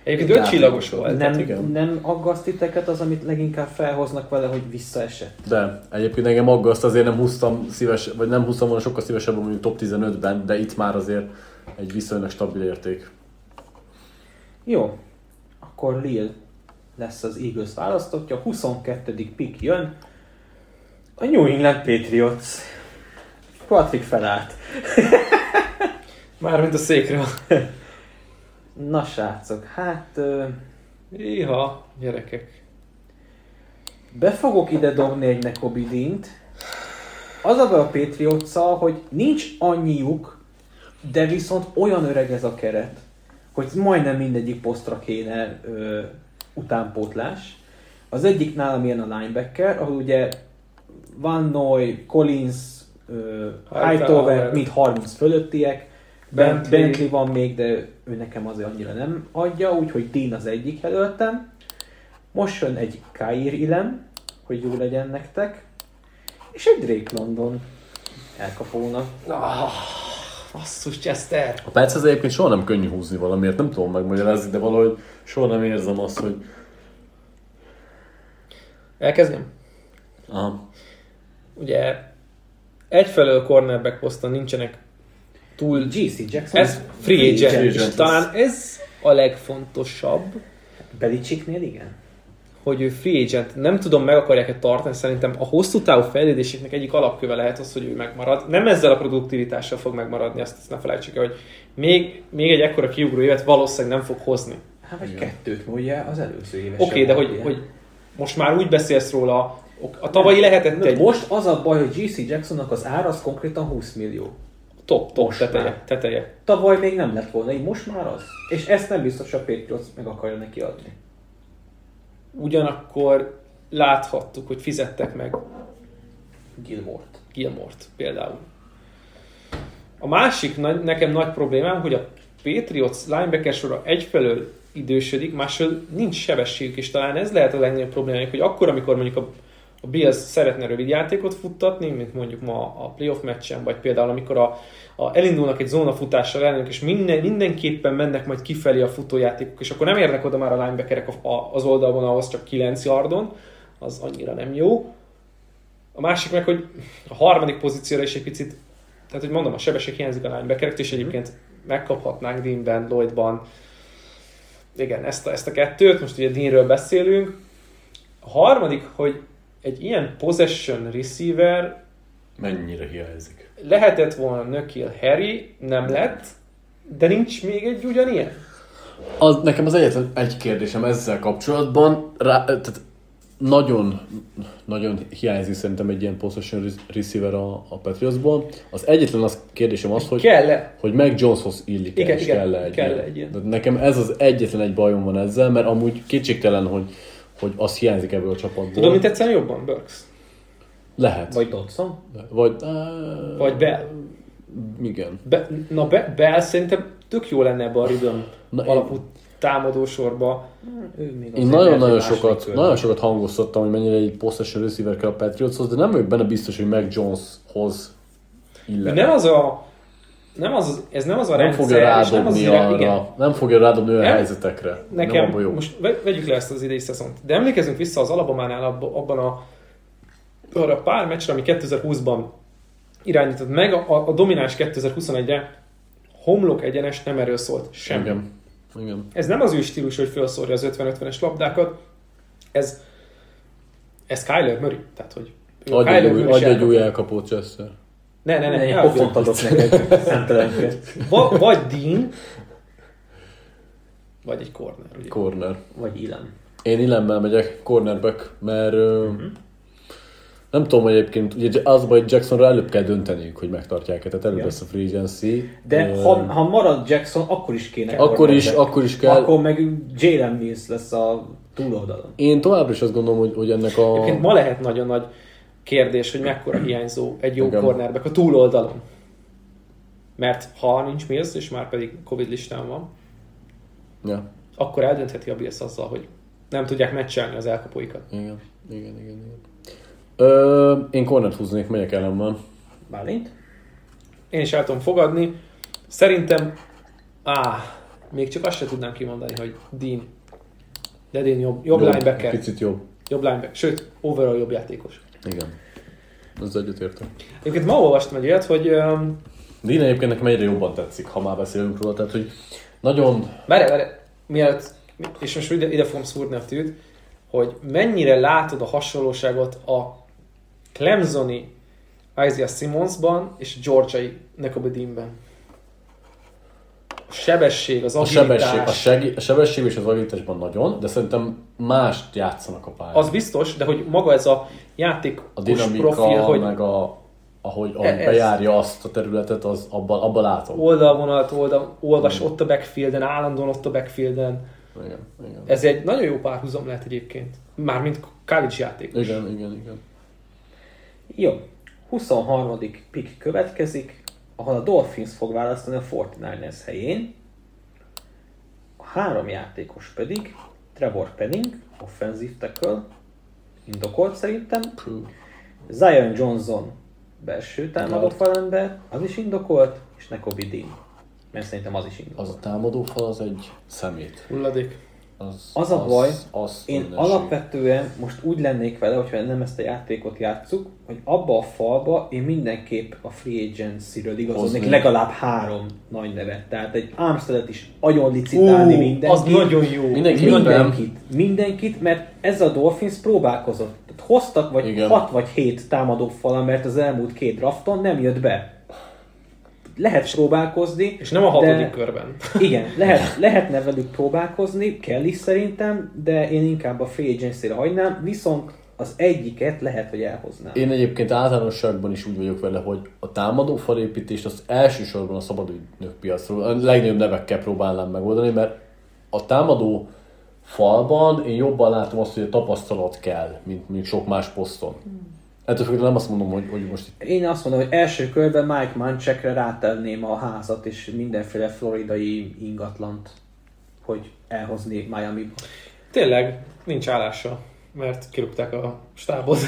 Egyébként öt csillagos volt. Nem, igen. nem aggaszt titeket az, amit leginkább felhoznak vele, hogy visszaesett? De egyébként engem aggaszt, azért nem húztam szíves, vagy nem húztam volna sokkal szívesebben mondjuk top 15-ben, de itt már azért egy viszonylag stabil érték. Jó, akkor Lille lesz az Eagles választottja, 22. pick jön, a New England Patriots. Patrick felállt. Mármint a székre. Na srácok, hát ö, Iha, gyerekek. be fogok ide dobni egy Nekobidint. Az a baj a patriots hogy nincs annyiuk, de viszont olyan öreg ez a keret, hogy majdnem mindegyik posztra kéne ö, utánpótlás. Az egyik nálam ilyen a linebacker, ahol ugye Van Noy, Collins, ö, Hightower. Mind 30 fölöttiek, Bentley. Bentley. Van még, de ő nekem azért annyira nem adja, úgyhogy Dean az egyik jelöltem. Most jön egy Kair Ilem, hogy jó legyen nektek, és egy Drake London elkapónak. Basszus, Chester. A perc az egyébként soha nem könnyű húzni valamiért, nem tudom megmagyarázni, de valahogy soha nem érzem azt, hogy Elkezdjem? aha, Ugye egyfelől cornerback poszton nincsenek túl... GC Jackson. Ez free agent, agent, és ez- talán ez a legfontosabb, Belicsiknél igen. hogy ő free agent. Nem tudom, meg akarják-e tartani, szerintem a hosszú távú fejlődéseknek egyik alapköve lehet az, hogy ő megmarad. Nem ezzel a produktivitással fog megmaradni, azt, azt ne felejtsük el, hogy még, még egy ekkora kiugró évet valószínűleg nem fog hozni. Hát vagy kettőt mondja az előző éves. Oké, okay, de hogy, hogy most már úgy beszélsz róla, a tavalyi lehetett Na, egy Most az a baj, hogy GC Jacksonnak az ára az konkrétan 20 millió. top, top most teteje, már. teteje. Tavaly még nem lett volna, így most már az. És ezt nem biztos a Patriots meg akarja neki adni. Ugyanakkor láthattuk, hogy fizettek meg Gilmort. Gilmort például. A másik nagy, nekem nagy problémám, hogy a Patriots linebacker sora egyfelől idősödik, másfelől nincs sebességük, és talán ez lehet a legnagyobb problémájuk, hogy akkor, amikor mondjuk a, a Bills szeretne rövid játékot futtatni, mint mondjuk ma a playoff meccsen, vagy például amikor a, a elindulnak egy zónafutással ellenük, és minden, mindenképpen mennek majd kifelé a futójátékok, és akkor nem érnek oda már a linebackerek a, a, az oldalon, ahhoz csak 9 yardon, az annyira nem jó. A másik meg, hogy a harmadik pozícióra is egy picit, tehát hogy mondom, a sebesség hiányzik a linebacker és egyébként megkaphatnánk Deanben, Lloydban. Igen, ezt a, ezt a kettőt, most ugye Deanről beszélünk. A harmadik, hogy egy ilyen possession receiver mennyire hiányzik. lehetett volna Nökil Harry, nem lett, de nincs még egy ugyanilyen. Az, nekem az egyetlen egy kérdésem ezzel kapcsolatban, rá, tehát nagyon, nagyon hiányzik szerintem egy ilyen possession re- receiver a, a Patriotsból. Az egyetlen az kérdésem az, hogy, Kell-e? hogy Mac Joneshoz illik Igen, és igen, kell egy kell ilyen. egy ilyen. Nekem ez az egyetlen egy bajom van ezzel, mert amúgy kétségtelen, hogy, hogy az hiányzik ebből a csapatból. Tudom, mit tetszene jobban, Burks? Lehet. Vagy Dodson? Vagy, uh, Vagy Bell? Igen. Be, na, Be, Bell szerintem tök jó lenne ebbe a rhythm Na, alapú támadósorba. Ő még Én nagyon-nagyon sokat, körben. nagyon sokat hangoztattam, hogy mennyire egy possession receiver kell a Patriotshoz, de nem vagyok benne biztos, hogy Mac Joneshoz illet. nem az a nem az, ez nem az a Nem rendszer, fogja és nem az rádobni arra, igen. nem fogja rádobni olyan Nem. helyzetekre. nem Nekem, abban jó. most ve- vegyük le ezt az idei szezont, de emlékezzünk vissza az Alabamánál abba- abban a, arra a pár meccsre, ami 2020-ban irányított meg, a, a domináns 2021-re homlok egyenes nem erről szólt semmi. Igen. Igen. Ez nem az ő stílus, hogy felszórja az 50-50-es labdákat, ez, ez Kyler Murray, tehát hogy Adj egy új, adj egy új elkapót, Chester. Ne, ne, ne, elkapja. pofont adok neked, szemtelenként. Va, vagy Dean, vagy egy corner, ugye? Corner. Vagy Ilan. Én illemmel megyek, cornerback, mert uh Mhm. nem tudom egyébként, ugye az baj, hogy Jacksonra előbb kell dönteniük, hogy megtartják-e, tehát előbb lesz a free agency. De Ö, ha, ha marad Jackson, akkor is kéne. akkor is, akkor is kell. Akkor meg Jalen Mills lesz a túloldalon. Én továbbra is azt gondolom, hogy, hogy ennek a... Egyébként ma lehet nagyon nagy kérdés, hogy mekkora hiányzó egy jó Igen. cornerback a túloldalon. Mert ha nincs Mills, és már pedig Covid listán van, Ja, akkor eldöntheti a Bills azzal, hogy nem tudják meccselni az elkapóikat. igen, igen, igen. igen. Ö, én cornert húznék, melyek ellen van. Bálint? Én is el tudom fogadni. Szerintem, áh, még csak azt se tudnám kimondani, hogy Dean. De Dean jobb, jobb linebacker. Picit jobb. Jobb linebacker. Sőt, overall jobb játékos. Igen. Az egyetértek. Egyébként ma olvastam egy olyat, hogy um, Dean egyébként nekem egyre jobban tetszik, ha már beszélünk róla, tehát hogy nagyon... Várj, várj, mielőtt, és most ide, ide fogom szúrni a tűt, hogy mennyire látod a hasonlóságot a Clemsoni Isaiah Simmonsban és a Georgiai Nekobe Deanben. A sebesség, az A agilitás, sebesség, a, seg, a sebesség és az agilitásban nagyon, de szerintem mást játszanak a pályán. az biztos, de hogy maga ez a játék a dinamika, profil, hogy meg a, ahogy, ahogy Ez- bejárja azt a területet, az abban, abban látom. oldalvonalat oldal, olvas ott a backfielden, állandóan ott a backfielden. Igen, igen. Ez egy nagyon jó párhuzam lehet egyébként. Mármint college játék. Igen, igen, igen. Jó. 23. pick következik, ahol a Dolphins fog választani a 49ers helyén. A három játékos pedig Trevor Penning, offensive tackle, indokolt szerintem. Zion Johnson, belső támadó falember, az is indokolt, és Nekobi Dean, mert szerintem az is indokolt. Az a támadófal az egy szemét. Hulladék. Az, Az a baj, az Én mindenség. alapvetően most úgy lennék vele, hogyha nem ezt a játékot játszuk, hogy abba a falba én mindenképp a free agency-ről igazolnék legalább három nagy nevet. Tehát egy Armsteadet is agyon licitálni Ú, mindenkit. az nagyon jó. Mindenki- Mindenkit, mindenkit, mert ez a Dolphins próbálkozott. Tehát hoztak vagy Igen. hat vagy hét támadó fala, mert az elmúlt két drafton nem jött be. Lehet próbálkozni. És nem a hatodik de- körben. igen, lehet, lehetne velük próbálkozni, kell is szerintem, de én inkább a free agency-re hagynám, viszont az egyiket lehet, hogy elhoznám. Én egyébként általánosságban is úgy vagyok vele, hogy a támadó falépítést az elsősorban a szabadügynök piacról, a legnagyobb nevekkel próbálnám megoldani, mert a támadó falban én jobban látom azt, hogy a tapasztalat kell, mint, mint sok más poszton. Ettől függően nem azt mondom, hogy, hogy most itt Én azt mondom, hogy első körben Mike Manchekre rátenném a házat és mindenféle floridai ingatlant, hogy elhozni Miami-ba. Tényleg, nincs állása, mert kirúgták a stábot.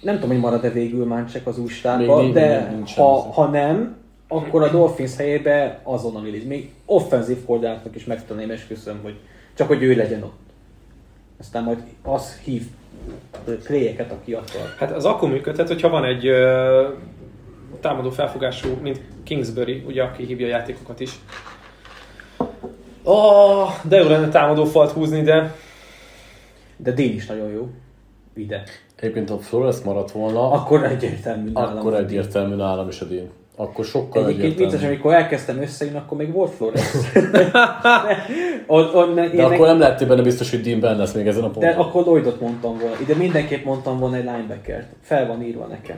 Nem tudom, hogy marad-e végül Manchek az új stábban, de még nincs ha, ha nem, akkor a Dolphins helyébe azonnal. Még offenzív koordinátornak is megtenném, esküszöm, hogy csak hogy ő legyen ott. Aztán majd az hív playeket, aki akar. Hát az akkor működhet, hogyha van egy ö, támadó felfogású, mint Kingsbury, ugye, aki hívja a játékokat is. Oh, de jó lenne támadó falt húzni, de De Dean is nagyon jó. Ide. egyébként a Flores maradt volna, Akkor egyértelmű nálam akkor egyértelmű nálam is a Dean. Akkor sokkal Egyébként vicces, amikor elkezdtem összejönni, akkor még volt Flores. on, on, én De akkor nem lettél benne biztos, hogy Dean benne lesz még ezen a de ponton. akkor Lloydot mondtam volna. Ide mindenképp mondtam volna egy linebackert. Fel van írva nekem.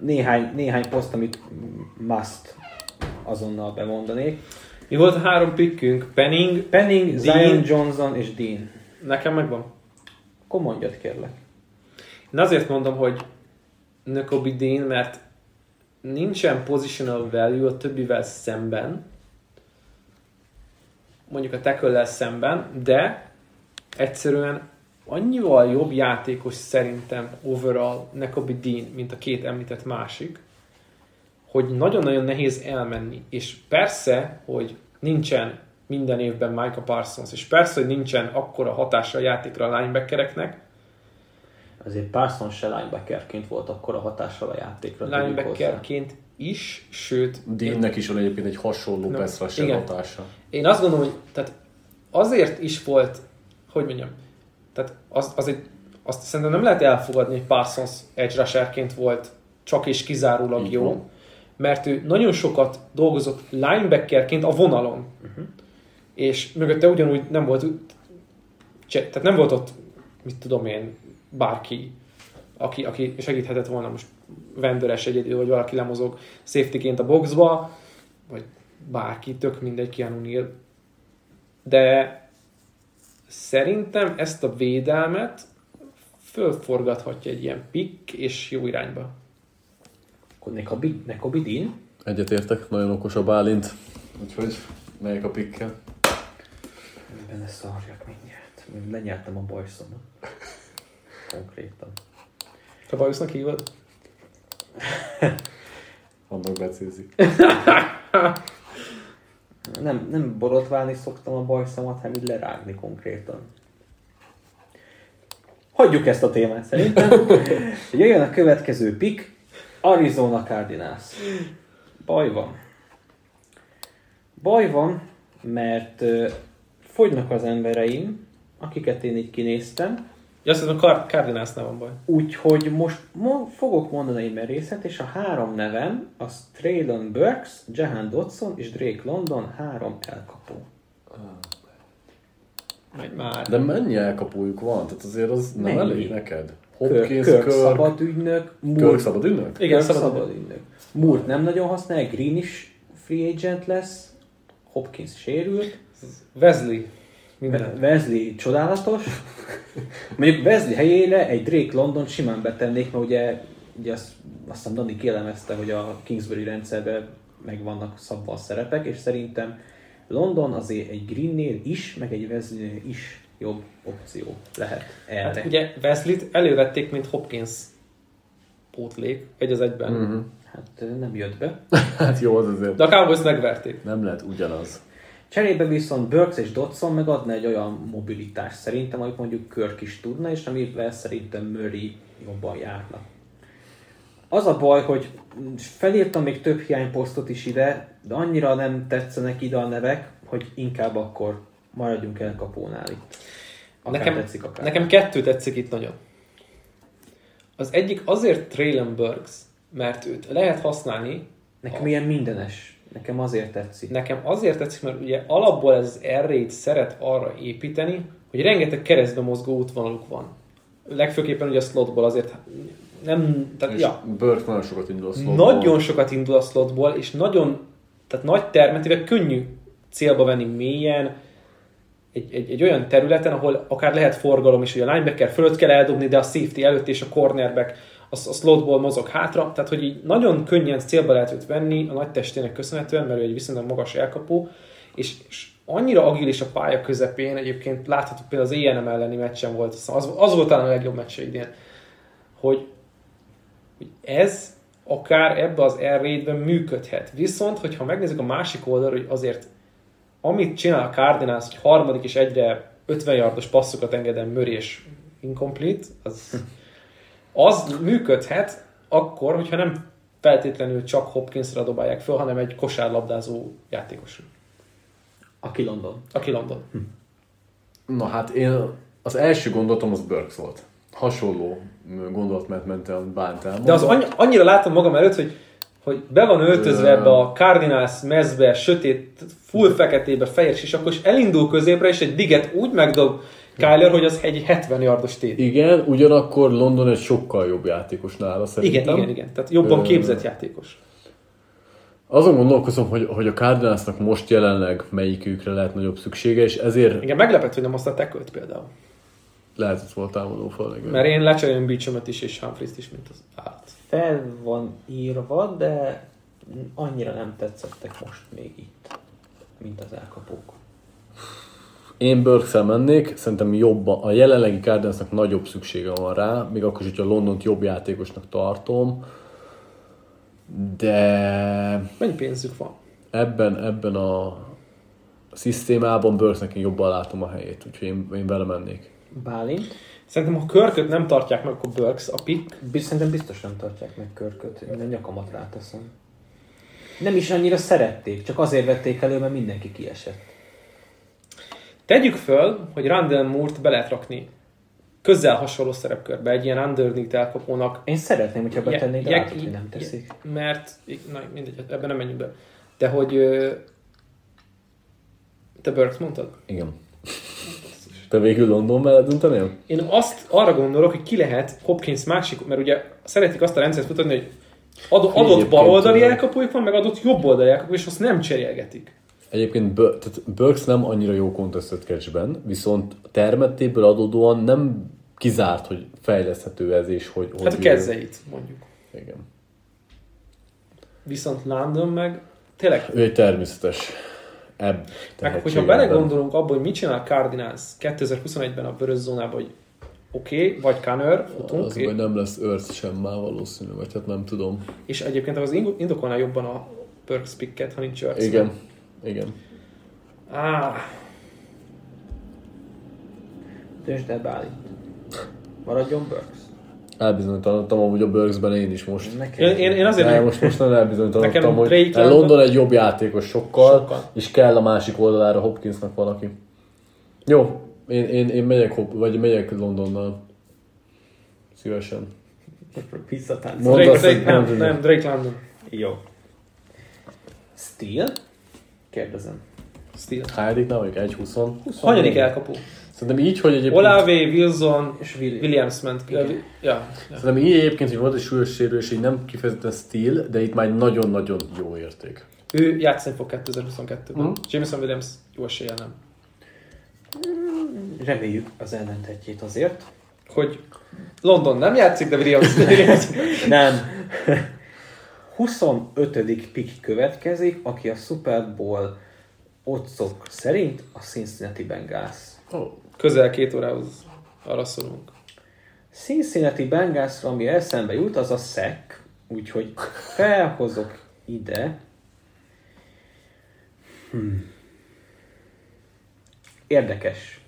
Néhány, néhány poszt, amit must azonnal bemondanék. mi volt a három pickünk? Penning, Penning, Dean. Zion Johnson és Dean. nekem megvan. Akkor mondjad kérlek. Én azért mondom, hogy Nakobe Dean, mert nincsen positional value a többivel szemben, mondjuk a tackle szemben, de egyszerűen annyival jobb játékos szerintem overall Nakobe Dean, mint a két említett másik, hogy nagyon-nagyon nehéz elmenni. És persze, hogy nincsen minden évben Micah Parsons, és persze, hogy nincsen akkora hatása a játékra a linebackereknek, Azért Parsons se linebackerként volt akkor a hatással a játékra. linebackerként is, sőt, Deannek is van egyébként egy hasonló rusher igen. hatása. Én azt gondolom, hogy tehát azért is volt, hogy mondjam, tehát az, az egy, azt szerintem nem lehet elfogadni, hogy Parsons edge rusherként volt csak és kizárólag Így jó, van. mert ő nagyon sokat dolgozott linebackerként a vonalon, uh-huh. és mögötte ugyanúgy nem volt, tehát nem volt ott, mit tudom én, bárki, aki, aki segíthetett volna most vendőres egyedül, vagy valaki lemozog safetyként a boxba, vagy bárki, tök mindegy, Keanu Neal. De szerintem ezt a védelmet fölforgathatja egy ilyen pick, és jó irányba. Akkor Nekobi, Nekobi Dean, Egyetértek, nagyon okos a Bálint. Úgyhogy melyik a pikkel? benne szarjak mindjárt. Lenyeltem a bajszomat. Konkrétan. Te bajusznak hívod? Annak becézik. Nem, nem borotválni szoktam a bajszomat, hanem így lerágni konkrétan. Hagyjuk ezt a témát szerintem. Jöjjön a következő pick, Arizona Cardinals. Baj van. Baj van, mert fogynak az embereim, akiket én így kinéztem, Ja, azt hiszem, a Card- Cardinalsnál van baj. Úgyhogy most mo- fogok mondani egy merészet, és a három nevem az Traylon Burks, Jahan Dodson és Drake London, három elkapó. Megy már. De mennyi elkapójuk van? Tehát azért az nem Mennyi? elég neked. Hopkins, Kirk Kirk, szabad ügynök, Kirk Moore, szabad ünnök? Igen, szabad. szabad ügynök. Moore nem nagyon használja, Green is free agent lesz, Hopkins sérült, Wesley. Minden. Wesley csodálatos. Mondjuk Wesley helyére egy Drake London simán betennék, mert ugye, ugye azt, azt hiszem Dani kielemezte, hogy a Kingsbury rendszerben meg vannak szabva a szerepek, és szerintem London azért egy Greennél is, meg egy Wesleynél is jobb opció lehet erre. Hát ugye Wesley-t elővették, mint Hopkins pótlék, egy az egyben. Mm. Mhm. Hát nem jött be. Hát jó, az azért De a Cowboys megverték. nem lehet ugyanaz. Cserébe viszont Burks és Dodson megadna egy olyan mobilitást szerintem, amit mondjuk Kirk is tudna, és amivel szerintem Murray jobban járna. Az a baj, hogy felírtam még több hiányposztot is ide, de annyira nem tetszenek ide a nevek, hogy inkább akkor maradjunk elkapónál itt. Akár Nekem, tetszik, akár. nekem kettő tetszik itt nagyon. Az egyik azért Traylon Burks, mert őt lehet használni, Nekem ilyen mindenes. Nekem azért tetszik. nekem azért tetszik, mert ugye alapból ez az r szeret arra építeni, hogy rengeteg keresztbe mozgó útvonaluk van. Legfőképpen ugye a slotból azért nem, tehát És ja, Burke nagyon sokat indul a slotból. nagyon sokat indul a slotból, és nagyon, tehát nagy termetével könnyű célba venni mélyen, egy, egy, egy olyan területen, ahol akár lehet forgalom is, hogy a linebacker fölött kell eldobni, de a safety előtt és a cornerback a, a slotból mozog hátra, tehát hogy így nagyon könnyen célba lehet őt venni a nagy testének köszönhetően, mert ő egy viszonylag magas elkapó, és, és annyira agilis a pálya közepén, egyébként látható például az ENM elleni meccsen volt, az, az volt talán a legjobb meccse idén, hogy hogy ez akár ebbe az air ben működhet. Viszont, hogyha megnézzük a másik oldalra, hogy azért amit csinál a Cardinals, hogy harmadik és egyre 50 yardos passzokat engedem Murray és incomplete, az, az működhet akkor, hogyha nem feltétlenül csak Hopkinsra dobálják föl, hanem egy kosárlabdázó játékos, Aki London. aki London. Na hát én az első gondolatom az Burks volt. Hasonló gondolatmenet mentem bánt el. De az annyi, annyira látom magam előtt, hogy, hogy be van öltözve ebbe a Cardinals mezbe, sötét, full feketébe, fehér sisakos, és elindul középre, és egy diget úgy megdob Kyler, hogy az egy 70 yardos tét. Igen, ugyanakkor London egy sokkal jobb játékos nála szerintem. Igen, igen, igen. Tehát jobban képzett játékos. Azon gondolkozom, hogy, hogy a Cardinalsnak most jelenleg melyikükre lehet nagyobb szüksége, és ezért Igen, meglepett, hogy nem azt a tekölt például. lehet, hogy volt támadó fal. igen. Mert én lecserélem Beachomet is, és Humphries-t is, mint az állat. Fel van írva, de annyira nem tetszettek most még itt, mint az elkapók. Én burks mennék, szerintem jobban, a jelenlegi Cardinalsnak nagyobb szüksége van rá, még akkor is, hogyha Londont jobb játékosnak tartom, De Mennyi pénzük van? ebben, ebben a szisztémában Burksnek én jobban látom a helyét, úgyhogy én, én vele mennék. Bálint. Szerintem, ha körköt nem tartják meg, akkor Burks a pick. Biz- Szerintem biztos nem tartják meg körköt. Én a nyakamat ráteszem. Nem is annyira szerették, csak azért vették elő, mert mindenki kiesett. Tegyük föl, hogy Randall Moore-t be lehet rakni közel hasonló szerepkörbe, egy ilyen underneath elkapónak. Én szeretném, hogyha betennék, de Je- látod, hogy je- nem teszik. Mert, na mindegy, ebben nem menjünk be. De hogy... Te Burks mondtad? Igen. Te végül London mellett döntenél? Én azt arra gondolok, hogy ki lehet Hopkins másik, mert ugye szeretik azt a rendszert mutatni, hogy adott, adott baloldali elkapójuk van, meg adott jobboldali elkapójuk, és azt nem cserélgetik. Egyébként tehát Burks nem annyira jó contested catchben, viszont a termettéből adódóan nem kizárt, hogy fejleszthető ez, és hogy... Hát a hogy kezzeit, mondjuk. Igen. Viszont London meg tényleg Ő egy természetes ebb Meg hogyha belegondolunk abba, hogy mit csinál Cardinals 2021-ben a vörös zónában, hogy oké, okay, vagy Connor, futunk, Az, hogy nem lesz Earth sem már valószínű, vagy hát nem tudom. és egyébként az indokolná jobban a Perks picket, ha nincs Earth. Igen, igen. Á, Döntsd el Bálint. Maradjon Burks. Elbizonytalanodtam amúgy a Burksben én is most. Nekem én, én, én azért meg, most, most nem elbizonytalanodtam, hogy London- egy jobb játékos sokkal, Sokkal. és kell a másik oldalára Hopkinsnak valaki. Jó, én, én, én megyek, Hop- vagy megyek Londonnal. Szívesen. Visszatánc. Drake, Drake, nem, nem nem, Drake London. Jó. Steel? Kérdezem. Steel. Hányadiknál vagyok? 1-20. Hanyadik elkapó? Szerintem így, hogy egyébként... Olave, Wilson, És Williams. Williams ment. Igen. Ja, ja. Szerintem így egyébként, hogy volt egy súlyos sérülés, így nem kifejezetten stíl, de itt már egy nagyon-nagyon jó érték. Ő játszani fog 2022-ben. Mhm. Jameson Williams jó eséllyel nem. Reméljük az ellentetjét azért. Hogy London nem játszik, de Williams Nem. 25. pick következik, aki a Super Bowl otcok szerint a Cincinnati Bengals. Oh. közel két órához arra szorulunk. Cincinnati Bengalsra, ami eszembe jut, az a szek, úgyhogy felhozok ide. Hmm. Érdekes.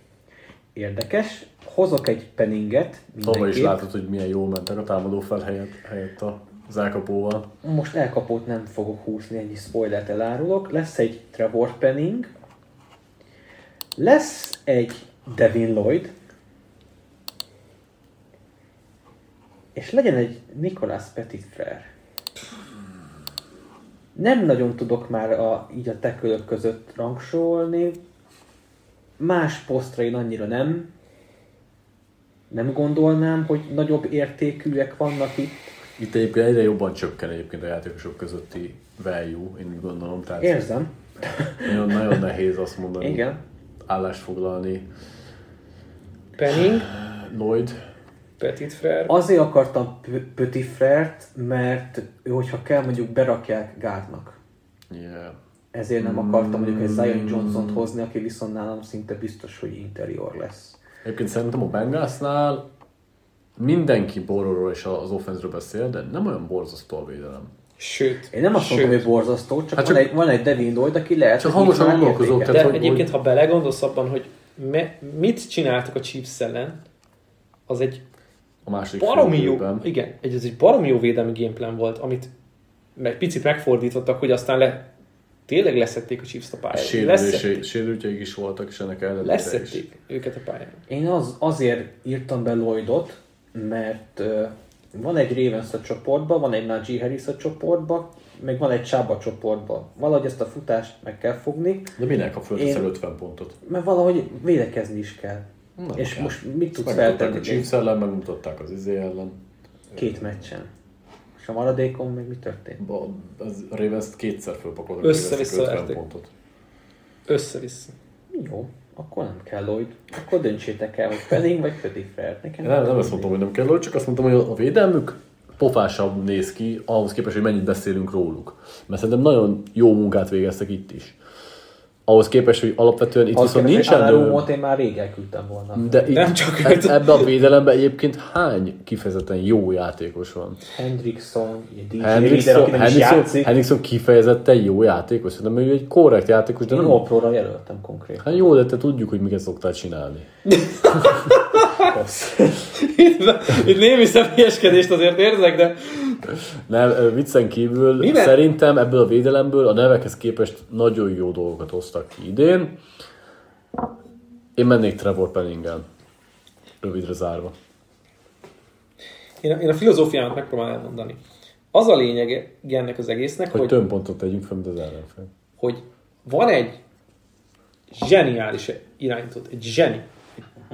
Érdekes. Hozok egy penninget Tavaly is mindenképp. látod, hogy milyen jól mentek a támadó fel helyett, helyett a- az elkapóval. Most elkapót nem fogok húzni, ennyi spoilert elárulok. Lesz egy Trevor Penning. Lesz egy Devin Lloyd. És legyen egy Nicolas Petitfrère. Nem nagyon tudok már a, így a tekölök között rangsolni. Más posztra én annyira nem. Nem gondolnám, hogy nagyobb értékűek vannak itt. Itt egyébként egyre jobban csökken egyébként a játékosok közötti value, én úgy gondolom. Tehát Érzem. nagyon, nagyon nehéz azt mondani, Igen. állást foglalni. Penning, Lloyd, Petit Frere. Azért akartam Petit Frert, mert hogyha kell, mondjuk berakják Gárdnak. yeah. Ezért nem akartam mondjuk egy Zion Johnson-t hozni, aki viszont nálam szinte biztos, hogy interior lesz. Egyébként szerintem a Bengalsnál mindenki Borróról és az offenzről beszél, de nem olyan borzasztó a védelem. Sőt. Én nem azt sőt. hogy borzasztó, csak, Hát van, csak- egy, van egy Devin Lloyd, aki lehet, Csak hogy hangosan tehát De hogy- egyébként, ha belegondolsz abban, hogy me, mit csináltak a Chiefs ellen, az egy A második baromi jó, igen, egy, ez egy baromi jó védelmi gameplan volt, amit egy picit megfordítottak, hogy aztán le, tényleg leszették a Chiefs a pályára. Sérültjeik is voltak, és ennek ellenére is. leszették őket a pályára. Én az, azért írtam be Lloydot, mert uh, van egy Ravens a csoportban, van egy Najee Harris a csoportban, meg van egy Csába csoportban. Valahogy ezt a futást meg kell fogni, De minek a fölteszel Én- 50 pontot? mert valahogy védekezni is kell. Nem és kell. most mit tudsz megmutatták feltenni? a Chiefs ellen, megmutatták az izé ellen. Két meccsen. És a maradékon meg mi történt? Ba- Az Ravens kétszer fölpakoltak Össze-vissza Ravensnek 50 verték. pontot. Össze-vissza. Jó, akkor nem kell Lloyd. Akkor döntsétek el, hogy Penning vagy Petit Frere. Nekem Nem, nem ezt mondtam, hogy nem kell, csak azt mondtam, hogy a védelmük pofásabb néz ki, ahhoz képest, hogy mennyit beszélünk róluk. Mert szerintem nagyon jó munkát végeztek itt is. Ahhoz képest, hogy alapvetően itt Az viszont nincsen... Anarumot én már rég elküldtem volna. De itt, Nem csak e- ebbe a védelemben egyébként hány kifejezetten jó játékos van? Hendrickson, DJ nem is Henrikson, játszik. Henrikson kifejezetten jó játékos, szerintem ő egy korrekt játékos, de Én nem... All-Pro-ra jelöltem konkrétan. Hát jó, de te tudjuk, hogy miket szoktál csinálni. Itt, itt némi személyeskedést azért érzek, de Nem, viccen kívül Mivel- szerintem ebből a védelemből a nevekhez képest nagyon jó dolgokat hoztak ki idén. Én mennék Trevor Penningen. Rövidre zárva. én a, én a filozófiámat megpróbálom elmondani. Az a lényege ennek az egésznek, Hogy hogy, több pontot tegyünk fel, mint az ellenfél. hogy van egy zseniális irányított, egy zseni.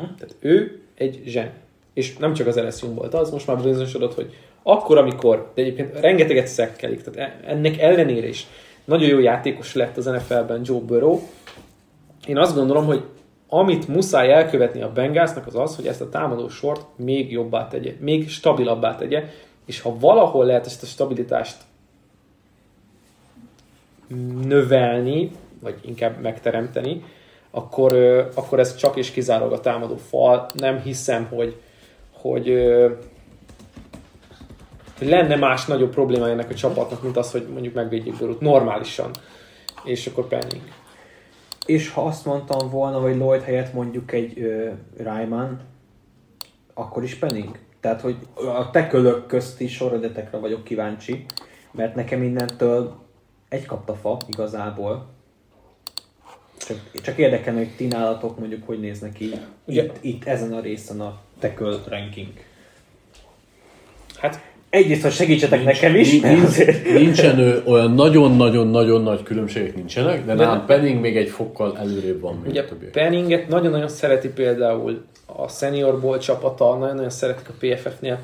Tehát ő egy zseni. És nem csak az LSU volt az, most már bizonyosodott, hogy akkor, amikor, de egyébként rengeteget szekkelik, tehát e- ennek ellenére is nagyon jó játékos lett az NFL-ben Joe Burrow. Én azt gondolom, hogy amit muszáj elkövetni a Bengalsnak az az, hogy ezt a támadó sort még jobbá tegye, még stabilabbá tegye, és ha valahol lehet ezt a stabilitást növelni, vagy inkább megteremteni, akkor, akkor ez csak és kizárólag a támadó fal. Nem hiszem, hogy, hogy hogy lenne más nagyobb problémája ennek a csapatnak, mint az, hogy mondjuk megvédjük Burrowt normálisan. És akkor Penning. És ha azt mondtam volna, hogy Lloyd helyett mondjuk egy uh, Ryman, akkor is Penning? Tehát, hogy a tekölök közti sorredetekre vagyok kíváncsi, mert nekem innentől egy kapta fa igazából. Csak, csak érdekelne, hogy ti nálatok mondjuk hogy néznek ki Ugye- itt, itt, ezen a részen a teköl ranking. Hát Egyrészt, hogy segítsetek nekem is, Nincs-. Nincsen ö, olyan nagyon-nagyon-nagyon nagy különbségek nincsenek, de De- nálam Penning még egy fokkal előrébb van, Ugye. Penninget nagyon-nagyon szereti például a Senior Bowl csapata, nagyon-nagyon szeretik a PFF-nél.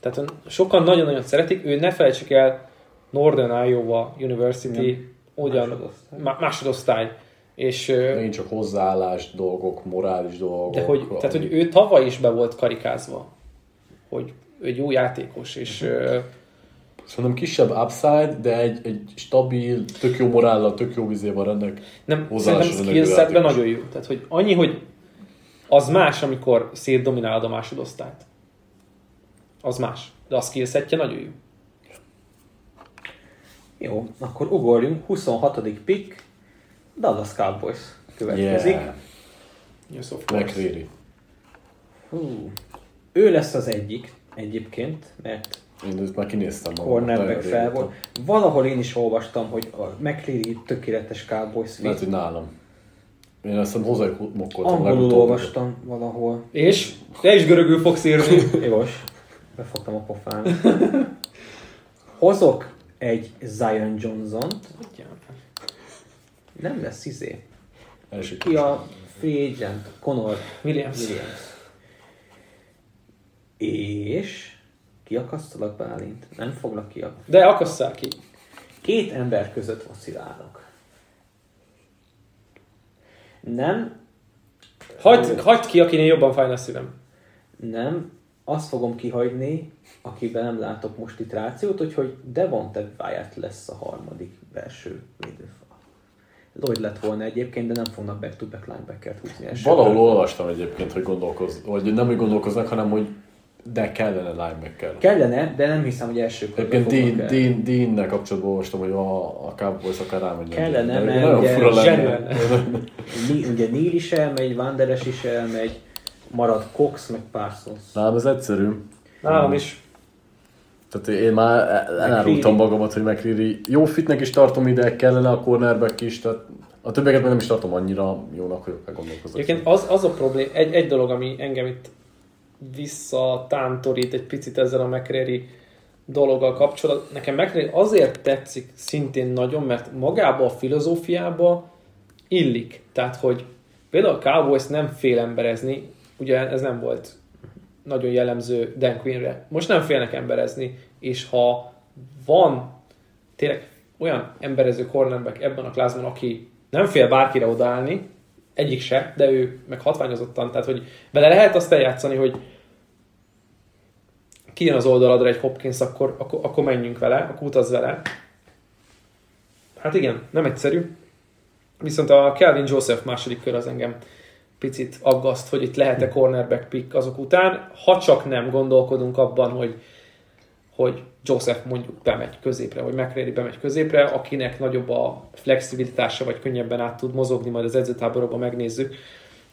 Tehát sokan nagyon-nagyon szeretik, ő ne felejtsük el Northern Iowa University, ugyan Másodosztály. má- másodosztály. És, Megint csak hozzáállás dolgok, morális dolgok. de hogy, tehát, hogy ő tavaly is be volt karikázva, hogy egy jó játékos, és ö, Szerintem kisebb upside, de egy, egy stabil, tök jó morállal, tök jó vizével rendelk. nem, szerintem skillsetben nagyon jó. Tehát, hogy annyi, hogy az más, amikor szétdominálod a másodosztályt. Az más. De a skillsetje nagyon jó. Jó, akkor ugorjunk. 26. pick, Dallas Cowboys következik. Yeah. Yes, of course. McCreary. Hú. Ő lesz az egyik egyébként, mert Én őt már kinéztem magam. cornerback fel volt. Valahol én is olvastam, hogy a McCreary tökéletes Cowboys Lehet, fit. hogy nálam. Én azt hiszem hozzájuk mokkoltam Angolul olvastam valahol. És te is görögül fogsz írni. Jogos. Befogtam a pofán. Hozok egy Zion Johnson-t. Nem lesz izé. Első Ki a free agent? Conor Williams. Williams. És kiakasztalak Bálint? Nem foglak ki. De akasszál ki. Két ember között vacilálok. Nem, Hagyd, hagyd ki, akinél jobban fájna a szívem. nem, azt fogom kihagyni, akiben nem látok most itt rációt, úgyhogy Devonte Wyatt lesz a harmadik belső védőfal. Lloyd lett volna egyébként, de nem fognak back-to-back linebackert húzni első Valahol olvastam egyébként, hogy gondolkoz, vagy nem, hogy gondolkoznak, hanem hogy de kellene linebacker. Kellene, de nem hiszem, hogy első körben Egyébként Dean. Dean, Dean-nel kapcsolatban olvastam, hogy a, a Cowboys akár rámenjen. Kellene, mert nagyon ugye fura lenne. Ugye Neil is elmegy, Wanderes is elmegy, marad Cox, meg Parsons. Nálam ez egyszerű. Nálam is. Tehát én már elárultam magamat, hogy McCreary jó fitnek is tartom ide, kellene a cornerback is, tehát a többieket meg nem is tartom annyira jónak, hogy elgondolkozok. Egyébként az, az a problém, egy, egy dolog, ami engem itt visszatántorít egy picit ezzel a McCreary dologgal kapcsolatban. Nekem McCreary azért tetszik szintén nagyon, mert magába a filozófiába illik. Tehát, hogy például a Cowboys nem fél emberezni, ugye ez nem volt nagyon jellemző Dan Quinnre. Most nem félnek emberezni, és ha van tényleg olyan emberező cornerback ebben a klászban, aki nem fél bárkire odaállni, egyik se, de ő meg hatványozottan, tehát hogy vele lehet azt eljátszani, hogy kijön az oldaladra egy Hopkins, akkor, akkor, akkor menjünk vele, akkor utaz vele. Hát igen, nem egyszerű. Viszont a Kelvin Joseph második kör az engem picit aggaszt, hogy itt lehet-e cornerback pick azok után, ha csak nem gondolkodunk abban, hogy, hogy Joseph mondjuk bemegy középre, vagy McCready bemegy középre, akinek nagyobb a flexibilitása, vagy könnyebben át tud mozogni, majd az edzőtáborokban megnézzük,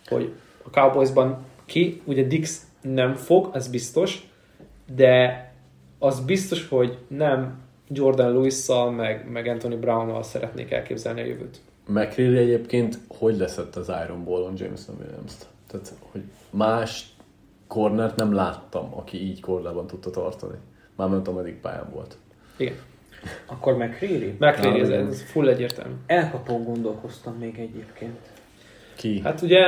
hogy a Cowboysban ki, ugye Dix nem fog, ez biztos, de az biztos, hogy nem Jordan Lewis-szal, meg, meg Anthony Brown-nal szeretnék elképzelni a jövőt. McCreary egyébként hogy leszett az Iron Ball-on Jameson Williams-t? Tehát, hogy más cornert nem láttam, aki így korlában tudta tartani. Már nem tudom, pályán volt. Igen. Akkor McCreary? McCreary, ez, ez full egyértelmű. Elkapón gondolkoztam még egyébként. Ki? Hát ugye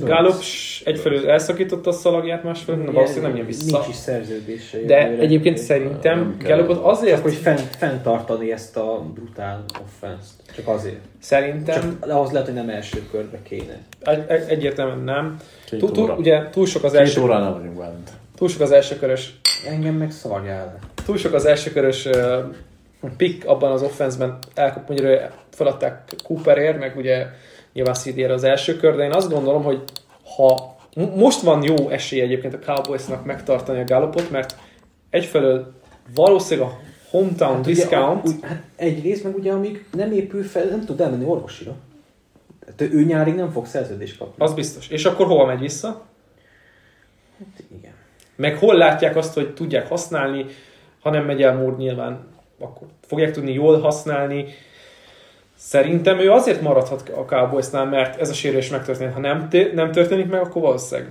Gallup egyfelől elszakította a szalagját, másfelől na, valószínűleg nem jön vissza. Nincs is szerződése. De egyébként szerintem. Gallupot azért, Csak hogy fenn, fenntartani ezt a brutál offense Csak azért. szerintem Csak ahhoz lehet, hogy nem első körbe kéne. egy, egy, egyértelműen nem. Két Túl, túl, ugye túl sok az Két első, óránál vagyunk Bálint. túl sok az elsőkörös Engem meg szarjál túl sok az elsőkörös uh, pick abban az offenszben, elkap, mondjuk feladták Cooperért, meg ugye nyilván cd az első kör, de én azt gondolom, hogy ha most van jó esély egyébként a Cowboysnak megtartani a Gallupot, mert egyfelől valószínűleg a hometown Hát ugye, discount, úgy, hát egyrészt meg ugye, amíg nem épül fel, nem tud elmenni orvosira. Hát ő nyárig nem fog szerződést kapni. az biztos. És akkor hova megy vissza? Hát igen. Meg hol látják azt, hogy tudják használni, ha nem megy el Moore nyilván, akkor fogják tudni jól használni. Szerintem ő azért maradhat a Cowboysnál, mert ez a sérülés megtörtént. Ha nem, té- nem történik meg, akkor valószínűleg.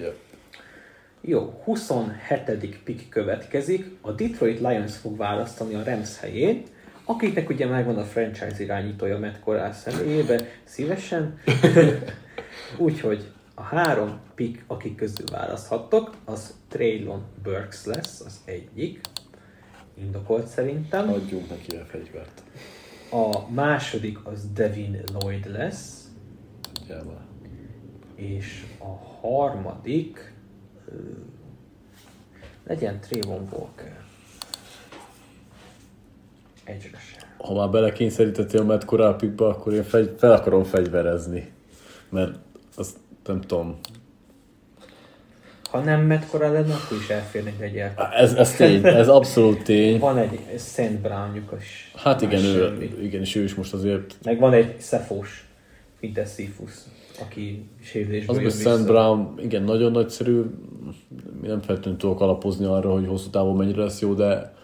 Yep. Jó, 27. pick következik. A Detroit Lions fog választani a Rams helyén, akiknek ugye megvan a franchise irányítója Matt Corral személyébe, szívesen. Úgyhogy a három pick, akik közül választhattok, az Traylon Burks lesz, az egyik. Indokolt szerintem. Adjunk neki a fegyvert. A második az Devin Lloyd lesz, már. és a harmadik legyen Trayvon Walker. Egyre sem. Ha már belekényszerítettél a Matt Corral pickbe, akkor én fegy, fel akarom fegyverezni. Mert azt nem tudom. Ha nem Corral lenne, akkor is elférnénk egy el. Ez, ez tény, ez abszolút tény. Van egy Szent Brownjuk is. Hát igen, ő, semmi. igen, és ő is most azért Meg van egy Szefós Fideszifus, aki sérülésből Az, hogy. Szent Brown, igen, nagyon nagyszerű. Mi nem feltétlenül tudok alapozni arra, hogy hosszú távon mennyire lesz jó, de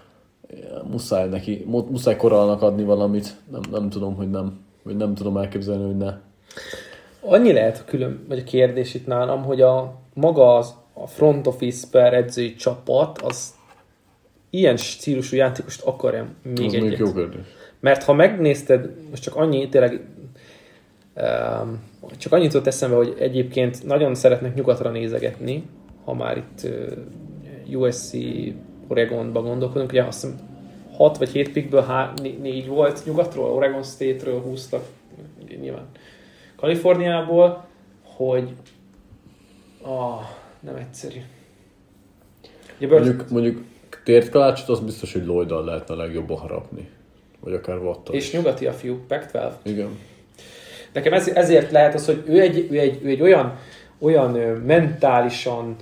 muszáj neki, mu- muszáj koralnak adni valamit. Nem, nem tudom, hogy nem. Vagy nem tudom elképzelni, hogy ne. Annyi lehet a külön, vagy a kérdés itt nálam, hogy a maga az, a front office per edzői csapat, az ilyen stílusú játékost akarja még Az egyet. jó kérdés. Mert ha megnézted, most csak annyi, tényleg um, csak annyit jutott eszembe, hogy egyébként nagyon szeretnek nyugatra nézegetni, ha már itt uh, USC Oregonba gondolkodunk, ugye azt hiszem 6 vagy 7 pickből 4 volt nyugatról, Oregon State-ről húztak, nyilván Kaliforniából, hogy ah, nem egyszerű. Ugye Burks- Mondjuk, mondjuk tért kalácsot, az biztos, hogy Lloyd-dal lehetne legjobban harapni. Vagy akár Wattal és nyugati a fiú, Pac-12. Igen. Nekem ez, ezért lehet az, hogy ő egy, ő egy, ő egy olyan, olyan ö, mentálisan,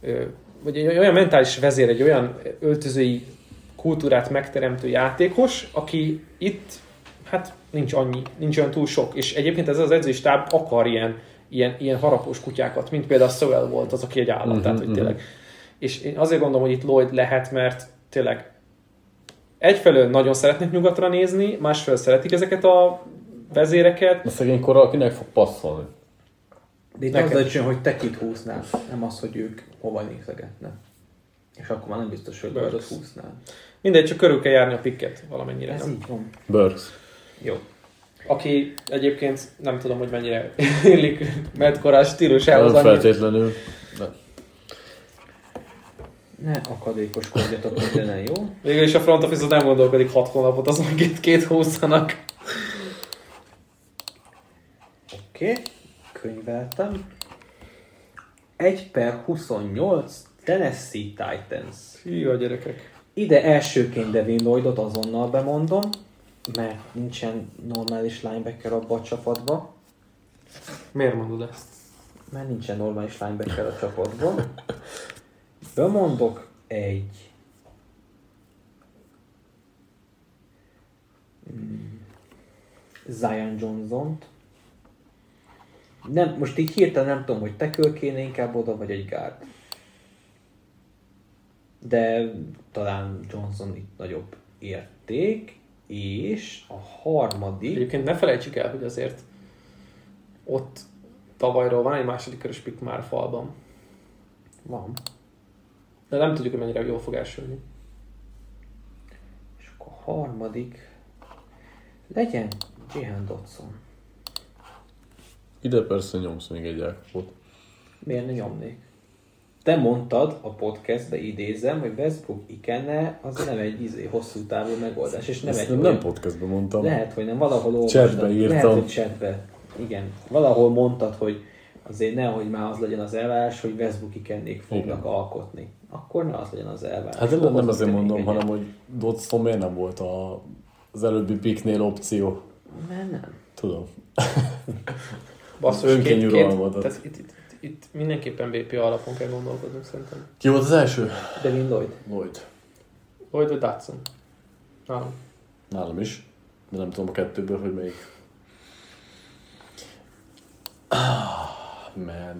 ö, vagy egy olyan mentális vezér, egy olyan öltözői kultúrát megteremtő játékos, aki itt, hát nincs annyi, nincs olyan túl sok. És egyébként ez az edzői stáb akar ilyen, ilyen, ilyen harapós kutyákat, mint például Sowell volt az, aki egy állat, Mhm, tehát hogy mhm. tényleg. És én azért gondolom, hogy itt Lloyd lehet, mert tényleg egyfelől nagyon szeretnék nyugatra nézni, másfelől szeretik ezeket a vezéreket, A szegény korral kinek fog passzolni? De itt Neked. az döntsön, hogy te kit húznál, nem az, hogy ők hova nézegetnek. És akkor már nem biztos, hogy Burks. Húznál. Mindegy, csak körül kell járni a pikket valamennyire. Ez Nem? így van. Burks. Jó. Aki egyébként nem tudom, hogy mennyire illik Corral stílusához. Nem annyit. feltétlenül. De. Ne akadékoskodjatok mindenen, jó? Végül is a front office nem gondolkodik 6 hónapot, azon két, két húzzanak. Oké, okay. könyveltem. 1 per 28 Tennessee Titans. Hű a gyerekek. Ide elsőként Devin Lloydot azonnal bemondom. Mert nincsen normális linebacker abba a csapatba, Miért mondod ezt? mert nincsen normális linebacker a csapatban. Bemondok egy mm, Zion Johnson-t. Nem, most így hirtelen nem tudom, hogy tekül kéne inkább oda, vagy egy guard. De talán Johnson itt nagyobb érték, és a harmadik... Egyébként ne felejtsük el, hogy azért ott tavalyról van egy második körös pick már falban. Van. De nem tudjuk, hogy mennyire jól fog elsülni. És akkor a harmadik legyen Jihan Dodson. Ide persze nyomsz még egy elkapót. Miért ne nyomnék? Te mondtad a podcastbe idézem, hogy Westbrook ikene az nem egy izé, hosszú távú megoldás, és nem Ezt egy nem, olyan- podcastban mondtam. Lehet, hogy nem, valahol Chatbe olvastam. írtam. Lehet, hogy chatbe. Igen. Valahol mondtad, hogy azért nehogy már az legyen az elvárás, hogy Westbrook ikennék fognak Igen. alkotni. Akkor ne az legyen az elvárás. Hát nem, nem azért mondom, egyet. hanem hogy Dodson miért nem volt a, az előbbi piknél opció. Mert nem. Tudom. Basszus, Önkényuralmadat. tehát itt, itt, itt, mindenképpen BP alapon kell gondolkodnunk szerintem. Ki volt az első? Devin Lloyd. Lloyd. Lloyd vagy Datsun? Nálam. Nálam is. De nem tudom a kettőből, hogy melyik. Ah, man.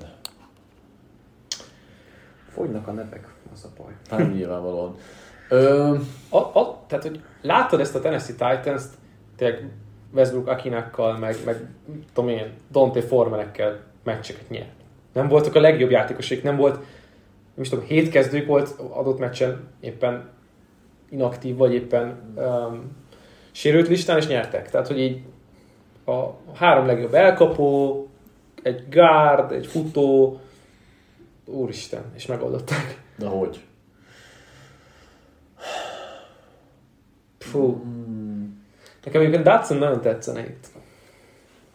Fogynak a nevek, az a baj. Hát nyilvánvalóan. Ö, A, a, tehát, hogy láttad ezt a Tennessee Titans-t, tényleg Westbrook Akinákkal, meg, meg tudom én, Dante Formanekkel meccseket nyert. Nem voltak a legjobb játékosok, nem volt, nem is tudom, hét kezdők volt adott meccsen éppen inaktív, vagy éppen um, sérült listán, és nyertek. Tehát, hogy így a három legjobb elkapó, egy guard, egy futó, úristen, és megoldották. de hogy? Fú. Nekem egyébként Datsun nagyon tetszene itt.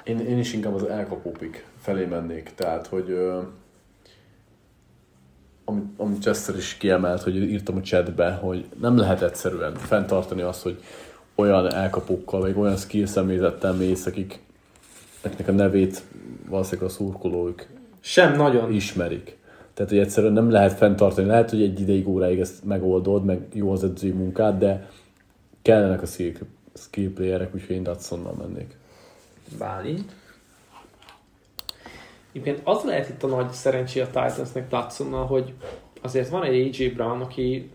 Én, én is inkább az elkapó pick felé mennék. Tehát, hogy amit, amit Chester is kiemelt, hogy írtam a chatbe, hogy nem lehet egyszerűen fenntartani azt, hogy olyan elkapókkal, vagy olyan skill személyzettel mész, akik akiknek a nevét valószínűleg a szurkolók Sem nagyon. ismerik. Tehát, hogy egyszerűen nem lehet fenntartani. Lehet, hogy egy ideig, óráig ezt megoldod, meg jó az edzői munkád, de kellenek a skill, skill playerek, úgyhogy én Datsonnal mennék. Bálint. Egyébként az lehet itt a nagy szerencsé a Titansnek Datsunnal, hogy azért van egy AJ Brown, aki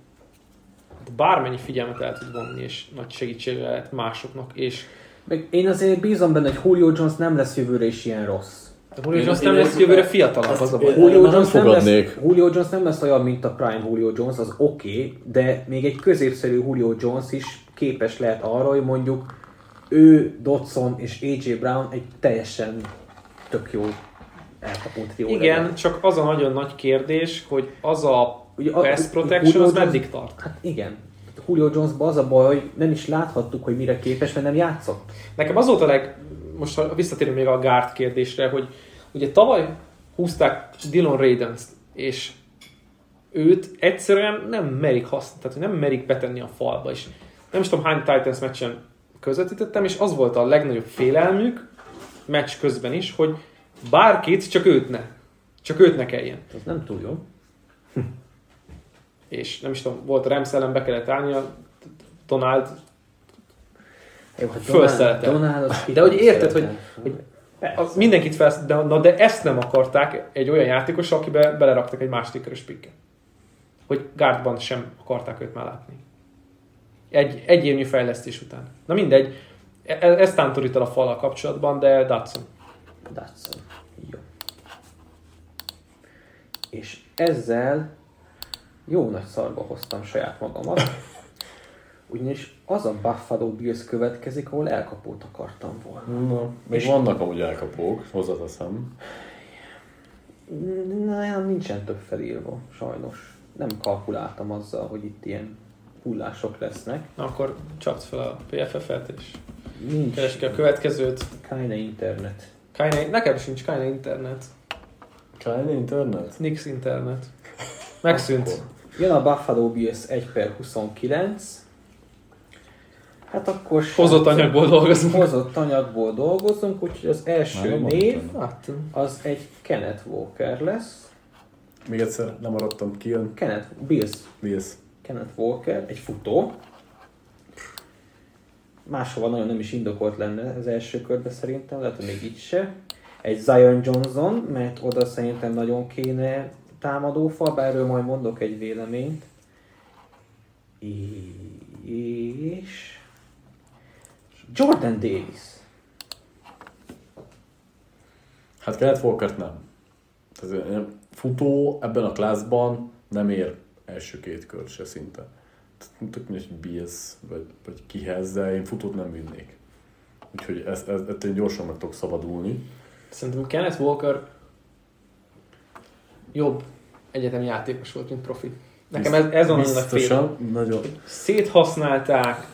bármennyi figyelmet el tud vonni, és nagy segítségre lehet másoknak, és Meg én azért bízom benne, hogy Julio Jones nem lesz jövőre is ilyen rossz. a Julio Jones nem lesz jövőre fiatalabb, az a baj. Julio Jones, nem lesz. Julio Jones nem lesz olyan, mint a Prime Julio Jones, az oké, okay, de még egy középszerű Julio Jones is képes lehet arra, hogy mondjuk ő, Dodson és AJ Brown egy teljesen tök jó elkapó trió Igen, legyen. csak az a nagyon nagy kérdés, hogy az a Ugye pass protection, Julio az Jones- meddig tart? Hát igen. Julio jones az a baj, hogy nem is láthattuk, hogy mire képes, mert nem játszott. Nekem az volt a leg... Most visszatérünk még a guard kérdésre, hogy ugye tavaly húzták Dylan radens és őt egyszerűen nem merik használni, tehát nem merik betenni a falba, és nem is tudom hány Titans meccsen közvetítettem, és az volt a legnagyobb félelmük, meccs közben is, hogy bárkit, csak őt ne. Csak őt ne kelljen. Ez nem túl jó. És nem is tudom, volt a Rams ellen be kellett állnia, Donald Jó, hát Fölszeretel. Donald, De hogy érted, hogy, hogy mindenkit felsz, de, na, de ezt nem akarták egy olyan játékos, akibe beleraktak egy második körös pikket. Hogy guardban sem akarták őt már látni. Egy, egy évnyi fejlesztés után. Na mindegy, e- e- ez tántorít el a fallal kapcsolatban, de Datsun. Datsun. Jó. És ezzel jó nagy szarba hoztam saját magamat. Ugyanis az a Buffalo Bills következik, ahol elkapót akartam volna. Na, még És- vannak amúgy elkapók, hozzáteszem. Na, nincsen több felírva, sajnos. Nem kalkuláltam azzal, hogy itt ilyen hullások lesznek. Na akkor csapd fel a PFF-et, és Nincs keresd ki a következőt. Keine internet. Kine, nekem sincs Kine internet. Kyle internet? Nix internet. Megszűnt. Jön a Buffalo Bills 1 per 29. Hát akkor... Hozott anyagból dolgozunk. Hozott anyagból dolgozunk, úgyhogy az első név az egy Kenneth Walker lesz. Még egyszer, nem maradtam ki, jön. Kenneth, Bills Bills. Kenneth Walker, egy futó. Máshova nagyon nem is indokolt lenne az első körbe szerintem, lehet, hogy még így se. Egy Zion Johnson, mert oda szerintem nagyon kéne támadófal, bár erről majd mondok egy véleményt. És... Jordan Davis. Hát Kenneth Walkert nem. Tehát ilyen futó ebben a klászban nem ér első két kört se szinte. Tök mindegy, hogy Bills vagy, vagy kihez, de én futót nem vinnék. Úgyhogy ezt, ezt, ezt én gyorsan meg tudok szabadulni. Szerintem Kenneth Walker jobb egyetemi játékos volt, mint profi. Nekem ez, ez van a fél. Nagyon. Széthasználták,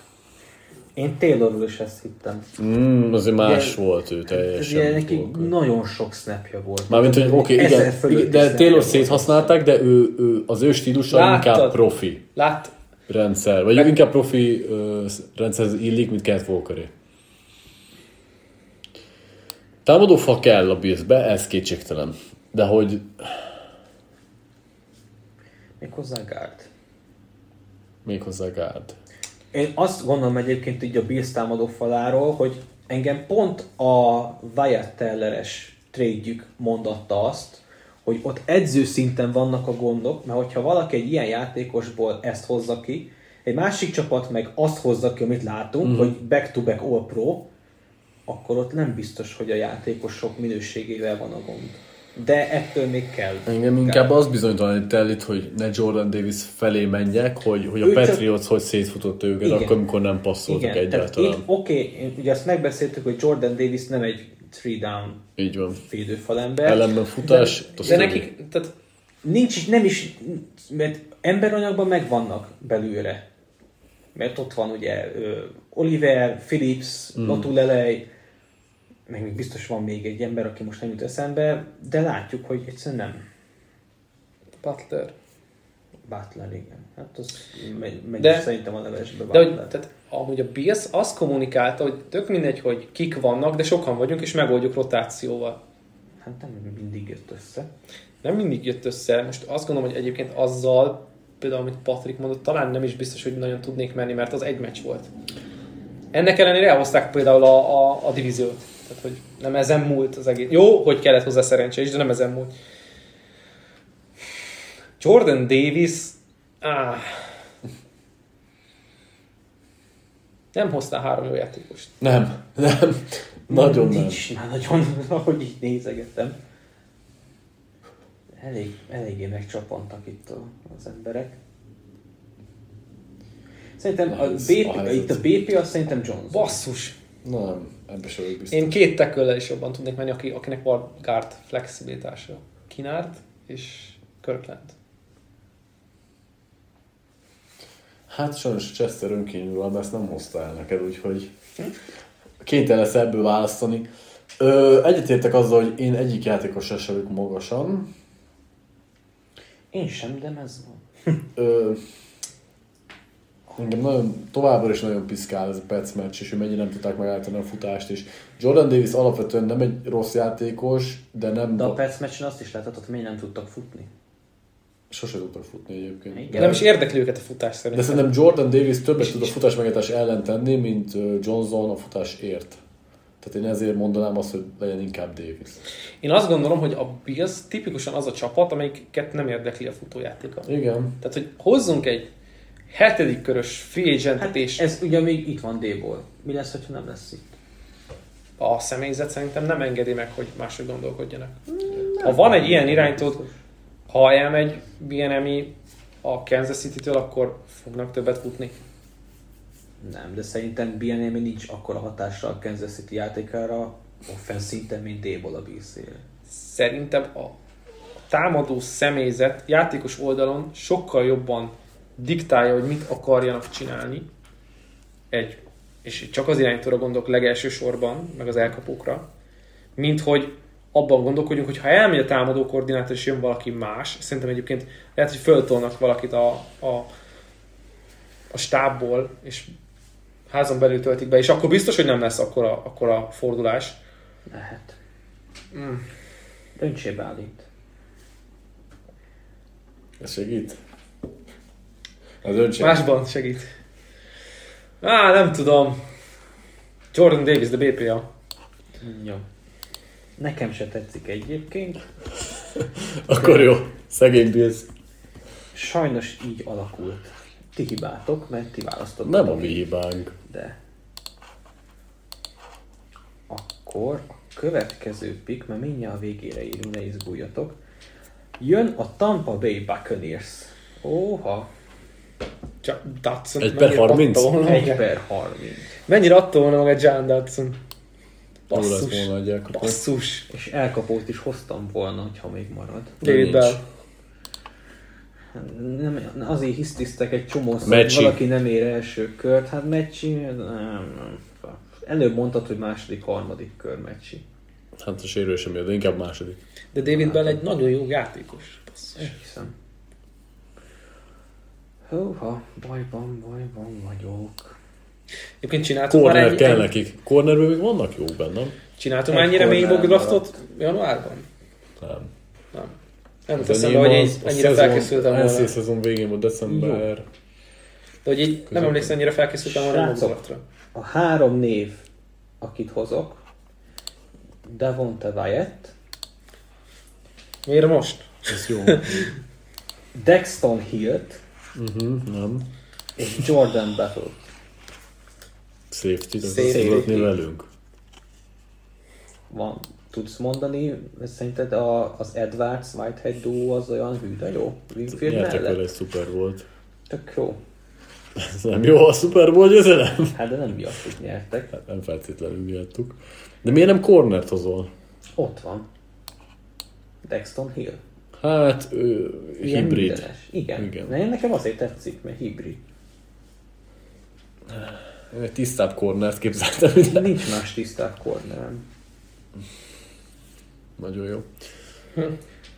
Én Taylorról is ezt hittem. Mm, azért más Ugye- volt ő Ez teljesen. ugye neki nagyon sok snapja volt. Mármint, hogy oké, okay, igen, de Taylor széthasználták, de ő, ő, az ő stílusa Láttad? inkább profi lát, rendszer, vagy inkább profi uh, rendszerhez illik, mint Kenneth Walkeré. Támadó fa kell a Billsbe, ez kétségtelen. De hogy Még hozzá guard. még hozzá gárd. Én azt gondolom egyébként így a Bills támadó faláról, hogy engem pont a Wyatt Telleres trade mondatta azt, hogy ott edző szinten vannak a gondok, mert hogyha valaki egy ilyen játékosból ezt hozza ki, egy másik csapat meg azt hozza ki, amit látunk, uh-huh. hogy back-to-back All-Pro, akkor ott nem biztos, hogy a játékosok minőségével van a gond. De ettől még kell. Engem inkább az bizonytalanít itt, hogy ne Jordan Davis felé menjek, hogy, hogy a Ő csak- Patriots hogy szétfutott őket, Igen. akkor, amikor nem passzoltak Igen, egyáltalán. oké, okay, ugye azt megbeszéltük, hogy Jordan Davis nem egy three down Így van. védőfalember. Ellenben futás, de de nekik, tehát Nincs nem is, mert emberanyagban megvannak belőle. Mert ott van ugye Oliver, Phillips, mm. Lotulelej, meg még biztos van még egy ember, aki most nem jut eszembe, de látjuk, hogy egyszerűen nem. Butler. Butler, igen. Hát az megy, megy De- szerintem a levesbe De hogy, tehát, amúgy a Bills azt kommunikálta, hogy tök mindegy, hogy kik vannak, de sokan vagyunk, és megoldjuk rotációval. Hát nem mindig jött össze. Nem mindig jött össze. Most azt gondolom, hogy egyébként azzal, például amit Patrik mondott, talán nem is biztos, hogy nagyon tudnék menni, mert az egy meccs volt. Ennek ellenére elhozták például a, a, a divíziót. Tehát, hogy nem ezen múlt az egész. Jó, hogy kellett hozzá szerencse is, de nem ezen múlt. Jordan Davis, áh, nem hoztál három jó játékost. Nem, nem. Nagyon nem. Nincs már nagyon, ahogy így nézegettem. Elég, eléggé megcsapantak itt a, az emberek. Szerintem a BP, itt a BP az szerintem Johnson. Basszus! Nem, ebbe sem vagyok biztos. Én két teköllel is jobban tudnék menni, aki, akinek van guard flexibilitása. Kinárd és Kirkland. Hát sajnos Chester önkényúrral ezt nem hozta el neked, úgyhogy kénytelen lesz ebből választani. Ö, egyetértek azzal, hogy én egyik játékossal sem magasan. Én sem, de ez van. Ö, engem nagyon, továbbra is nagyon piszkál ez a Pets meccs, és hogy mennyire nem tudták megállítani a futást, és Jordan Davis alapvetően nem egy rossz játékos, de nem... De a Pets meccsen azt is láthatod, hogy nem tudtak futni. Sose tudtak futni egyébként. Igen. De nem is érdekli őket a futás De szerintem. szerintem Jordan Davis többet tud a futás megállítás ellen tenni, mint Johnson a futás ért. Tehát én ezért mondanám azt, hogy legyen inkább Davis. Én azt gondolom, hogy a Bills tipikusan az a csapat, amelyiket nem érdekli a futójátéka. Igen. Tehát, hogy hozzunk egy hetedik körös free agentet Hát és ez ugye még itt van D-ból. Mi lesz, hogyha nem lesz itt? a személyzet szerintem nem engedi meg, hogy máshogy gondolkodjanak. Ha van egy ilyen iránytód, ha elmegy BNMI a Kansas City-től, akkor fognak többet futni. Nem, de szerintem BNM nincs akkora hatással a Kansas City játékára offense szinten, mint D-ból a bills Szerintem a támadó személyzet játékos oldalon sokkal jobban diktálja, hogy mit akarjanak csinálni. Egy, és csak az irányítóra gondolok legelső sorban, meg az elkapókra, mint hogy abban gondolkodjunk, hogy ha elmegy a támadó koordinátor és jön valaki más, szerintem egyébként lehet, hogy föltolnak valakit a, a, a stábból, és házon belül töltik be, és akkor biztos, hogy nem lesz akkor a, akkor a fordulás. Lehet. Mm. Döntsél Bálint. Ez segít? Az öncsen. Másban segít. Á, nem tudom. Jordan Davis, de BPA. Jó. Nekem se tetszik egyébként. Akkor jó. Szegény Bills. Sajnos így alakult. Ti hibátok, mert ti választottak. Nem a mi hibánk. De. Akkor a következő pick, mert mindjárt a végére írunk, ne izguljatok. Jön a Tampa Bay Buccaneers. Óha, Csak Dutson. Egy per mennyire 30? adta volna 1 magát? per 30. Mennyire adta volna magát John lesz Basszus. volna egy. Basszus. És elkapót is hoztam volna, ha még marad. David. Bell. Nem, azért hisztisztek egy csomó hogy Mecsi. valaki nem ér első kört. Hát Mecsi, nem, nem. Előbb mondtad, hogy második, harmadik kör Mecsi. Hát a sérülés sem jön, de inkább második. De David Bell egy nagyon jó játékos. Basszus. Hiszem. Húha, bajban, bajban vagyok. Egyébként csináltunk már Corner egy, kell egy, nekik. Cornerben még vannak jók bennem. csináltunk már ennyire mély draftot januárban? Nem. Nem. Nem Az teszem be, hogy így ennyire szezon- felkészültem volna. NC szezon végén volt december. De hogy így nem emlékszem, ennyire felkészültem volna a draftra. A három név, akit hozok, Devonte Wyatt, Miért most? Ez jó. Dexton Hilt uh-huh, nem. és Jordan Battle. Safety, ez Safety. velünk. Van. Tudsz mondani, szerinted a, az Edwards Whitehead duo az olyan hű, de jó? Winfield Nyertek vele egy mellett? szuper volt. Tök jó. Ez nem jó a Super Bowl győzelem? Hát de nem miattuk nyertek. Hát nem feltétlenül miattuk. De miért nem cornert hozol? Ott van. Dexton Hill. Hát, ő, Ilyen hibrid. mindenes. Igen. Igen. Igen. Nekem azért tetszik, mert hibrid. Egy tisztább cornert képzeltem ide. Nincs más tisztább cornerem. Nagyon jó.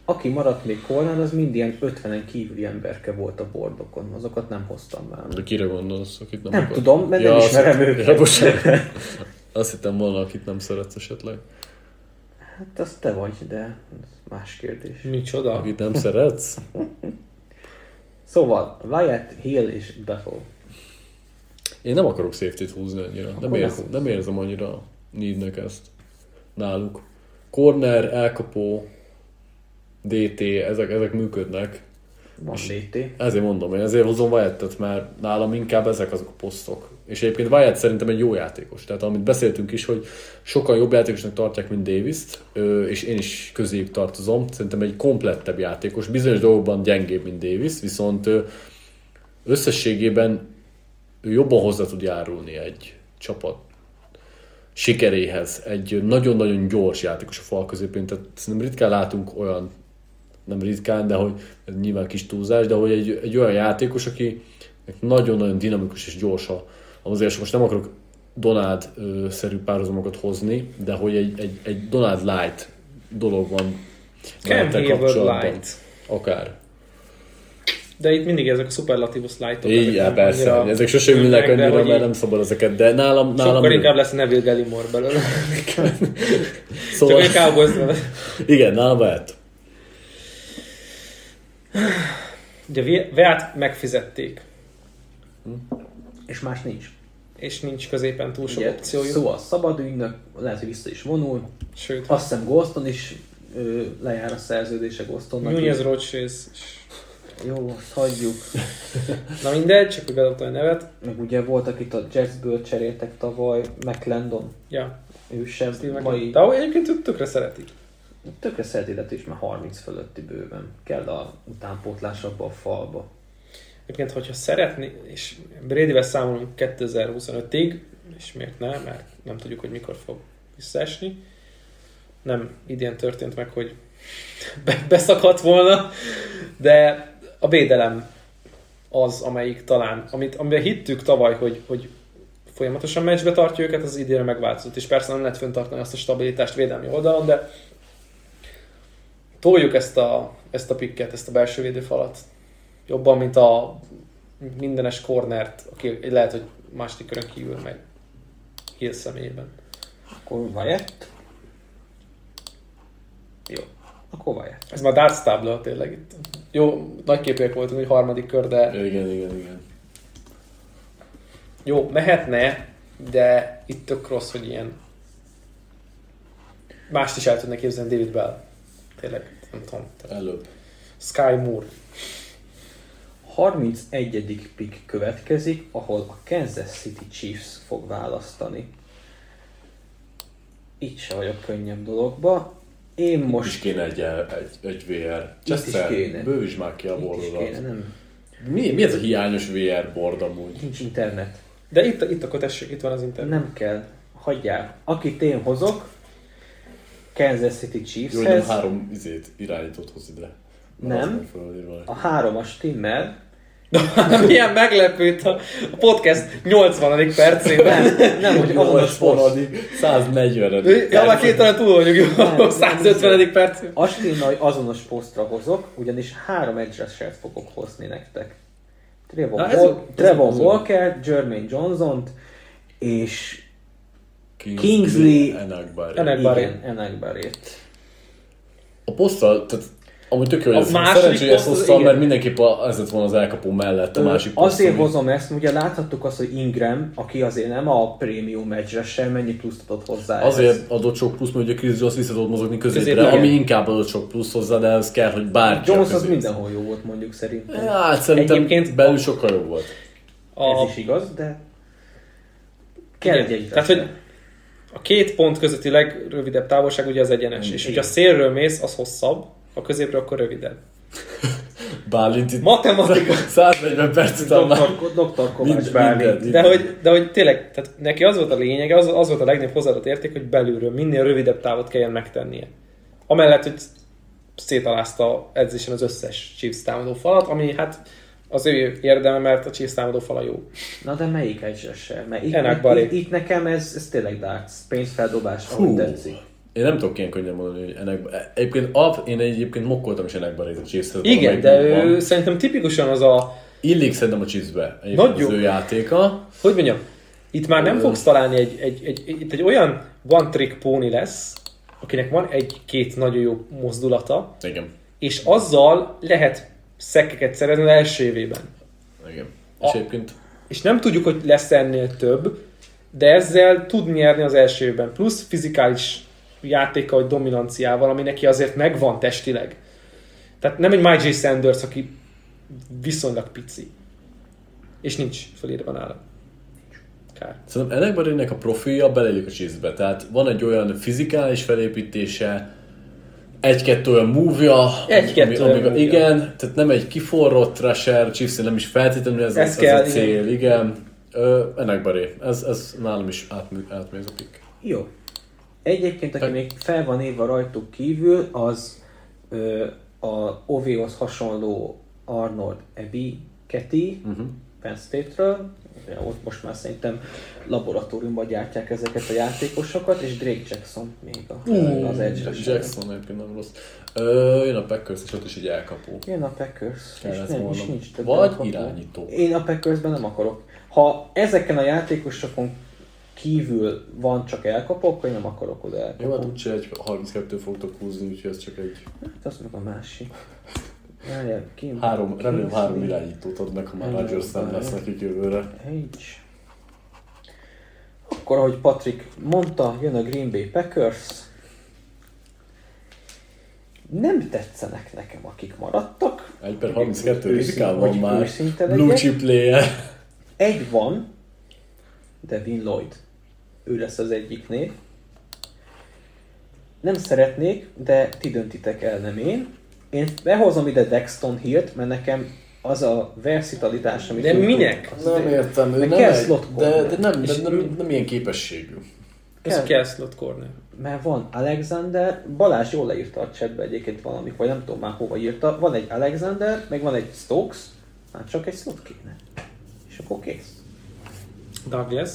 Aki maradt még corner, az mind ilyen 50-en kívüli emberke volt a bordokon. Azokat nem hoztam már. De kire gondolsz, akit nem Nem akar? tudom, mert nem azt ismerem hittem- őket. Ja, bocsánat. Azt hittem volna, akit nem szeretsz esetleg. Hát az te vagy, de ez más kérdés. Micsoda? Akit nem szeretsz? Szóval, Wyatt, Hill és Bethel. Én nem akarok safety-t húzni annyira. Nem, Akkor ne érz, húzz. nem érzem annyira neednek ezt náluk. Corner, elkapó, DT, ezek, ezek működnek. Van DT. Ezért mondom, én ezért hozom Wyatt-et, mert nálam inkább ezek azok a posztok. És egyébként Wyatt szerintem egy jó játékos. Tehát amit beszéltünk is, hogy sokkal jobb játékosnak tartják, mint Davis-t, ö, és én is közéjük tartozom. Szerintem egy komplettebb játékos. Bizonyos dolgokban gyengébb, mint Davis, viszont összességében ő jobban hozzá tud járulni egy csapat sikeréhez. Egy nagyon-nagyon gyors játékos a fal középén, tehát szerintem ritkán látunk olyan, nem ritkán, de hogy ez nyilván kis túlzás, de hogy egy, egy olyan játékos, aki nagyon-nagyon dinamikus és gyors a a mozgás. Most nem akarok Donald-szerű párhuzamokat hozni, de hogy egy, egy, egy Donald Light dolog van Cam Hayward. Light. Akár. De itt mindig ezek a ezek ja, nem persze. Ezek sose ülnek annyira, mert így nem szabad ezeket, de nálam, nálam Sokkal inkább lesz Neville Gallimore belőle. Szóval, Csak egy Cowboys igen, nálam lehet. Ugye Veát megfizették, És más nincs. és nincs középen túl sok Ugye, opciójuk. Szóval szabad ügynök, lehet, hogy vissza is vonul. Sőt, Azt hiszem Goston is ö, lejár a szerződése Gostonnak. Nunez. Roches. Jó, azt hagyjuk. Na mindegy, csak hogy bedobtam a nevet. Meg ugye volt, akit a Jetsből cseréltek tavaly, McLendon. Ja, Ő sem Steve mai... De egyébként tökre szeretik. Tökre szereti, is már 30 fölötti bőven. Kell a utánpótlás abba a falba. Egyébként, hogyha szeretni, és Bradyvel számolunk 2025-ig, és miért ne, mert nem tudjuk, hogy mikor fog visszaesni. Nem idén történt meg, hogy be- beszakadt volna, de a védelem az, amelyik talán, amit, amiben hittük tavaly, hogy, hogy folyamatosan meccsbe tartja őket, az idénre megváltozott, és persze nem lehet fenntartani azt a stabilitást védelmi oldalon, de toljuk ezt a, ezt a pikket, ezt a belső védőfalat jobban, mint a mindenes cornert, aki lehet, hogy második körön kívül megy. Hill személyében. Akkor Wyatt. Jó. Akkor Wyatt. Ez már darts tábla tényleg itt. Jó, nagy képek voltunk, hogy harmadik kör, de Igen, igen, igen. jó, mehetne, de itt tök rossz, hogy ilyen mást is el tudnak képzelni David Bell. Tényleg, nem tudom. Előbb. Sky Moore. 31. pick következik, ahol a Kansas City Chiefs fog választani. Itt se vagyok könnyebb dologba. Én Most most is kéne egy, egy, egy VR. Itt Chester, bővítsd már ki a itt bordodat. nem? Mi, mi ez a hiányos VR board amúgy? Nincs internet. De itt, itt akkor tessék, itt van az internet. Nem kell. Hagyjál. Akit én hozok, Kansas City Jó, hogy nem Chiefshez, három izét irányítót hoz ide. Nem. A háromas timmel, Milyen meglepő itt a podcast 80. percében. nem, nem, hogy azon a sport. vonadig, 140 Ja, már két talán túl vagyunk, jó. Nem, nem, 150. perc. Astinnal azonos posztra hozok, ugyanis három edge fogok hozni nektek. Trevor, Na, Wal- a- Trevor Walker, Jermaine Johnson-t, és Kingsley, Kingsley- Enakbarét. A poszttal, tehát amúgy tök jó, hogy ezt szerencsé, ezt hoztam, igen. mert mindenképp a, ez lett volna az elkapó mellett a Ö, másik poszt, Azért ami- hozom ezt, ugye láthattuk azt, hogy Ingram, aki azért nem a prémium edge sem mennyi pluszt adott hozzá. Azért adott sok plusz, mert ugye Chris Jones vissza tudott mozogni középre, Középre, ami igen. inkább adott sok plusz hozzá, de ez kell, hogy bárki a Jones az mindenhol jó volt mondjuk szerintem. Hát szerintem Egyébként belül a- sokkal jobb volt. A, Ez is igaz, de kell Igen. egy Tehát, hogy a két pont közötti legrövidebb távolság ugye az egyenes, és Igen. hogyha szélről mész, az hosszabb, ha középről, akkor rövidebb. Bálint itt Matematika. 140 perc után már. Dr. Kovács Minden- Bálint. minden. De hogy, de hogy tényleg, tehát neki az volt a lényege, az, az volt a legnagyobb hozzáadott érték, hogy belülről minél rövidebb távot kelljen megtennie. Amellett, hogy szétalázta edzésen az összes Chiefs támadó falat, ami hát az ő érdeme, mert a Chiefs támadó fala jó. Na de melyik edge sem? Mert itt, itt, itt, itt, nekem ez, ez tényleg darts, pénzfeldobás, ahogy tetszik. Én nem tudok ilyen könnyen mondani, hogy ennek... Egyébként alap, én egyébként mokkoltam is ennek a Chiefs-hez. Igen, de ő szerintem tipikusan az a, Illik szerintem a Chiefs-be. Egyébként Nagy az ő játéka. hogy mondjam, itt már nem fogsz találni egy, egy, egy, itt egy olyan one trick póni lesz, akinek van egy-két nagyon jó mozdulata, Igen. és azzal lehet szekkeket szerezni az első évében. Igen. A- És egyébként És nem tudjuk, hogy lesz ennél több, de ezzel tud nyerni az első évben. Plusz fizikális játéka, vagy dominanciával, ami neki azért megvan testileg. Tehát nem egy Mike J. Sanders, aki viszonylag pici. És nincs felírva nála. Kár. Szerintem ennek Barinnek a profilja beleillik a Chiefs-be. Tehát van egy olyan fizikális felépítése, egy-kettő olyan move-ja, Egy-kettő olyan amivel- move-ja. igen, tehát nem egy kiforrott rusher, chiefs nem is feltétlenül ez, Ez ez, kell, ez a cél, igen. Ö, ennek Baré, ez, ez nálam is átmű, átmézodik. Jó. Egyébként, aki Te- még fel van írva rajtuk kívül, az ö, a Ovihoz hasonló Arnold Ebi Keti, Uh-huh. Penn State-ről. Ott most már szerintem laboratóriumban gyártják ezeket a játékosokat, és Drake Jackson még a, Uh, az edge Jackson egyébként nem rossz. Ö, jön a Packers, és ott is egy elkapó. Jön a Packers, és, nem, és volna. nincs több Vagy elkapó. irányító. Én a Packersben nem akarok. Ha ezeken a játékosokon kívül van csak akkor én nem akarok oda Jó, hát úgyse egy 32 fogtok húzni, úgyhogy ez csak egy Hát az meg a másik. Várjál, ki? három, remélem három irányítót adnak, ha már Rodgers nem lesz nekik jövőre. H. Akkor, ahogy Patrick mondta, jön a Green Bay Packers. Nem tetszenek nekem, akik maradtak. 1 per 32 Őszinte- ritkán van már. Blue chip player. Egy van, Devin Lloyd. Ő lesz az egyik név. Nem szeretnék, de ti döntitek el, nem én. Én behozom ide Dexton Hill-t, mert nekem az a versatalitás, amit De ő tud- minek? az Nem értem, ő nem egy, slot de, de nem, de nem, nem ilyen képességű. Ez Kell. slot corner. Mert van Alexander, Balázs jól leírta a chatbe egyébként valamit, vagy nem tudom már hova írta. Van egy Alexander, meg van egy Stokes, hát csak egy slot kéne. És akkor kész. Douglas.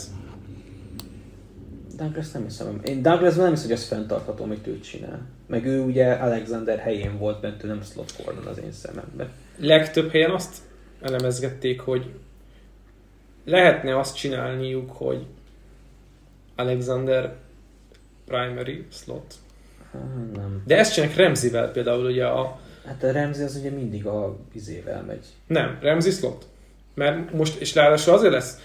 Douglas nem hiszem, én Douglasban nem hiszem, hogy az fenntartható, amit ő csinál. Meg ő ugye Alexander helyén volt bent, ő nem slot corner az én szememben. Legtöbb helyen azt elemezgették, hogy lehetne azt csinálniuk, hogy Alexander primary slot. Há, Nem. De ezt csinálják Remzivel például ugye a... Hát a Remzi az ugye mindig a vizével megy. Nem, Remzi slot. Mert most, és ráadásul azért lesz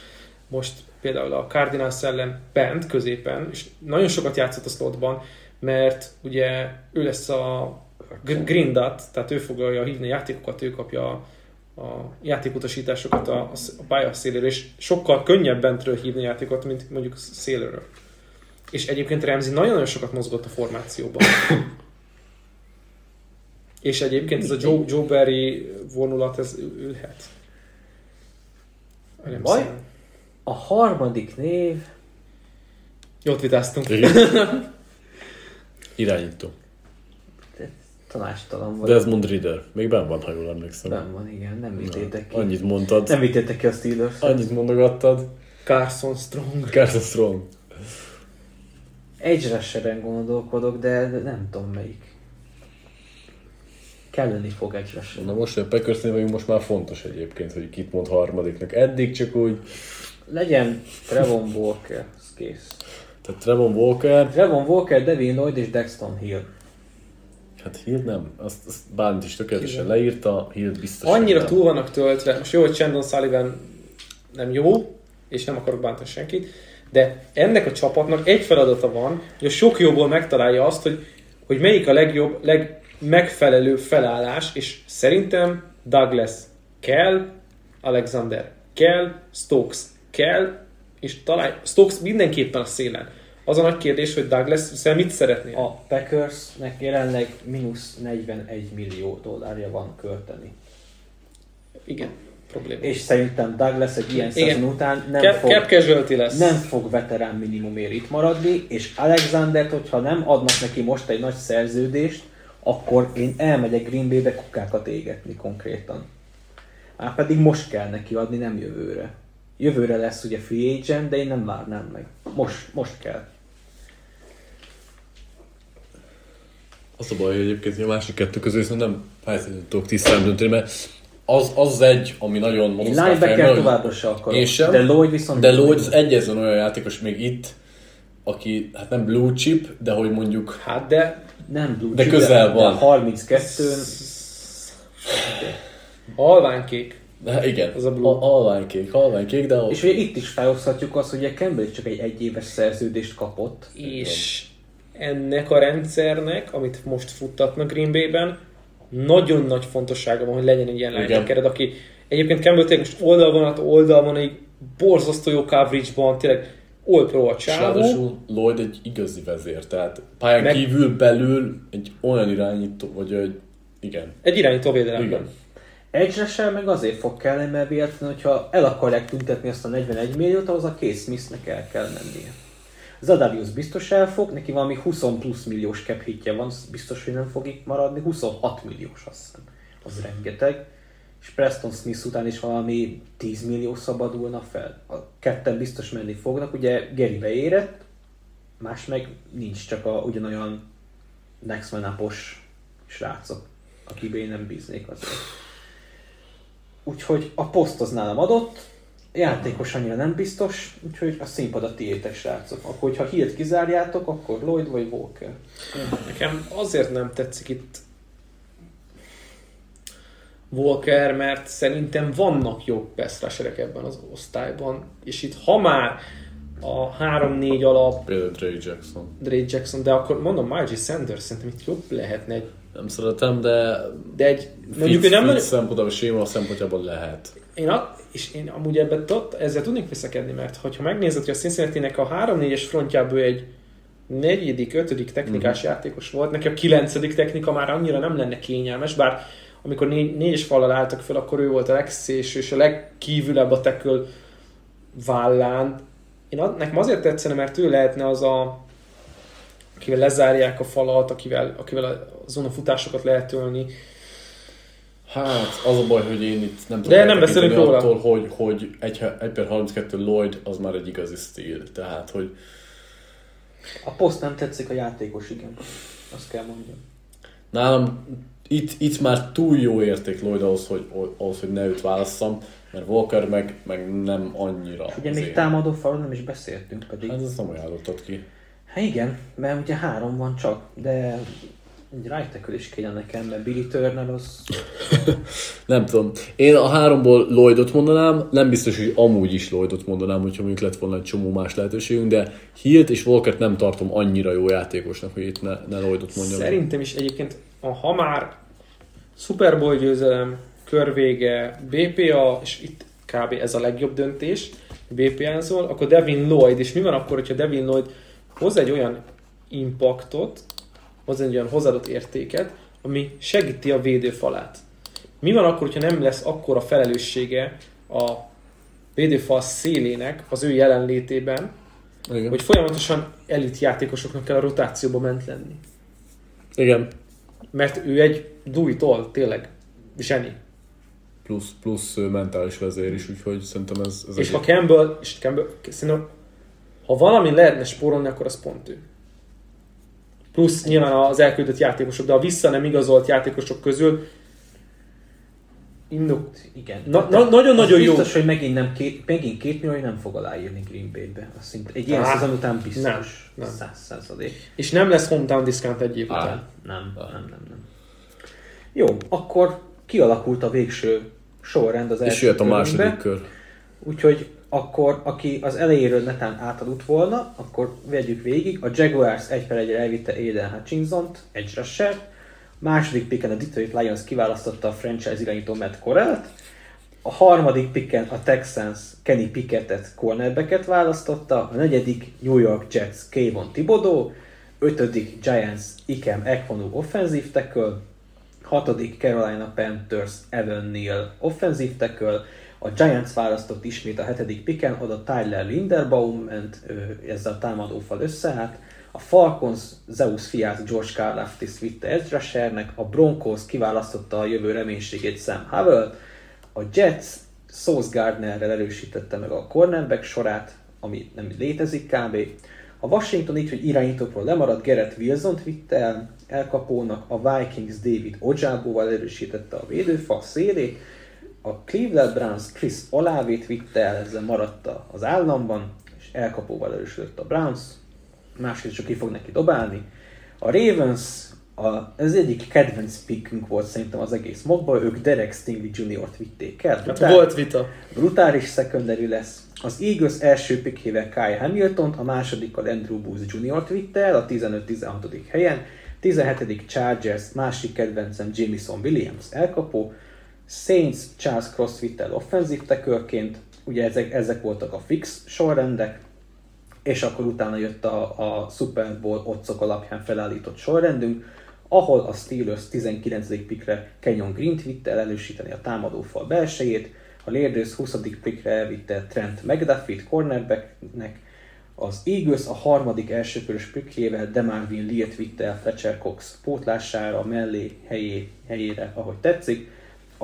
most például a Cardinals ellen bent középen, és nagyon sokat játszott a slotban, mert ugye ő lesz a Gr- Green Dot, tehát ő fogja hívni a játékokat, ő kapja a, a játékutasításokat a, a pálya széléről, és sokkal könnyebb bentről hívni a játékot, mint mondjuk szélről. És egyébként Remzi nagyon-nagyon sokat mozgott a formációban. és egyébként ez a Joe, Joe Barry vonulat, ez ül- ülhet. Nem Baj? A harmadik név... Jót vitáztunk. Irányító. Tanástalan vagy. Desmond Ritter. Még benn van, ha jól emlékszem. Nem van, igen, nem vittétek ki. Annyit mondtad. Nem vittétek ki a steelers Annyit mondogattad. Carson Strong. Carson Strong. Egy rusheren gondolkodok, de nem tudom melyik. Kelleni fog egy rusher. Na most, hogy a vagyunk, most már fontos egyébként, hogy kit mond harmadiknak. Eddig csak úgy, Legyen Trevon Walker, ez kész. tehát Trevon Walker, Trevon Walker, Devin Lloyd és Dexton Hill. hát Hill nem, azt, azt Bánt is tökéletesen leírta, Hill biztos. Annyira nem. túl vannak töltve. Most jó, hogy Chandon Sullivan nem jó, és nem akarok bántani senkit, de ennek a csapatnak egy feladata van, hogy a sok jóból megtalálja azt, hogy, hogy melyik a legjobb, legmegfelelő felállás, és szerintem Douglas kell, Alexander kell, Stokes kell, és talán Stokes mindenképpen a szélen. Az a nagy kérdés, hogy Douglas szóval mit szeretnél? A Packersnek jelenleg mínusz 41 millió dollárja van költeni. Igen, probléma. És szerintem Douglas egy ilyen Igen. szezon után nem Cap, fog, cap lesz. nem fog veterán minimumért itt maradni, és Alexandert, hogyha nem adnak neki most egy nagy szerződést, akkor én elmegyek Green Bay-be kukákat égetni konkrétan. Már pedig most kell neki adni, nem jövőre. Jövőre lesz ugye free agent, de én nem várnám meg. Most, most kell. Az a baj, hogy egyébként a másik kettő közül viszont nem tudok tisztán dönteni, mert az, az egy, ami nagyon Én monoszkál linebacker továbbra se akarok. Én sem. De Lloyd viszont... De Lloyd az egyetlen olyan játékos még itt, aki hát nem blue chip, de hogy mondjuk Hát de Nem blue De chip, közel de, van. De 32 halványkék. De igen, Az a blue. a, halványkék, halványkék, de És ugye itt is feloszthatjuk azt, hogy ugye Campbell csak egy egyéves szerződést kapott. És ennek a rendszernek, amit most futtatnak Green Bay-ben, nagyon nagy fontossága van, hogy legyen egy ilyen linebackered, aki egyébként Campbell tényleg most oldalvonat oldalvonig borzasztó jó coverage-ban, tényleg all pro a csávó. Lloyd egy igazi vezér, tehát pályán Meg- kívül belül egy olyan irányító, vagy egy, igen, Egy irányító védelemben. igen. Edge meg azért fog kelleni, mert véletlenül, hogyha el akarják tüntetni azt a 41 milliót, ahhoz a Case Smithnek el kell mennie. Zadarius biztos elfog, neki valami 20 plusz milliós cap hitje van, biztos, hogy nem fog itt maradni, 26 milliós azt hiszem. Az rengeteg. És Preston Smith után is valami 10 millió szabadulna fel. A ketten biztos menni fognak, ugye Gary beérett, más meg nincs, csak a ugyanolyan next man srácok, akiben én nem bíznék azért. Úgyhogy a poszt az nálam adott, játékos annyira nem biztos, úgyhogy a színpad a tiétek, srácok. Akkor, hogyha hírt kizárjátok, akkor Lloyd vagy Walker. Nekem azért nem tetszik itt Walker, mert szerintem vannak jó pass rusherek ebben az osztályban, és itt ha már a 3-4 alap Például Dre Jackson. Dre Jackson, de akkor mondom, Margie Sanders szerintem itt jobb lehetne egy, Nem szeretem, de de egy, mondjuk, hogy nem nagyon, szempontjából, séma szempontjából lehet. én, a, és én amúgy ebben tot, ezzel tudnék visszakedni, mert hogyha megnézed, hogy a Cincinnati-nek a 3-4-es frontjából egy negyedik, ötödik technikás Mhm. játékos volt, neki a kilencedik technika már annyira nem lenne kényelmes, bár amikor négy, négyes fallal álltak fel, akkor ő volt a legszélső és a legkívülebb a tackle vállán. Én ad, nekem azért tetszene, mert ő lehetne az a akivel lezárják a falat, akivel, akivel a zónafutásokat lehet ölni. Hát, az a baj, hogy én itt nem De nem beszélünk róla. attól, hogy, hogy 1, 1 per 32 Lloyd az már egy igazi stíl. Tehát, hogy A poszt nem tetszik, a játékos igen. Azt kell mondjam. nálam itt, itt már túl jó érték Lloyd ahhoz, hogy, ahhoz, hogy ne őt válasszam, mert Walker meg, meg nem annyira. Ugye az még én. támadó falon nem is beszéltünk pedig. Hát ezt nem ajánlottad ki. Hát igen, mert ugye három van csak, de egy right is kéne nekem, mert Billy Turner az... Nem tudom. Én a háromból Lloydot mondanám, nem biztos, hogy amúgy is Lloydot mondanám, hogyha mondjuk lett volna egy csomó más lehetőségünk, de Hilt és Walkert nem tartom annyira jó játékosnak, hogy itt ne, ne Lloydot mondjam. Szerintem is egyébként, a- ha már Super Bowl győzelem, körvége, BPA, és itt kb. ez a legjobb döntés, BPA-n szól, akkor Devin Lloyd, és mi van akkor, hogyha Devin Lloyd hoz egy olyan impactot, hoz egy olyan hozzáadott értéket, ami segíti a védőfalát. Mi van akkor, hogyha nem lesz akkora felelőssége a védőfal szélének az ő jelenlétében, Igen. hogy folyamatosan elit játékosoknak kell a rotációba ment lenni. Igen. Mert ő egy dújtól, tényleg, zseni. Plusz, plusz mentális vezér is, úgyhogy szerintem ez, ez És egy... ha Campbell, és Campbell, szerintem, ha valami lehetne spórolni, akkor az pont ő. Plusz nyilván az elküldött játékosok, de a vissza nem igazolt játékosok közül indok, Igen. Na- na- nagyon-nagyon Az jó. Biztos, hogy megint, nem két, megint két millió nem fog aláírni Green Bay-be. Szinte, egy ilyen szezon után biztos. nem, nem. Százalék. és nem lesz hometown discount egy év Á. után. Nem, nem, nem, nem. Jó, akkor kialakult a végső sorrend az És első jöhet a körünkbe. második kör. Úgyhogy akkor, aki az elejéről netán átaludt volna, akkor vegyük végig. A Jaguars egy per egyre elvitte Aiden Hutchinson-t, egy rusher. Második picken a Detroit Lions kiválasztotta a franchise irányító Matt Correll-t. A harmadik picken a Texans Kenny Pickettet, cornerbacket választotta. A negyedik New York Jets Kayvon Thibodeau. Ötödik Giants Ikem Ekvonu offensive tackle. Hatodik Carolina Panthers Evan Neal offensive tackle, a Giants választott ismét a hetedik picken, oda Tyler Linderbaum ment, ő ezzel a támadófal összeállt, a Falcons Zeus fiát George Karlaftis vitte rushernek, a Broncos kiválasztotta a jövő reménységét Sam Howell, a Jets Sauce Gardnerrel erősítette meg a cornerback sorát, ami nem létezik kb. A Washington így, hogy irányítókról lemaradt, Garrett Wilson-t vitte el elkapónak, a Vikings David Ojabóval erősítette a védőfal szélét, a Cleveland Browns Chris Olávét vitte el, ezzel maradt az államban, és elkapóval erősödött a Browns, másképp csak ki fog neki dobálni. A Ravens, a, ez egyik kedvenc pickünk volt szerintem az egész mockban, ők Derek Stingley Jr.-t vitték el. Hát Brutál- volt vita. Brutális secondary lesz. Az Eagles első pickével Kyle Hamilton, a másodikkal Andrew Booth Jr.-t vitte el a 15-16. helyen, 17. Chargers másik kedvencem Jamison Williams elkapó, Saints Charles Cross vitte el offensive tackle-ként, ugye ezek, ezek voltak a fix sorrendek, és akkor utána jött a, a Super Bowl otcok alapján felállított sorrendünk, ahol a Steelers 19. pikre Kenyon Green-t vitte el erősíteni a támadófal belsejét, a Raiders 20. pikre elvitte Trent McDuffie-t cornerbacknek, az Eagles a harmadik elsőkörös pikkével Demarvin Lear-t vitte el Fletcher Cox pótlására, mellé helyé, helyére, ahogy tetszik.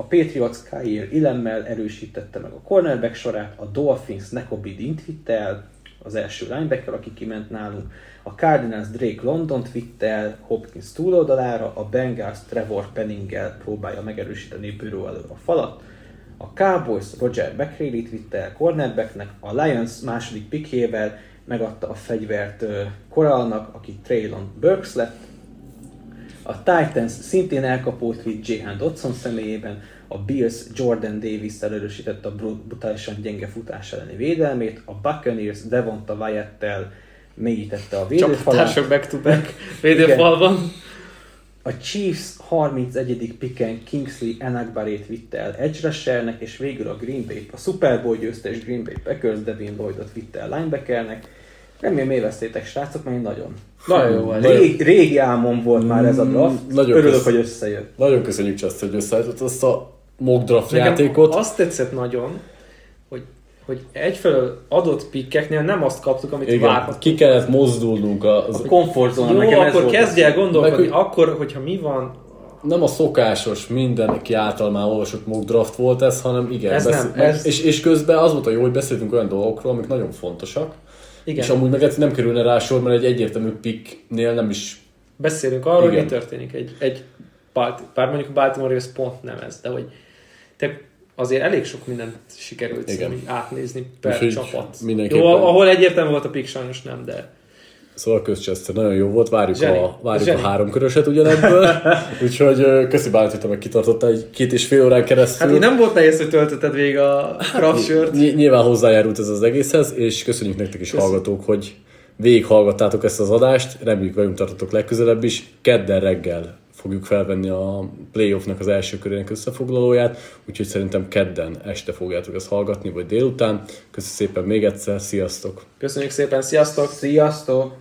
A Patriots Kyle Ilemmel erősítette meg a cornerback sorát, a Dolphins Nekobi Dint vitte el, az első linebacker, aki kiment nálunk. A Cardinals Drake Londont vitte el Hopkins túloldalára, a Bengals Trevor Penninggel próbálja megerősíteni bőró elől a falat. A Cowboys Roger McCready-t vitte el cornerbacknek, a Lions második pikjével megadta a fegyvert ö, Koralnak, aki Traylon Burks lett, a Titans szintén elkapót vitt Jahan Dodson személyében, a Bills Jordan davis erősítette a bru- brutálisan gyenge futás elleni védelmét, a Buccaneers Devonta Wyatt-tel mélyítette a védőfalát, Csapattársak back-to-back védőfalban. a Chiefs 31. picken Kingsley Enakbarét vitte el edge rushernek, és végül a Green Bay, a Super Bowl győztes Green Bay Packers Devin Lloydot vitte el linebackernek. Remélem élveztétek srácok, mert én nagyon. Nagyon jó volt. Régi, régi álmom volt már ez a draft. Mm, nagyon Örülök, kösz- hogy összejött. Nagyon köszönjük Just, hogy összeállított azt a mock draft Nekem játékot. azt tetszett nagyon, hogy, hogy egyfelől adott pikkeknél nem azt kaptuk, amit Igen, várhattunk. ki kellett mozdulnunk az, A komfortzóna Jó, nekem akkor kezdj el gondolkodni, Meg, hogy- akkor, hogyha mi van, nem a szokásos, mindenki által már olvasott mock draft volt ez, hanem igen. Ez nem, meg, ez- És, és közben az volt a jó, hogy beszéltünk olyan dolgokról, amik nagyon fontosak, igen, és amúgy meg ez nem kerülne rá sor, mert egy egyértelmű picknél nem is beszélünk arról, hogy Igen. mi történik egy, egy bár mondjuk a Baltimore Ravens pont nem ez, de hogy te azért elég sok mindent sikerült Igen. átnézni per Úgyhogy csapat. mindenképpen- Jó, ahol egyértelmű volt a pick, sajnos nem, de Szóval Közcseszter nagyon jó volt, várjuk, Zseni. a, várjuk Zseni. a három köröset ugyanebből. Úgyhogy köszi Bálint, hogy meg kitartotta egy két és fél órán keresztül. hát nem volt nehéz, hogy töltötted végig a craft shirt. Ny- nyilván hozzájárult ez az egészhez, és köszönjük nektek is Köszönjük. hallgatók, hogy végighallgattátok ezt az adást, reméljük velünk tartotok legközelebb is. Kedden reggel fogjuk felvenni a playoffnak az első körének összefoglalóját, úgyhogy szerintem kedden este fogjátok ezt hallgatni, vagy délután. Köszönöm szépen még egyszer, sziasztok! Köszönjük szépen, sziasztok! Sziasztok!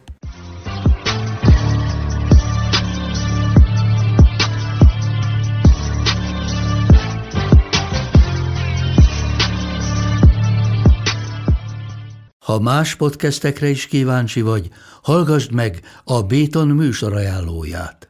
Ha más podcastekre is kíváncsi vagy, hallgassd meg a Béton műsor ajánlóját.